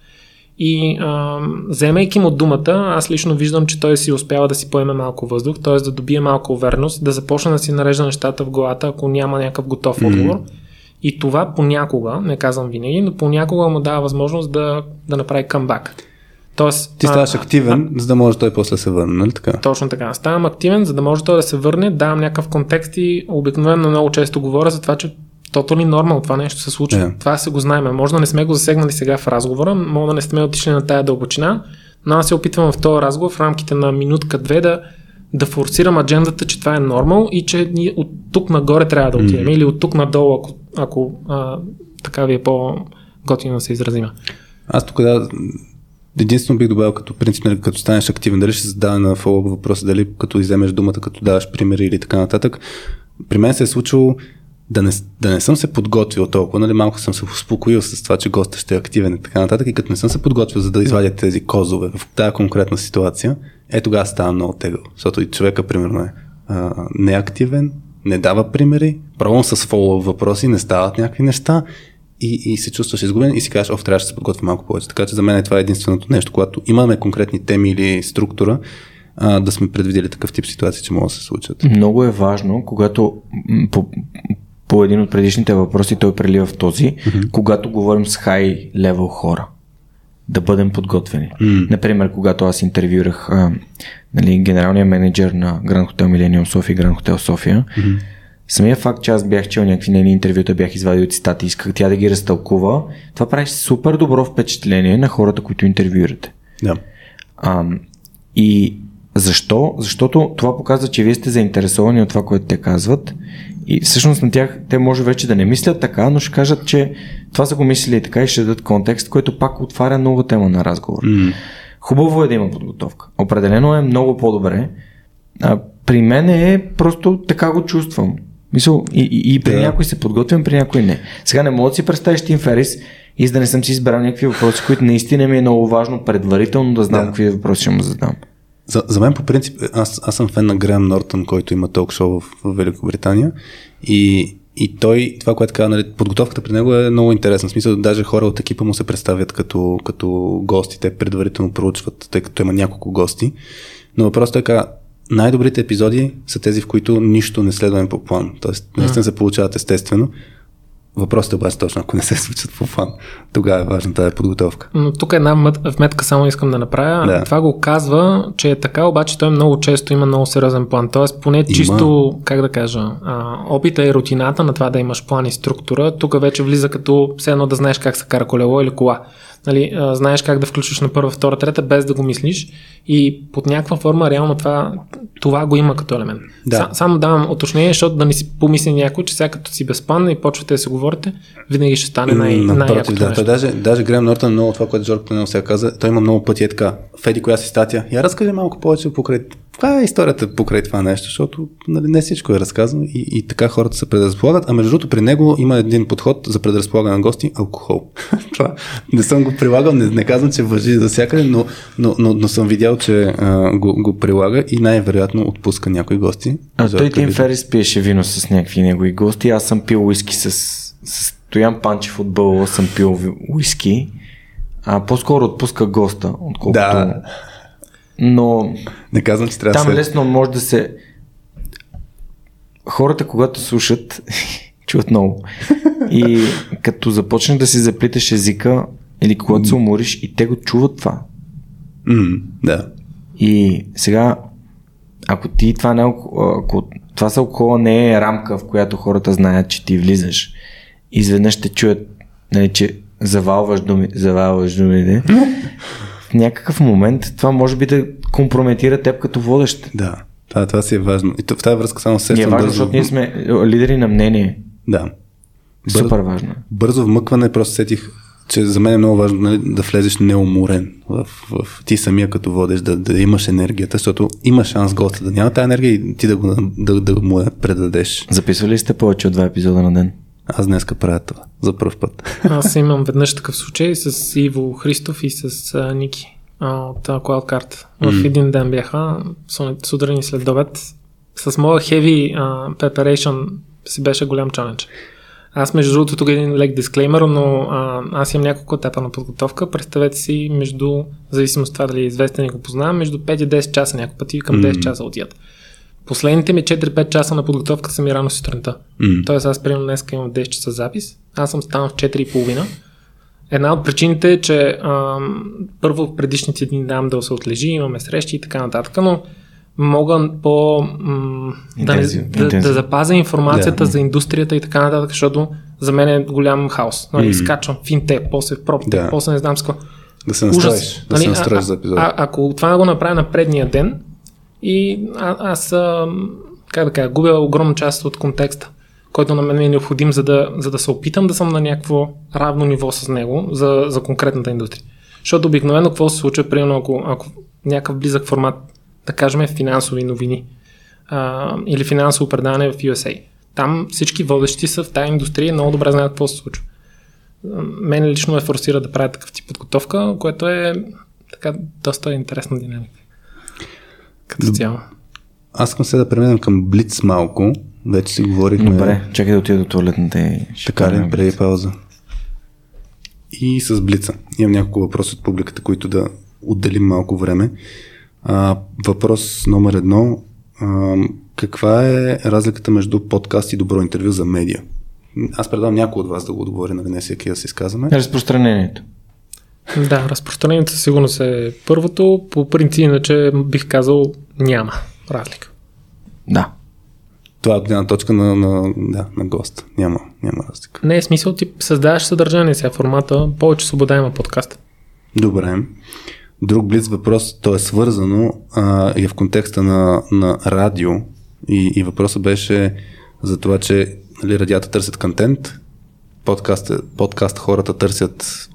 И а, вземайки му думата, аз лично виждам, че той си успява да си поеме малко въздух, т.е. да добие малко увереност, да започне да си нарежда нещата в главата, ако няма някакъв готов mm-hmm. отговор. И това понякога, не казвам винаги, но понякога му дава възможност да, да направи камбак. Тоест, Ти ставаш активен, а, за да може той после да се върне, нали така? Точно така. Ставам активен, за да може той да се върне, давам някакъв контекст и обикновено много често говоря за това, че тото ли нормал това нещо се случва. Yeah. Това се го знаем. Може да не сме го засегнали сега в разговора, може да не сме отишли на тая дълбочина, но аз се опитвам в този разговор в рамките на минутка-две да, да форсирам аджендата, че това е нормал и че ние от тук нагоре трябва да отидем mm. или от тук надолу, ако, ако а, така ви е по-готино да се изразима. Аз тук да, единствено бих добавил като принцип, нали, като станеш активен, дали ще задава на фоллоуп въпроса, дали като иземеш думата, като даваш примери или така нататък. При мен се е случило да не, да не съм се подготвил толкова, нали, малко съм се успокоил с това, че госта ще е активен и така нататък, и като не съм се подготвил за да извадя тези козове в тази конкретна ситуация, е тогава става много тегъл. Защото и човека, примерно, е а, неактивен, не дава примери, пробвам с фоллоуп въпроси, не стават някакви неща и, и се чувстваш изгубен и си кажеш, оф, трябваше да се подготвя малко повече. Така че за мен е това е единственото нещо, когато имаме конкретни теми или структура, да сме предвидели такъв тип ситуации, че могат да се случат. Много е важно, когато по един от предишните въпроси той прелива в този, mm-hmm. когато говорим с хай левел хора. Да бъдем подготвени. Mm. Например, когато аз интервюрах а, нали, генералния менеджер на Гранд Хотел Милениум София и Гранд Хотел София, mm-hmm. самия факт, че аз бях чел някакви нейни интервюта, бях извадил цитати, исках тя да ги разтълкува, това прави супер добро впечатление на хората, които интервюирате. Да. А, и защо? Защото това показва, че вие сте заинтересовани от това, което те казват и всъщност на тях те може вече да не мислят така, но ще кажат, че това са го мислили и така и ще дадат контекст, който пак отваря нова тема на разговор. Mm. Хубаво е да има подготовка. Определено е много по-добре. А, при мен е просто така го чувствам. Мисъл, и, и, и при Да. някой се подготвям, при някой не. Сега не мога да си представиш Тим Ферис и за да не съм си избрал някакви въпроси, които наистина ми е много важно предварително да знам Да. какви въпроси ще му задам. За, за мен по принцип, аз, аз съм фен на Греъм Нортън, който има ток шоу в, в Великобритания и, и той, това, което казва, нали, подготовката при него е много интересна. В смисъл, даже хора от екипа му се представят като, като гости, те предварително проучват, тъй като има няколко гости. Но въпросът е така, най-добрите епизоди са тези, в които нищо не следваме по план. Тоест, наистина се получават естествено. Въпросът е обаче точно, ако не се случат по план, тогава е важна тази подготовка. Но тук една вметка само искам да направя. Да. Това го казва, че е така, обаче той много често има много сериозен план. Тоест, поне чисто, как да кажа, а, опита и рутината на това да имаш план и структура, тук вече влиза като все едно да знаеш как се кара колело или кола. Нали, а, знаеш как да включиш на първа, втора, трета, без да го мислиш и под някаква форма реално това, това го има като елемент. Да. Са, само давам уточнение, защото да не си помисли някой, че сега като си безпан и почвате да се говорите, винаги ще стане най- Напротив, най-якото да. Той даже, даже Грем Нортън, много това, което Жорко Пленел сега каза, той има много пъти е така. Феди, коя си статия? Я разкажи малко повече покрай. Каква е историята покрай това нещо? Защото нали, не всичко е разказано и, и така хората се предразполагат. А между другото, при него има един подход за предразполагане на гости алкохол. това не съм го прилагал, не, не казвам, че въжи за всякъде, но, но, но, но съм видял, че а, го, го прилага и най-вероятно отпуска някои гости. А той Тим. Ферис пиеше вино с някакви негови гости. Аз съм пил уиски с, с Стоян Панчев от Бълла съм пил уиски. А по-скоро отпуска госта, отколкото... Да. Но Не казвам, че трябва там да се... лесно може да се... Хората, когато слушат, чуват много. И като започнеш да си заплиташ езика, или когато се умориш, и те го чуват това. М, да. И сега, ако ти това не е, ако това с алкохола не е рамка, в която хората знаят, че ти влизаш, изведнъж ще чуят, нали, че завалваш думи, завалваш думите, в някакъв момент това може би да компрометира теб като водещ. Да, това, това си е важно. И в тази връзка само се е важно, бързо- защото ние сме лидери на мнение. Да. Супер важно. Бързо вмъкване, просто сетих, че за мен е много важно нали, да влезеш неуморен в, в ти самия като водеш, да, да имаш енергията, защото има шанс госта да няма тази енергия и ти да, го, да, да му я предадеш. Записвали ли сте повече от два епизода на ден? Аз днеска правя това за първ път. Аз имам веднъж такъв случай с Иво Христов и с а, Ники а, от а, Wildcard. В един ден бяха, су- сутрин след обед. С моя heavy а, preparation си беше голям чалендж. Аз между другото тук е един лек дисклеймер, но а, аз имам няколко етапа на подготовка. Представете си между, зависимост от това дали е известен и го познавам, между 5 и 10 часа някой пъти към 10 часа отиват. Последните ми 4-5 часа на подготовка са ми рано сутринта. М. Тоест аз примерно днес имам 10 часа запис, аз съм станал в 4.30. Една от причините е, че ам, първо в предишните дни дам да се отлежи, имаме срещи и така нататък, но мога по м, да, Интензив- да, да запазя информацията Да. за индустрията и така нататък, защото за мен е голям хаос. Нали, скачвам финтек, после пробте, Да. после не знам с какво. Да се Ужас. настроиш, да Нали, се настроиш а- за епизода. А, ако това го направя на предния ден и а, аз, а, как да кажа, губя огромна част от контекста, който на мен е необходим, за да, за да се опитам да съм на някакво равно ниво с него за, за конкретната индустрия. Защото обикновено какво се случва, примерно ако, ако някакъв близък формат, да кажем финансови новини а, или финансово предаване в USA. Там всички водещи са в тази индустрия и много добре знаят какво се случва. Мен лично ме форсира да правя такъв тип подготовка, което е така доста интересна динамика. Като цяло. Аз искам сега да преминем към Блиц малко. Вече си говорихме. Добре, чакай да отида до туалетната и ще Така ли, преди пауза. И с Блица. Имам няколко въпроса от публиката, които да отделим малко време. А, въпрос номер едно. А, каква е разликата между подкаст и добро интервю за медиа? Аз предавам някой от вас да го отговори, нали не всеки да се изказваме. Разпространението. Да, разпространението със сигурност е първото. По принцип, иначе бих казал няма разлика. Да. това е от гледна точка на, на, да, на гост. Няма, няма разлика. Не е смисъл, ти създаваш съдържание сега формата, повече свобода има подкаст. Добре. Друг близ въпрос, то е свързано а, и е в контекста на, на радио и, и въпросът беше за това, че нали, радията търсят контент, подкаст, подкаст хората търсят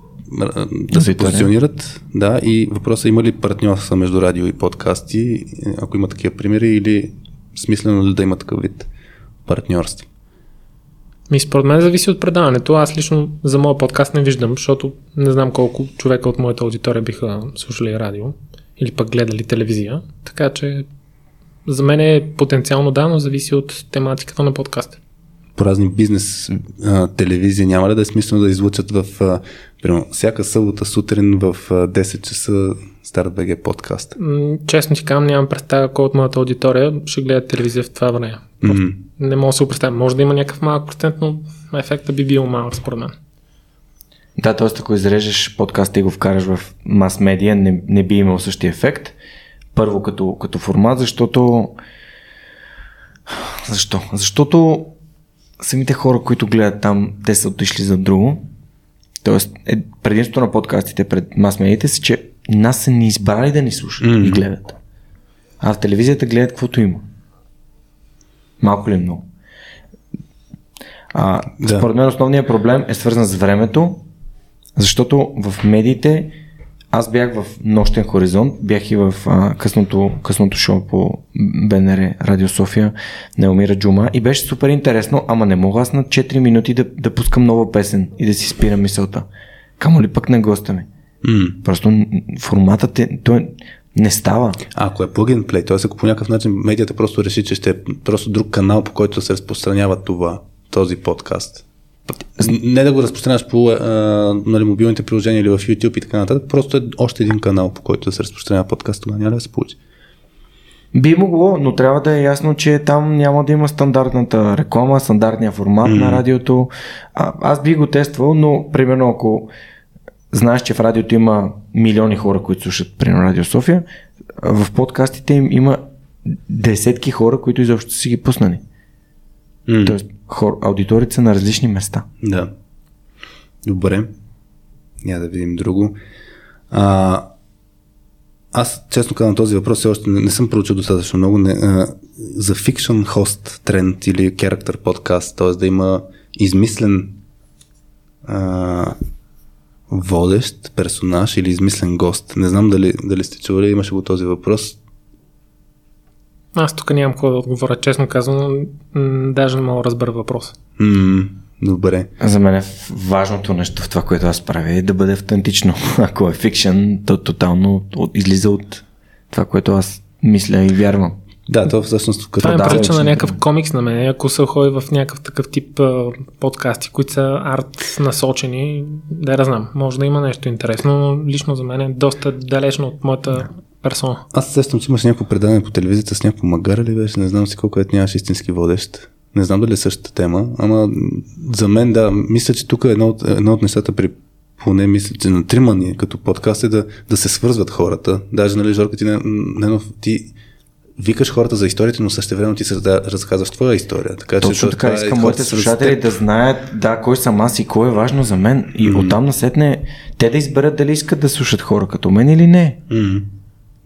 да се позиционират. Да, и въпросът е има ли партньорства между радио и подкасти, ако има такива примери, или смислено ли да има такъв вид партньорство? Ми според мен зависи от предаването. Аз лично за моят подкаст не виждам, защото не знам колко човека от моята аудитория биха слушали радио или пък гледали телевизия. Така че за мен е потенциално да, но зависи от тематиката на подкаста. По разни бизнес а, телевизии няма ли да е смислено да излучат в а, примерно, всяка събота сутрин в а, 10 часа Старт БГ подкаст? честно ти казвам, нямам представа кой от моята аудитория ще гледа телевизия в това време. Mm-hmm. Не мога да се го представя. Може да има някакъв малък процент, но ефекта би бил малък според мен. Да, т.е. ако изрежеш подкаста и го вкараш в мас-медия, не, не би имал същия ефект. Първо като, като формат, защото защо? Защото самите хора, които гледат там, те са отишли за друго. Тоест, е, предимството на подкастите пред мас-медиите са, че нас са ни избрали да ни слушат mm-hmm. и гледат. А в телевизията гледат каквото има. Малко ли е много? А, да. Според мен основният проблем е свързан с времето, защото в медиите аз бях в Нощен хоризонт, бях и в а, късното, късното шоу по БНР Радио София на Елмира Джума и беше супер интересно, ама не мога аз на 4 минути да, да пускам нова песен и да си спирам мисълта. Камо ли пък на госта ми? Mm. Просто форматът е, той не става. А, ако е plug play, т.е. ако по някакъв начин медията просто реши, че ще е просто друг канал, по който се разпространява това, този подкаст. Не да го разпространяваш по а, нали, мобилните приложения или в YouTube и така нататък, просто е още един канал, по който да се разпространява подкаст, тогава няма да се получи. Би могло, но трябва да е ясно, че там няма да има стандартната реклама, стандартния формат mm. на радиото. А, аз би го тествал, но примерно ако знаеш, че в радиото има милиони хора, които слушат примерно Радио София, в подкастите им има десетки хора, които изобщо си ги пуснали. Mm. Тоест, хор, аудиторията са на различни места. Да. Добре. Няма да видим друго. А, аз, честно казвам, този въпрос все още не, не съм проучил достатъчно много. Не, а, за fiction host тренд или character подкаст, т.е. да има измислен а, водещ персонаж или измислен гост. Не знам дали, дали сте чували, имаше го този въпрос. Аз тук нямам какво да отговоря, честно казвам, даже не мога да разбера въпрос. Mm, добре. За мен е важното нещо в това, което аз правя е да бъде автентично. Ако е фикшен, то тотално излиза от това, което аз мисля и вярвам. Да, то всъщност като Това е прилича на някакъв комикс на мен. Ако се ходи в някакъв такъв тип а, подкасти, които са арт насочени, да я знам, може да има нещо интересно, но лично за мен е доста далечно от моята персона. Аз сещам, че имаш някакво предаване по телевизията с някакво магара ли беше, не знам си колко е нямаш истински водещ. Не знам дали е същата тема, ама за мен да, мисля, че тук е едно от, едно от нещата при поне мисля, че на тримани като подкаст е да, да се свързват хората. Даже, нали, Жорка, ти, не, не, ти викаш хората за историята, но също време ти се разказваш твоя история. Така, Точно че, така, е искам моите слушатели да знаят да, кой съм аз и кой е важно за мен. И mm-hmm. оттам насетне те да изберат дали искат да слушат хора като мен или не. Mm-hmm.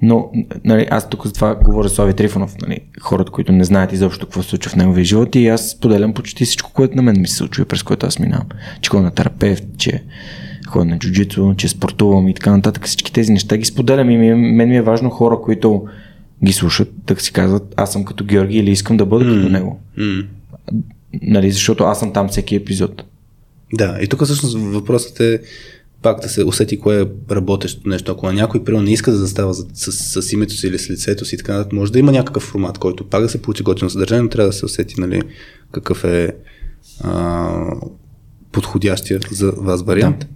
Но нали, аз тук за това говоря с Ови Трифонов, нали, хората, които не знаят изобщо какво се случва в неговия живот и аз споделям почти всичко, което на мен ми се случва, през което аз минавам. Че ходя на терапевт, че ходя на джуджицу, че спортувам и така нататък. Всички тези неща ги споделям и мен ми е важно хора, които ги слушат, да си казват, аз съм като Георги или искам да бъда mm. като него. Mm. Нали, защото аз съм там всеки епизод. Да, и тук всъщност въпросът е пак да се усети кое е работещо нещо. Ако някой примерно не иска да застава с, с, с, името си или с лицето си, така може да има някакъв формат, който пак да се получи готино съдържание, но трябва да се усети нали, какъв е а, подходящия за вас вариант. Да.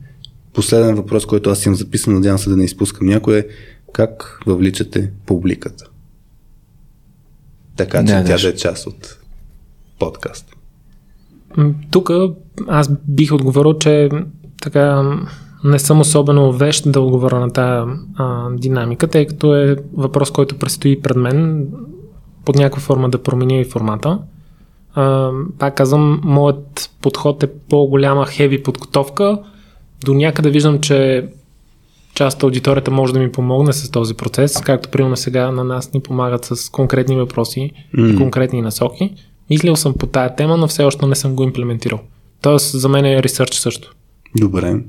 Последен въпрос, който аз имам записан, надявам се да не изпускам някой е как въвличате публиката? така че да, тя да е част от подкаст. Тук аз бих отговорил, че така не съм особено вещ да отговоря на тази а, динамика, тъй като е въпрос, който предстои пред мен под някаква форма да променя и формата. А, пак казвам, моят подход е по-голяма хеви подготовка. До някъде виждам, че част от аудиторията може да ми помогне с този процес, както примерно сега на нас ни помагат с конкретни въпроси mm. и конкретни насоки. Мислил съм по тая тема, но все още не съм го имплементирал. Тоест, за мен е ресърч също. Добре.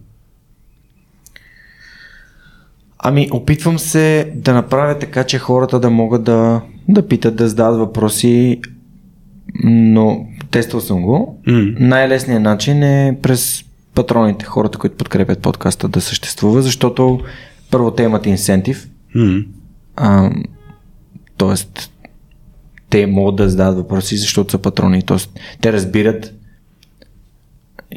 Ами, опитвам се да направя така, че хората да могат да, да питат, да зададат въпроси, но тествал съм го. Mm. Най-лесният начин е през патроните, хората, които подкрепят подкаста да съществува, защото първо те имат инсентив, mm. а, т.е. те могат да зададат въпроси, защото са патрони, т.е. те разбират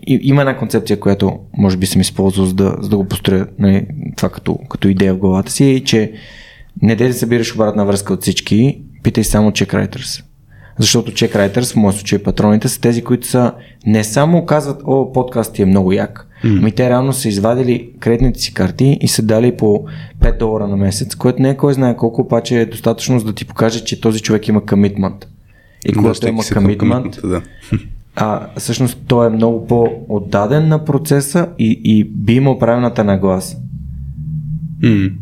и, има една концепция, която може би съм използвал за да, за да го построя нали, това като, като идея в главата си, е, че не де да събираш обратна връзка от всички, питай само writers. Защото writers, в моят случай патроните, са тези, които са не само казват, о, подкаст ти е много як, mm. ами те реално са извадили кредитните си карти и са дали по 5 долара на месец, което не е кой знае колко, обаче е достатъчно за да ти покаже, че този човек има комитмент. И когато има комитмент, да а, всъщност той е много по-отдаден на процеса и, и би имал правилната нагласа. Mm.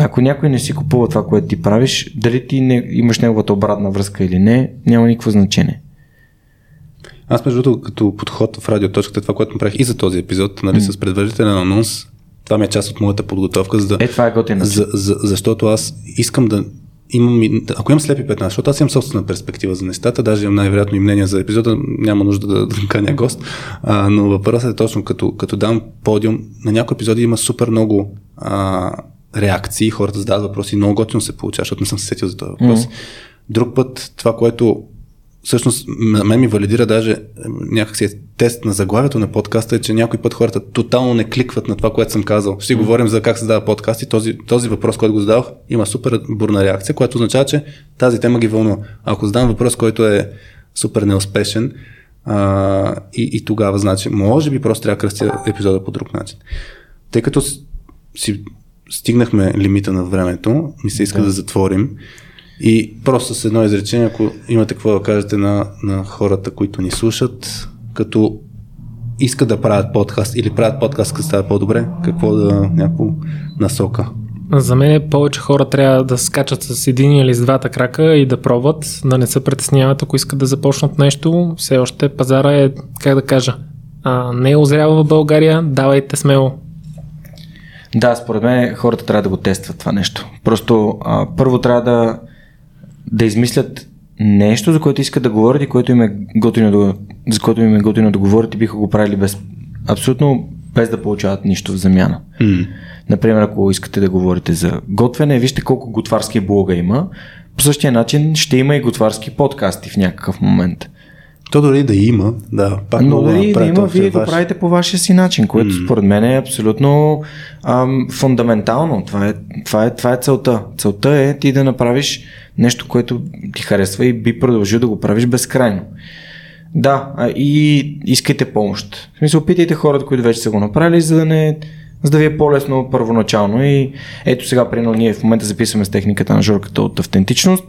Ако някой не си купува това, което ти правиш, дали ти не, имаш неговата обратна връзка или не, няма никакво значение. Аз между другото, като подход в радиоточката, това, което направих и за този епизод, нали, mm. с предварителен анонс, това ми е част от моята подготовка, за да, е, това е готина. За, за, защото аз искам да имам, ако имам слепи 15, защото аз имам собствена перспектива за нещата, даже имам най-вероятно и мнение за епизода, няма нужда да, да каня гост, а, но въпросът е точно като, като дам подиум, на някои епизоди има супер много а, реакции, хората задават въпроси, много готино се получава, защото не съм се сетил за този въпрос. Mm-hmm. Друг път, това, което всъщност мен ми валидира даже някакси тест на заглавието на подкаста е, че някой път хората тотално не кликват на това, което съм казал. Ще говорим за как се дава подкаст и този, този въпрос, който го задавах, има супер бурна реакция, което означава, че тази тема ги вълнува. Ако задам въпрос, който е супер неуспешен, а, и, и тогава, значи, може би просто трябва да кръстя епизода по друг начин. Тъй като си стигнахме лимита на времето, ми се иска да, да затворим. И просто с едно изречение, ако имате какво да кажете на, на хората, които ни слушат, като искат да правят подкаст или правят подкаст, като става по-добре, какво да някакво насока? За мен повече хора трябва да скачат с един или с двата крака и да пробват, да не се притесняват, ако искат да започнат нещо. Все още пазара е, как да кажа, а, не е озрява в България, давайте смело. Да, според мен хората трябва да го тестват това нещо. Просто а, първо трябва да да измислят нещо, за което искат да говорят и което им е готино да, за което им е готино да говорят и биха го правили без, абсолютно без да получават нищо в замяна. Mm. Например, ако искате да говорите за готвене, вижте колко готварски блога има. По същия начин ще има и готварски подкасти в някакъв момент. То дори да има, да, пак Но дори да има, вие го правите по вашия си начин, което mm. според мен е абсолютно ам, фундаментално. Това е, това, е, това е целта. Целта е ти да направиш нещо, което ти харесва и би продължил да го правиш безкрайно. Да, и искайте помощ. В смисъл, опитайте хората, които вече са го направили, за да не за да ви е по-лесно първоначално. И ето сега, примерно, ние в момента записваме с техниката на Жорката от автентичност.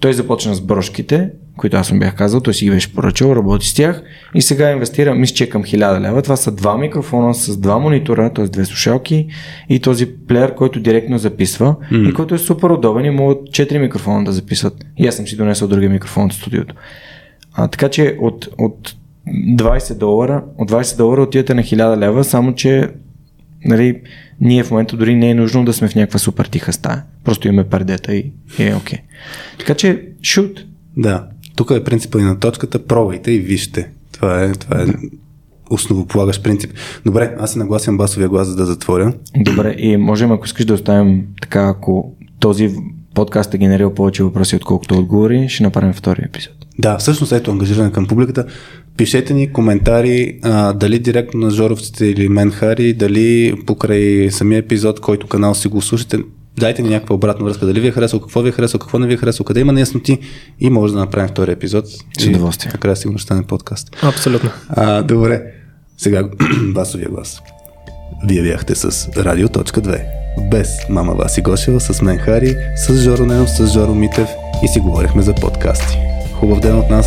Той започна с брошките, които аз съм бях казал, той си ги беше поръчал, работи с тях и сега инвестира, мисля, че към 1000 лева. Това са два микрофона с два монитора, т.е. две слушалки и този плеер, който директно записва mm. и който е супер удобен и могат 4 микрофона да записват. И аз съм си донесъл другия микрофон от студиото. А, така че от, от 20 долара, от 20 долара отивате на 1000 лева, само че нали, ние в момента дори не е нужно да сме в някаква супер тиха стая. Просто имаме пердета и, и е окей. Okay. Така че, шут. Да. Тук е принципа и на точката, пробвайте и вижте. Това е, това е основополагащ принцип. Добре, аз се нагласям басовия глас, за да затворя. Добре, и можем, ако искаш да оставим така, ако този подкаст е генерирал повече въпроси, отколкото отговори, ще направим втори епизод. Да, всъщност ето ангажиране към публиката. Пишете ни коментари а, дали директно на Жоровците или мен Хари, дали покрай самия епизод, който канал си го слушате, дайте ни някаква обратна връзка, дали ви е харесал, какво ви е харесал, какво не ви е харесал, къде има неясноти и може да направим втори епизод. С удоволствие. Накрая сигурно ще стане подкаст. Абсолютно. А, добре. Сега басовия глас. Вие бяхте с Радио.2. Без мама Васи Гошева, с мен Хари, с Жоро Ненов, с Жоро Митев и си говорихме за подкасти. Хубав ден от нас!